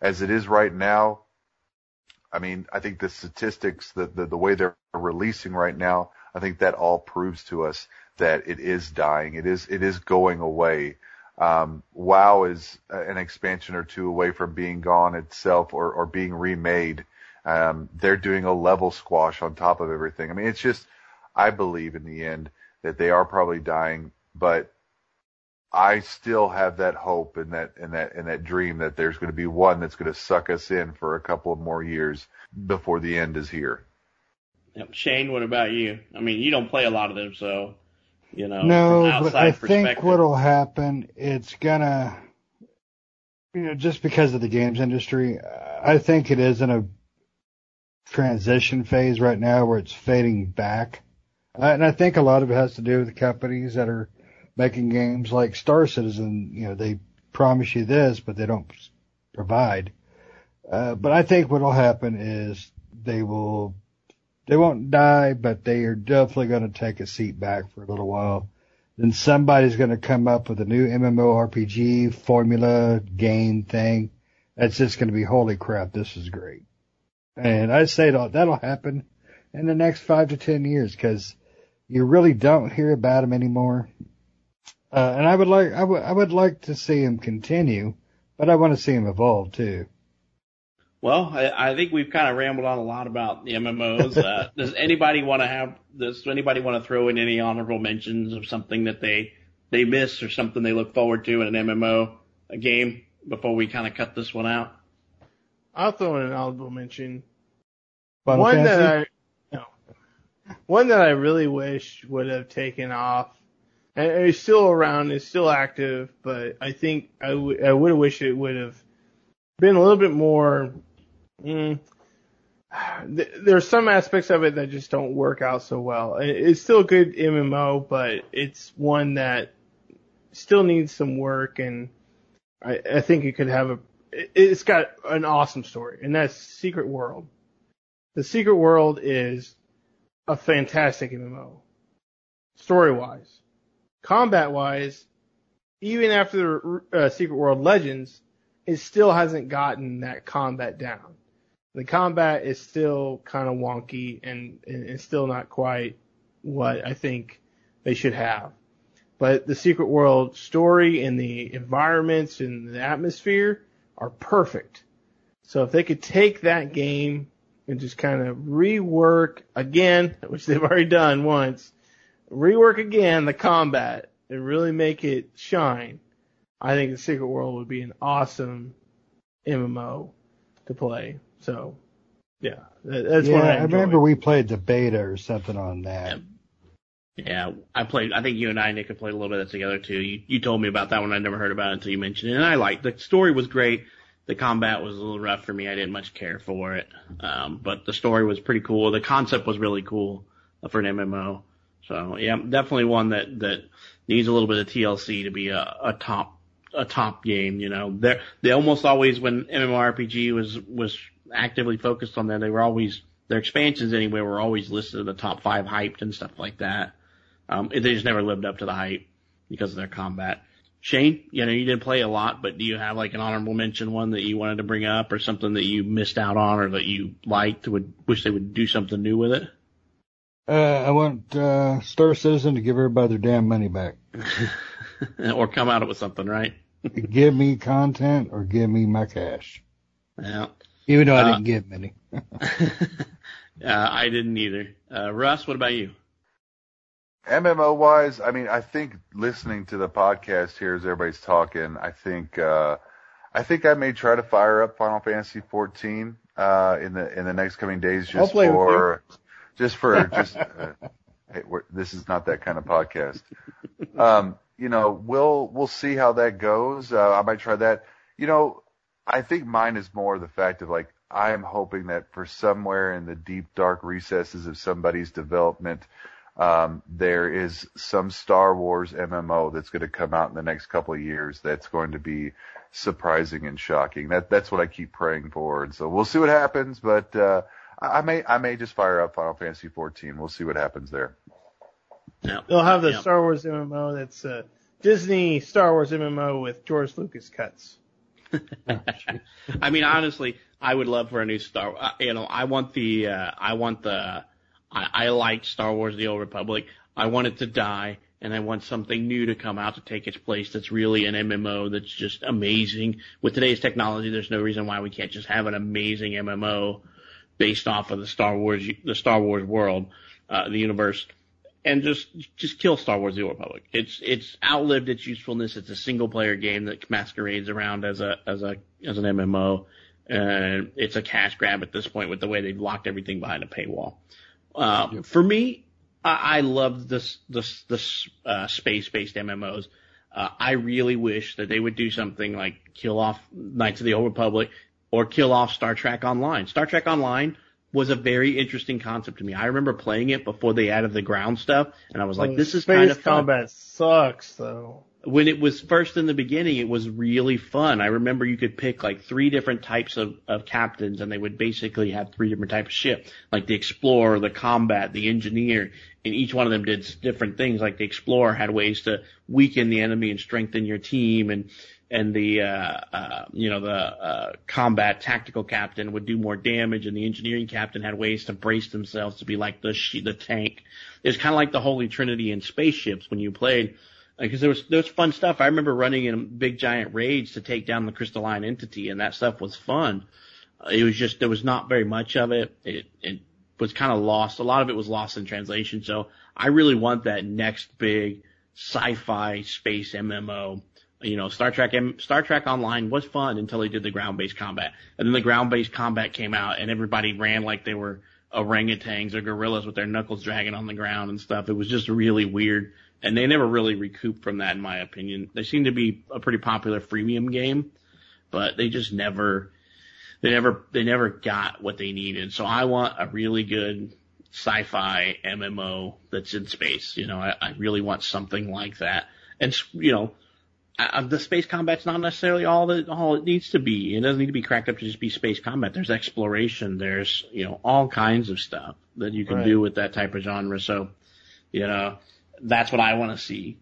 as it is right now, I mean, I think the statistics, the, the, the way they're releasing right now, I think that all proves to us that it is dying. It is, it is going away. Um, WoW is an expansion or two away from being gone itself or, or being remade. Um, they're doing a level squash on top of everything. I mean, it's just, I believe in the end that they are probably dying, but I still have that hope and that and that and that dream that there's going to be one that's going to suck us in for a couple of more years before the end is here. Yep. Shane, what about you? I mean, you don't play a lot of them, so you know. No, but I think what'll happen, it's gonna, you know, just because of the games industry, I think it is in a transition phase right now where it's fading back. Uh, and I think a lot of it has to do with the companies that are making games like Star Citizen. You know, they promise you this, but they don't provide. Uh, but I think what'll happen is they will, they won't die, but they are definitely going to take a seat back for a little while. Then somebody's going to come up with a new MMORPG formula game thing. That's just going to be holy crap. This is great. And I say that'll, that'll happen in the next five to ten years because you really don't hear about them anymore. Uh, and I would like, I would, I would like to see him continue, but I want to see him evolve too. Well, I, I think we've kind of rambled on a lot about the MMOs. Uh, does anybody want to have does anybody want to throw in any honorable mentions of something that they they miss or something they look forward to in an MMO a game before we kind of cut this one out? I'll throw in an honorable mention. Final one Fantasy? that I, no, one that I really wish would have taken off, and it's still around, it's still active, but I think I, w- I would have wished it would have been a little bit more. Mm, th- there's some aspects of it that just don't work out so well. It's still a good MMO, but it's one that still needs some work, and I, I think it could have a. it- It's got an awesome story, and that's Secret World. The Secret World is a fantastic MMO. Story wise. Combat wise, even after uh, Secret World Legends, it still hasn't gotten that combat down. The combat is still kind of wonky and, and still not quite what I think they should have. But the Secret World story and the environments and the atmosphere are perfect. So if they could take that game and just kind of rework again, which they've already done once, rework again the combat and really make it shine, I think the Secret World would be an awesome MMO to play. So, yeah, that's yeah, what I, I remember we played the beta or something on that. Yeah, I played. I think you and I, Nick, have played a little bit of that together too. You, you told me about that one. I never heard about it until you mentioned it, and I liked the story was great. The combat was a little rough for me. I didn't much care for it, um, but the story was pretty cool. The concept was really cool for an MMO. So yeah, definitely one that that needs a little bit of TLC to be a, a top a top game. You know, they they almost always when MMORPG was was actively focused on that, they were always their expansions anyway were always listed in the top five hyped and stuff like that. Um, they just never lived up to the hype because of their combat. Shane, you know, you didn't play a lot, but do you have like an honorable mention one that you wanted to bring up or something that you missed out on or that you liked, would wish they would do something new with it? Uh, I want, uh, Star Citizen to give everybody their damn money back. or come out with something, right? give me content or give me my cash. Yeah. Even though I uh, didn't give many. uh, I didn't either. Uh, Russ, what about you? MMO wise, I mean, I think listening to the podcast here as everybody's talking, I think, uh, I think I may try to fire up Final Fantasy 14, uh, in the, in the next coming days just for, just for, just, uh, hey, this is not that kind of podcast. Um, you know, we'll, we'll see how that goes. Uh, I might try that. You know, I think mine is more the fact of like, I am hoping that for somewhere in the deep dark recesses of somebody's development, um, there is some Star Wars MMO that's going to come out in the next couple of years that's going to be surprising and shocking. That that's what I keep praying for, and so we'll see what happens. But uh, I may I may just fire up Final Fantasy 14. We'll see what happens there. Yeah. They'll have the Star Wars MMO that's uh, Disney Star Wars MMO with George Lucas cuts. I mean, honestly, I would love for a new Star. Uh, you know, I want the uh, I want the I, I liked Star Wars: The Old Republic. I want it to die, and I want something new to come out to take its place. That's really an MMO that's just amazing. With today's technology, there's no reason why we can't just have an amazing MMO based off of the Star Wars the Star Wars world, uh, the universe, and just just kill Star Wars: The Old Republic. It's it's outlived its usefulness. It's a single player game that masquerades around as a as a as an MMO. And it's a cash grab at this point with the way they've locked everything behind a paywall. Uh, yep. For me, I, I love this this this uh, space-based MMOs. Uh, I really wish that they would do something like kill off Knights of the Old Republic or kill off Star Trek Online. Star Trek Online was a very interesting concept to me. I remember playing it before they added the ground stuff, and I was like, "This is kind of fun. combat sucks, though." when it was first in the beginning, it was really fun. I remember you could pick like three different types of, of captains and they would basically have three different types of ship, like the explorer, the combat, the engineer, and each one of them did different things. Like the explorer had ways to weaken the enemy and strengthen your team and, and the, uh, uh, you know, the, uh, combat tactical captain would do more damage and the engineering captain had ways to brace themselves to be like the, the tank. It's kind of like the Holy Trinity in spaceships when you played because there was there was fun stuff. I remember running in big giant raids to take down the crystalline entity, and that stuff was fun. It was just there was not very much of it. It it was kind of lost. A lot of it was lost in translation. So I really want that next big sci-fi space MMO. You know, Star Trek Star Trek Online was fun until they did the ground-based combat, and then the ground-based combat came out, and everybody ran like they were orangutans or gorillas with their knuckles dragging on the ground and stuff. It was just really weird and they never really recouped from that, in my opinion. They seem to be a pretty popular freemium game, but they just never, they never, they never got what they needed. So I want a really good sci-fi MMO that's in space. You know, I, I really want something like that. And you know, I, the space combat's not necessarily all that all it needs to be. It doesn't need to be cracked up to just be space combat. There's exploration. There's you know all kinds of stuff that you can Right. do with that type of genre. So, you know, that's what I want to see.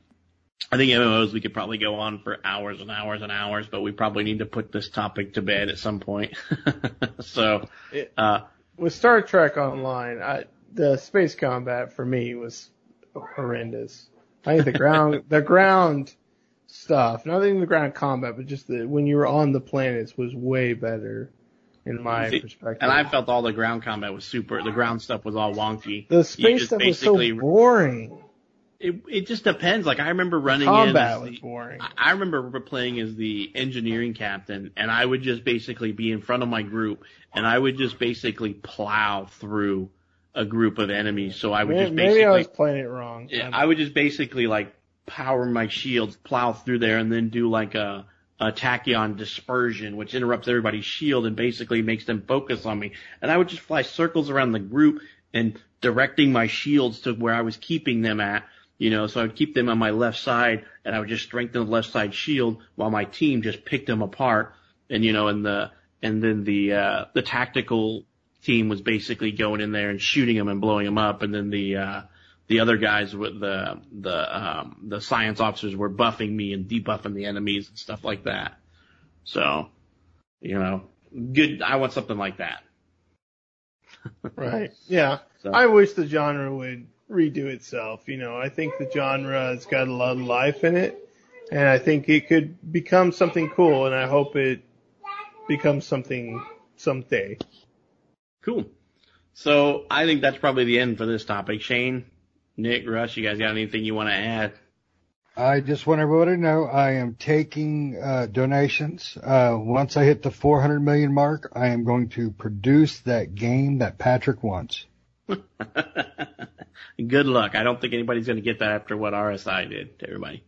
I think MMOs we could probably go on for hours and hours and hours, but we probably need to put this topic to bed at some point. so, It- uh, With Star Trek Online, I, the space combat for me was horrendous. I think the ground, the ground stuff, not even the ground combat, but just the when you were on the planets was way better in my See, perspective. and I felt all the ground combat was super. The ground stuff was all wonky. the space stuff was so basically- boring. It it just depends. Like I remember running in. Combat was the- boring. I- remember playing as the engineering captain, and I would just basically be in front of my group, and I would just basically plow through a group of enemies. So I would Maybe, just maybe I was playing it wrong. yeah, I would just basically like power my shields, plow through there, and then do like a, a tachyon dispersion, which interrupts everybody's shield and basically makes them focus on me. And I would just fly circles around the group and directing my shields to where I was keeping them at. You know, so I'd keep them on my left side and I would just strengthen the left side shield while my team just picked them apart. And you know, and the, and then the, uh, the tactical team was basically going in there and shooting them and blowing them up. And then the, uh, the other guys with the, the, um, the science officers were buffing me and debuffing the enemies and stuff like that. So, you know, good. I want something like that. Right. Yeah. So, I wish the genre would redo itself. You know, I think the genre has got a lot of life in it, and I think it could become something cool, and I hope it becomes something someday. cool. So I think that's probably the end for this topic. Shane, Nick, Russ, you guys got anything you want to add? I just want everybody to know I am taking uh, donations. Uh, once I hit the 400 million mark, I am going to produce that game that Patrick wants. Good luck. I don't think anybody's going to get that after what RSI did to everybody.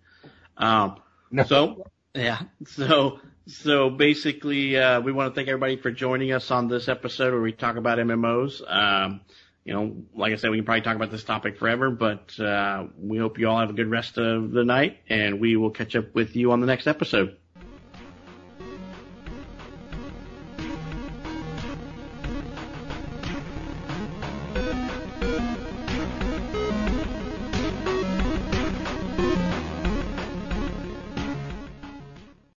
Um, No. So yeah, so so basically, uh, we want to thank everybody for joining us on this episode where we talk about MMOs. Um, you know, like I said, we can probably talk about this topic forever, but uh, we hope you all have a good rest of the night, and we will catch up with you on the next episode.